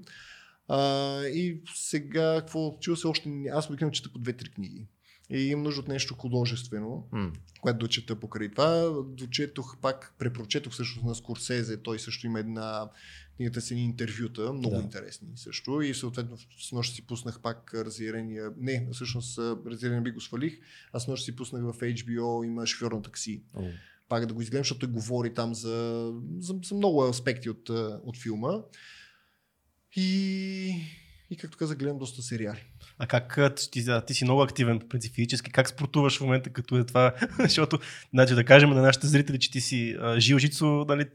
[SPEAKER 2] А, и сега, какво чува се още, аз обикновено чета по 2-3 книги. И имам нужда от нещо художествено,
[SPEAKER 1] М.
[SPEAKER 2] което да чета покрай това. Дочетох пак, препрочетох също на Скорсезе, той също има една книгата с едни интервюта, много
[SPEAKER 1] Да.
[SPEAKER 2] интересни също. И съответно с нощ си пуснах пак разярения, не, всъщност разярения би го свалих, а с нощ си пуснах в HBO, има шофьор на такси.
[SPEAKER 1] О,
[SPEAKER 2] Пак да го изгледам, защото той говори там за, за, за много аспекти от, от филма. И, и както казах, гледам доста сериали.
[SPEAKER 3] А как ти, а, ти си много активен по принцип физически, как спортуваш в момента като е това? Защото, значи да кажем на нашите зрители, че ти си а, жил жицо, нали,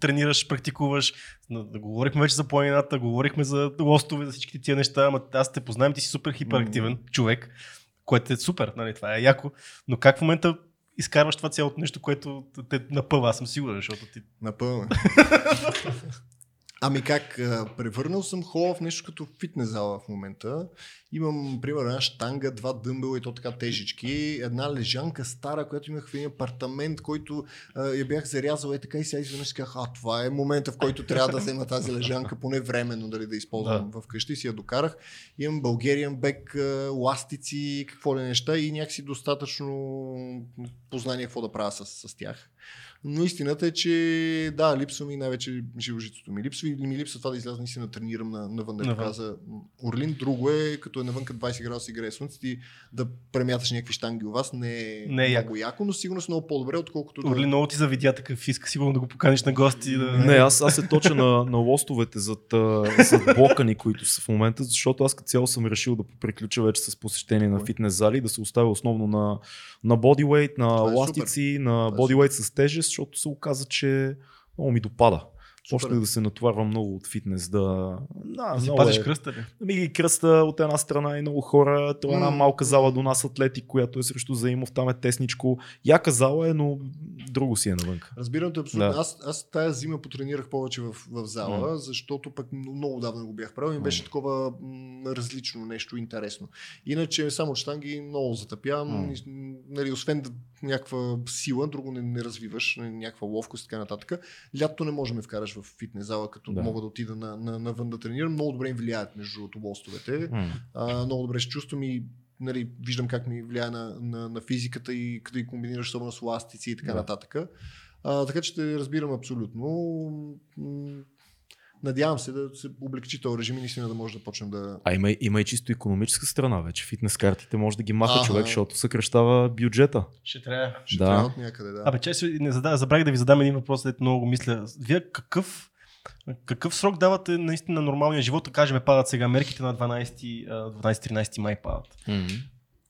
[SPEAKER 3] тренираш, практикуваш. Говорихме вече за планината, говорихме за лостове, за всички тия неща, ама аз те познавам, ти си супер хиперактивен човек, което е супер, нали, това е яко. Но как в момента изкарваш това цялото нещо, което те напъва, аз съм сигурен, защото ти...
[SPEAKER 2] Напълно. Ами как, превърнал съм хола в нещо като фитнес зала в момента. Имам, примерно, една штанга, два дъмбела и то така тежички, една лежанка стара, която имах в един апартамент, който а, я бях зарязал и така и сега изведнъж казах, а това е момента, в който трябва да взема тази лежанка, поне временно дали да използвам да. вкъщи, си я докарах. Имам Bulgarian бек, ластици, какво ли неща и някакси достатъчно познание какво да правя с, с тях. Но истината е, че да, липсва ми най-вече живожитото ми. Липсва и ми липсва това да изляза наистина да тренирам на, навън. Да
[SPEAKER 3] Навън.
[SPEAKER 2] каза Орлин. Друго е, като е навън като 20 градуса и грее слънце, ти да премяташ някакви штанги у вас не е,
[SPEAKER 3] Не е
[SPEAKER 2] много яко, но сигурно много по-добре, отколкото
[SPEAKER 3] Орли
[SPEAKER 2] да...
[SPEAKER 3] много ти завидя такъв иска, сигурно да го поканиш на гости. Да...
[SPEAKER 1] Не, аз, аз се точа на, на лостовете зад, а, зад блока ни, които са в момента, защото аз като цяло съм решил да приключа вече с посещение на фитнес зали, да се оставя основно на, на бодyweight, на
[SPEAKER 2] е
[SPEAKER 1] ластици, на бодyweight с тежест, защото се оказа, че много ми допада. Почнах да се натоварвам много от фитнес, да... Да,
[SPEAKER 3] Да си пазиш
[SPEAKER 1] е-
[SPEAKER 3] кръста ли?
[SPEAKER 1] Ги кръста от една страна и много хора. Това е една малка зала до нас Атлетик, която е срещу Заимов, там е тесничко. Яка зала е, но друго си е навън.
[SPEAKER 2] Разбирам те абсолютно.
[SPEAKER 1] Да.
[SPEAKER 2] Аз, аз тая зима потренирах повече в, в зала, защото пък много давно го бях правил и ми беше такова м, различно нещо, интересно. Иначе само штанги много затъпявам. Нали, освен да, някаква сила, друго не, не развиваш, нали, някаква ловкост и така нататък. Лято не може да ме вкараш в фитнес зала, като
[SPEAKER 1] Да.
[SPEAKER 2] мога да отида на, на, навън да тренирам. Много добре им влияят между другото лостовете. А, много добре се чувствам и нали, виждам как ми влияе на, на, на физиката и като ги комбинираш особено с ластици и така
[SPEAKER 1] да.
[SPEAKER 2] нататък. А, така че те разбирам абсолютно. Надявам се да се облегчи този режим и наистина да може да почнем да...
[SPEAKER 1] А има, има и чисто економическа страна вече. Фитнес картите може да ги маха
[SPEAKER 2] Ага.
[SPEAKER 1] човек, защото съкръщава бюджета.
[SPEAKER 3] Ще трябва.
[SPEAKER 2] Ще
[SPEAKER 1] Да.
[SPEAKER 2] трябва от някъде, да.
[SPEAKER 3] Абе, че не задав, забравих да ви задам един въпрос, след много го мисля. Вие какъв, какъв срок давате наистина на нормалния живот? Да кажем, падат сега мерките на 12, а, 12-13 май падат.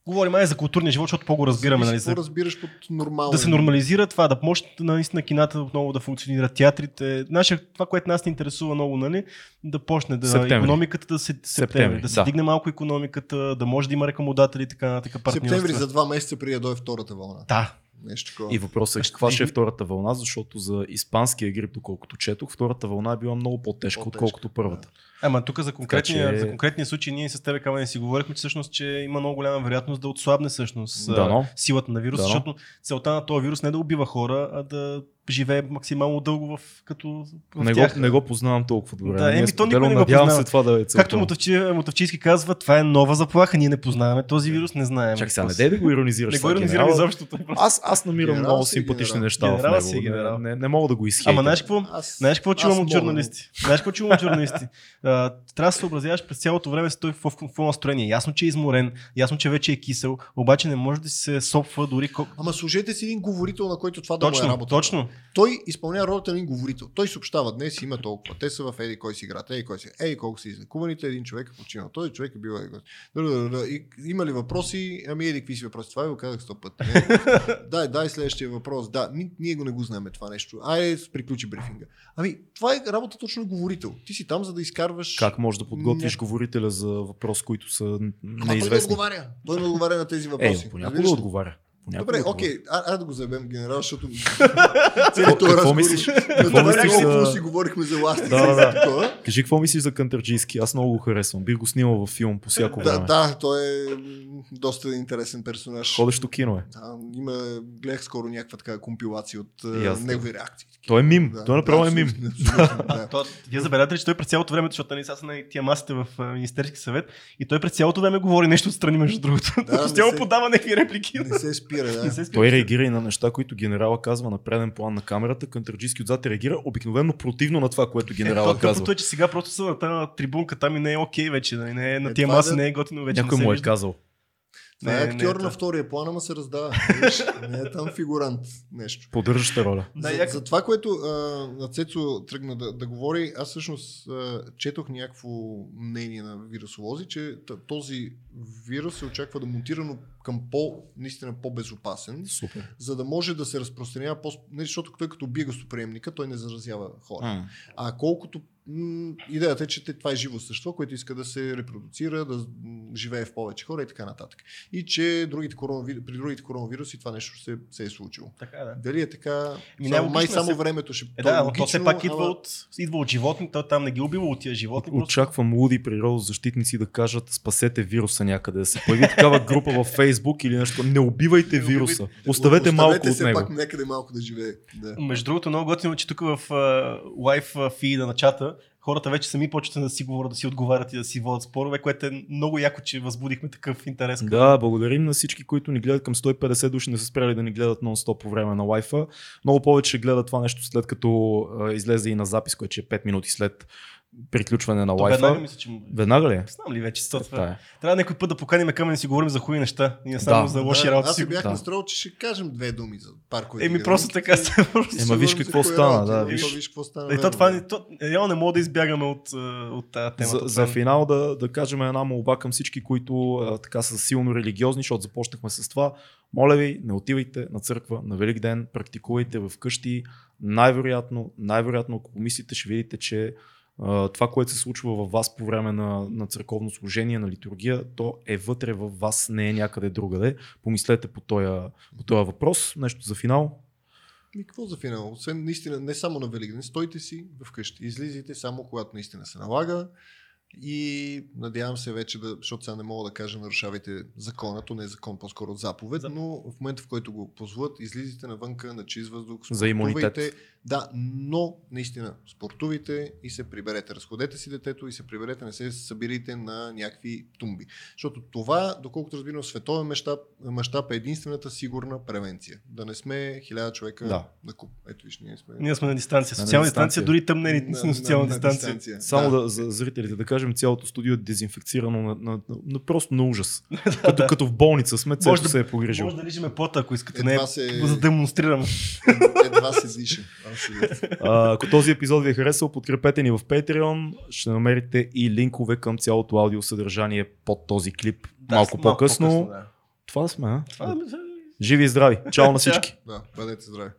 [SPEAKER 3] Говорим май за културния живот, защото по-го разбираме. Нали, за,
[SPEAKER 2] какво разбираш под нормално.
[SPEAKER 3] да се нормализира това, да може наистина кината отново да функционира, театрите. Наша, това, което нас ни интересува много, нали, да почне да
[SPEAKER 1] Септември.
[SPEAKER 3] економиката да се септември,
[SPEAKER 1] Септември,
[SPEAKER 3] да се
[SPEAKER 1] да.
[SPEAKER 3] дигне малко економиката, да може да има рекламодатели и така нататък.
[SPEAKER 2] Септември за два месеца преди да дойде втората вълна.
[SPEAKER 3] Да,
[SPEAKER 2] Нещо такова.
[SPEAKER 1] И въпросът е каква ще е втората вълна, защото за испанския грип, доколкото четох, втората вълна е била много по-тежка,
[SPEAKER 2] По-тежка,
[SPEAKER 1] отколкото първата.
[SPEAKER 3] Ама тук за конкретния,
[SPEAKER 1] Така че-
[SPEAKER 3] за конкретния случай ние с тебе камъни си говорихме, че всъщност че има много голяма вероятност да отслабне всъщност а,
[SPEAKER 1] Дано.
[SPEAKER 3] силата на вируса,
[SPEAKER 1] Дано.
[SPEAKER 3] защото целта на този вирус не е да убива хора, а да живее максимално дълго в, като в
[SPEAKER 1] Не го,
[SPEAKER 3] тях.
[SPEAKER 1] не го познавам толкова добре.
[SPEAKER 3] Да,
[SPEAKER 1] Да,
[SPEAKER 3] еми, то никой не го познава.
[SPEAKER 1] се това да е целта.
[SPEAKER 3] Както Мотавчи, Мотавчийски казва, това е нова заплаха, ние не познаваме този вирус, не знаем.
[SPEAKER 1] Чакай сега, не дей да го иронизираш.
[SPEAKER 3] Не го иронизирам изобщо.
[SPEAKER 1] Аз, аз намирам
[SPEAKER 2] Генерал
[SPEAKER 1] много
[SPEAKER 2] си,
[SPEAKER 1] симпатични
[SPEAKER 2] генерал.
[SPEAKER 1] неща в
[SPEAKER 3] Генерал си,
[SPEAKER 1] него.
[SPEAKER 3] генерал.
[SPEAKER 1] Не, не, не мога да го изхейтам.
[SPEAKER 3] Ама знаеш какво?
[SPEAKER 2] Аз,
[SPEAKER 3] Знаеш какво чувам от журналисти? Знаеш какво чувам от журналисти? Трябва да се съобразяваш през цялото време с той в какво настроение. Ясно, че е изморен, ясно, че вече е кисел, обаче не може да се сопва дори.
[SPEAKER 2] Ама служете си един говорител, на който това да е работа.
[SPEAKER 3] точно.
[SPEAKER 2] Той изпълнява ролята на един говорител. Той съобщава днес има толкова. Те са в еди кой си играта, еди кой си. Еди колко са излекуваните, един човек е починал. Този човек е бил еди има ли въпроси? Ами еди какви си въпроси. Това ви го казах сто пъти. Дай, дай следващия въпрос. Да, ни, ние го не го знаем това нещо. Айде, приключи брифинга. Ами, това е работа точно говорител. Ти си там, за да изкарваш.
[SPEAKER 1] Как можеш да подготвиш
[SPEAKER 2] Не.
[SPEAKER 1] говорителя за въпрос, които са
[SPEAKER 2] Ама той не
[SPEAKER 1] неизвестни?
[SPEAKER 2] отговаря. Той не отговаря на тези въпроси.
[SPEAKER 1] Е, понякога отговаря. Понякога
[SPEAKER 2] Добре,
[SPEAKER 1] отговаря.
[SPEAKER 2] окей, а, а да го заебем генерал, защото целият този разговор-
[SPEAKER 1] мислиш? Какво мислиш за-
[SPEAKER 2] си говорихме за ластици
[SPEAKER 1] Да, да, да. Кажи какво мислиш за Кантърджийски? Аз много го харесвам. Бих го снимал във филм по всяко
[SPEAKER 2] Да,
[SPEAKER 1] време.
[SPEAKER 2] да, той е доста интересен персонаж.
[SPEAKER 1] Ходещо кино е.
[SPEAKER 2] Да, има, гледах скоро някаква така компилация от
[SPEAKER 1] аз
[SPEAKER 2] негови реакции.
[SPEAKER 1] Той е мим. Той направо е мим.
[SPEAKER 2] да.
[SPEAKER 3] Вие забелязате ли, че той през цялото време, защото нали, сега са на тия масите в Министерски съвет и той през цялото време говори нещо отстрани, между другото.
[SPEAKER 2] Да,
[SPEAKER 3] Да, Постоянно подава някакви реплики.
[SPEAKER 2] Не се спира, да.
[SPEAKER 3] Не се спира.
[SPEAKER 1] Той реагира и на неща, които генерала казва на преден план на камерата. Кантърджийски отзад реагира обикновено противно на това, което
[SPEAKER 3] Е,
[SPEAKER 1] генерала
[SPEAKER 3] то,
[SPEAKER 1] казва.
[SPEAKER 3] е, че сега просто са на тази трибунка там и не е окей вече. Нали? Не е, на
[SPEAKER 2] Е,
[SPEAKER 3] тия маси
[SPEAKER 2] да-
[SPEAKER 3] не е готино вече.
[SPEAKER 1] Някой му е казал.
[SPEAKER 2] Това е
[SPEAKER 3] Не, не,
[SPEAKER 2] актьор
[SPEAKER 3] това.
[SPEAKER 2] на втория план, ама се раздава. Не е там фигурант. Нещо.
[SPEAKER 1] Поддържаща роля.
[SPEAKER 3] Да,
[SPEAKER 2] за,
[SPEAKER 3] як-
[SPEAKER 2] за това, което а, Цецо тръгна да, да говори, аз всъщност а, четох някакво мнение на вирусолози, че този вирус се очаква да мутира, но към по, наистина по-безопасен,
[SPEAKER 1] Супер.
[SPEAKER 2] за да може да се разпространява по... Не, защото той като бие гостоприемника, той не заразява хора. А колкото м- идеята е, че това е живо същество, което иска да се репродуцира, да живее в повече хора и така нататък. И че другите коронавир... при другите коронавируси това нещо се, се е случило.
[SPEAKER 3] Така, да.
[SPEAKER 2] Дали е така?
[SPEAKER 3] Ми,
[SPEAKER 2] само,
[SPEAKER 3] най-логично
[SPEAKER 2] май
[SPEAKER 3] е
[SPEAKER 2] само
[SPEAKER 3] се-
[SPEAKER 2] времето ще
[SPEAKER 3] Е,
[SPEAKER 2] то
[SPEAKER 3] да, но то все пак идва
[SPEAKER 2] ама-
[SPEAKER 3] от, идва от животни, той там не ги убива от тия животни. просто-
[SPEAKER 1] Очаквам луди природозащитници да кажат спасете вируса някъде, да се появи такава група във Фейсбук или нещо. Не убивайте вируса. Оставете малко от
[SPEAKER 2] се
[SPEAKER 1] него.
[SPEAKER 2] пак някъде малко да живее. Да.
[SPEAKER 3] Между другото, много готино, че тук в uh, лайф фида на чата хората вече сами почват да си говорят, да си отговарят и да си водят спорове, което е много яко, че възбудихме такъв интерес. към-
[SPEAKER 1] Да, благодарим на всички, които ни гледат към 150 души, не са спряли да ни гледат нон-стоп по време на лайфа. Много повече гледат това нещо след като а, излезе и на запис, което е 5 минути след приключване на лайфа.
[SPEAKER 3] веднага мисля, че...
[SPEAKER 1] Веднага ли? е?
[SPEAKER 3] Знам ли вече, това.
[SPEAKER 1] Та е.
[SPEAKER 3] Трябва някой път да поканим камен и си говорим за хубави неща. Ние само
[SPEAKER 1] Да.
[SPEAKER 3] за лоши
[SPEAKER 2] да,
[SPEAKER 3] работи
[SPEAKER 2] аз
[SPEAKER 3] си.
[SPEAKER 2] бях
[SPEAKER 1] да.
[SPEAKER 2] настроил, че ще кажем две думи за парковете.
[SPEAKER 3] Еми просто така се.
[SPEAKER 1] Ема виж какво стана, да, виж.
[SPEAKER 2] виж какво стана.
[SPEAKER 3] И то това
[SPEAKER 2] да.
[SPEAKER 3] ни- то, реално не мога да избягаме от, от тази тема.
[SPEAKER 1] За, за финал да, да кажем една молба към всички, които а, така са силно религиозни, защото започнахме с това. Моля ви, не отивайте на църква на Велик ден, практикувайте в къщи. Най-вероятно, най-вероятно, ако помислите, ще видите, че това, което се случва във вас по време на, на църковно служение, на литургия, то е вътре във вас, не е някъде другаде. Помислете по този, по този въпрос. Нещо за финал.
[SPEAKER 2] И какво за финал? Освен наистина, не само на Великден, стойте си вкъщи. Излизайте само когато наистина се налага. И надявам се вече да, защото сега не мога да кажа нарушавайте закона, то не е закон, по-скоро заповед,
[SPEAKER 3] За-
[SPEAKER 2] но в момента в който го позволят, излизайте навънка на чист въздух,
[SPEAKER 1] За имунитет.
[SPEAKER 2] Да, но наистина спортувайте и се приберете. Разходете си детето и се приберете, не се събирайте на някакви тумби. Защото това, доколкото разбирам, световен мащаб, мащаб е единствената сигурна превенция. Да не сме хиляда човека
[SPEAKER 1] Да.
[SPEAKER 2] на куп. Ето виж, ние сме
[SPEAKER 3] Ние сме на дистанция.
[SPEAKER 1] На
[SPEAKER 3] Социална
[SPEAKER 1] дистанция.
[SPEAKER 3] дистанция, дори тъмнени
[SPEAKER 2] на-
[SPEAKER 3] на социална
[SPEAKER 2] на- на
[SPEAKER 3] дистанция.
[SPEAKER 2] дистанция.
[SPEAKER 1] Само
[SPEAKER 2] Да.
[SPEAKER 1] да. за зрителите да кажем, цялото студио е дезинфекцирано на, на, на, на просто на ужас. като, като в болница сме,
[SPEAKER 3] Може
[SPEAKER 1] цето
[SPEAKER 3] да-
[SPEAKER 1] се е погрижил.
[SPEAKER 3] Може да лижеме пота, ако искате.
[SPEAKER 2] Едва
[SPEAKER 3] Не,
[SPEAKER 2] се-
[SPEAKER 3] за да демонстрираме.
[SPEAKER 2] Едва се диша.
[SPEAKER 1] А, ако този епизод ви е харесал, подкрепете ни в Patreon. Ще намерите и линкове към цялото аудио съдържание под този клип
[SPEAKER 3] Да,
[SPEAKER 1] малко по-късно.
[SPEAKER 3] да.
[SPEAKER 1] Това сме, а?
[SPEAKER 3] Това
[SPEAKER 1] Живи и здрави. Чао на всички.
[SPEAKER 2] Да, бъдете здрави.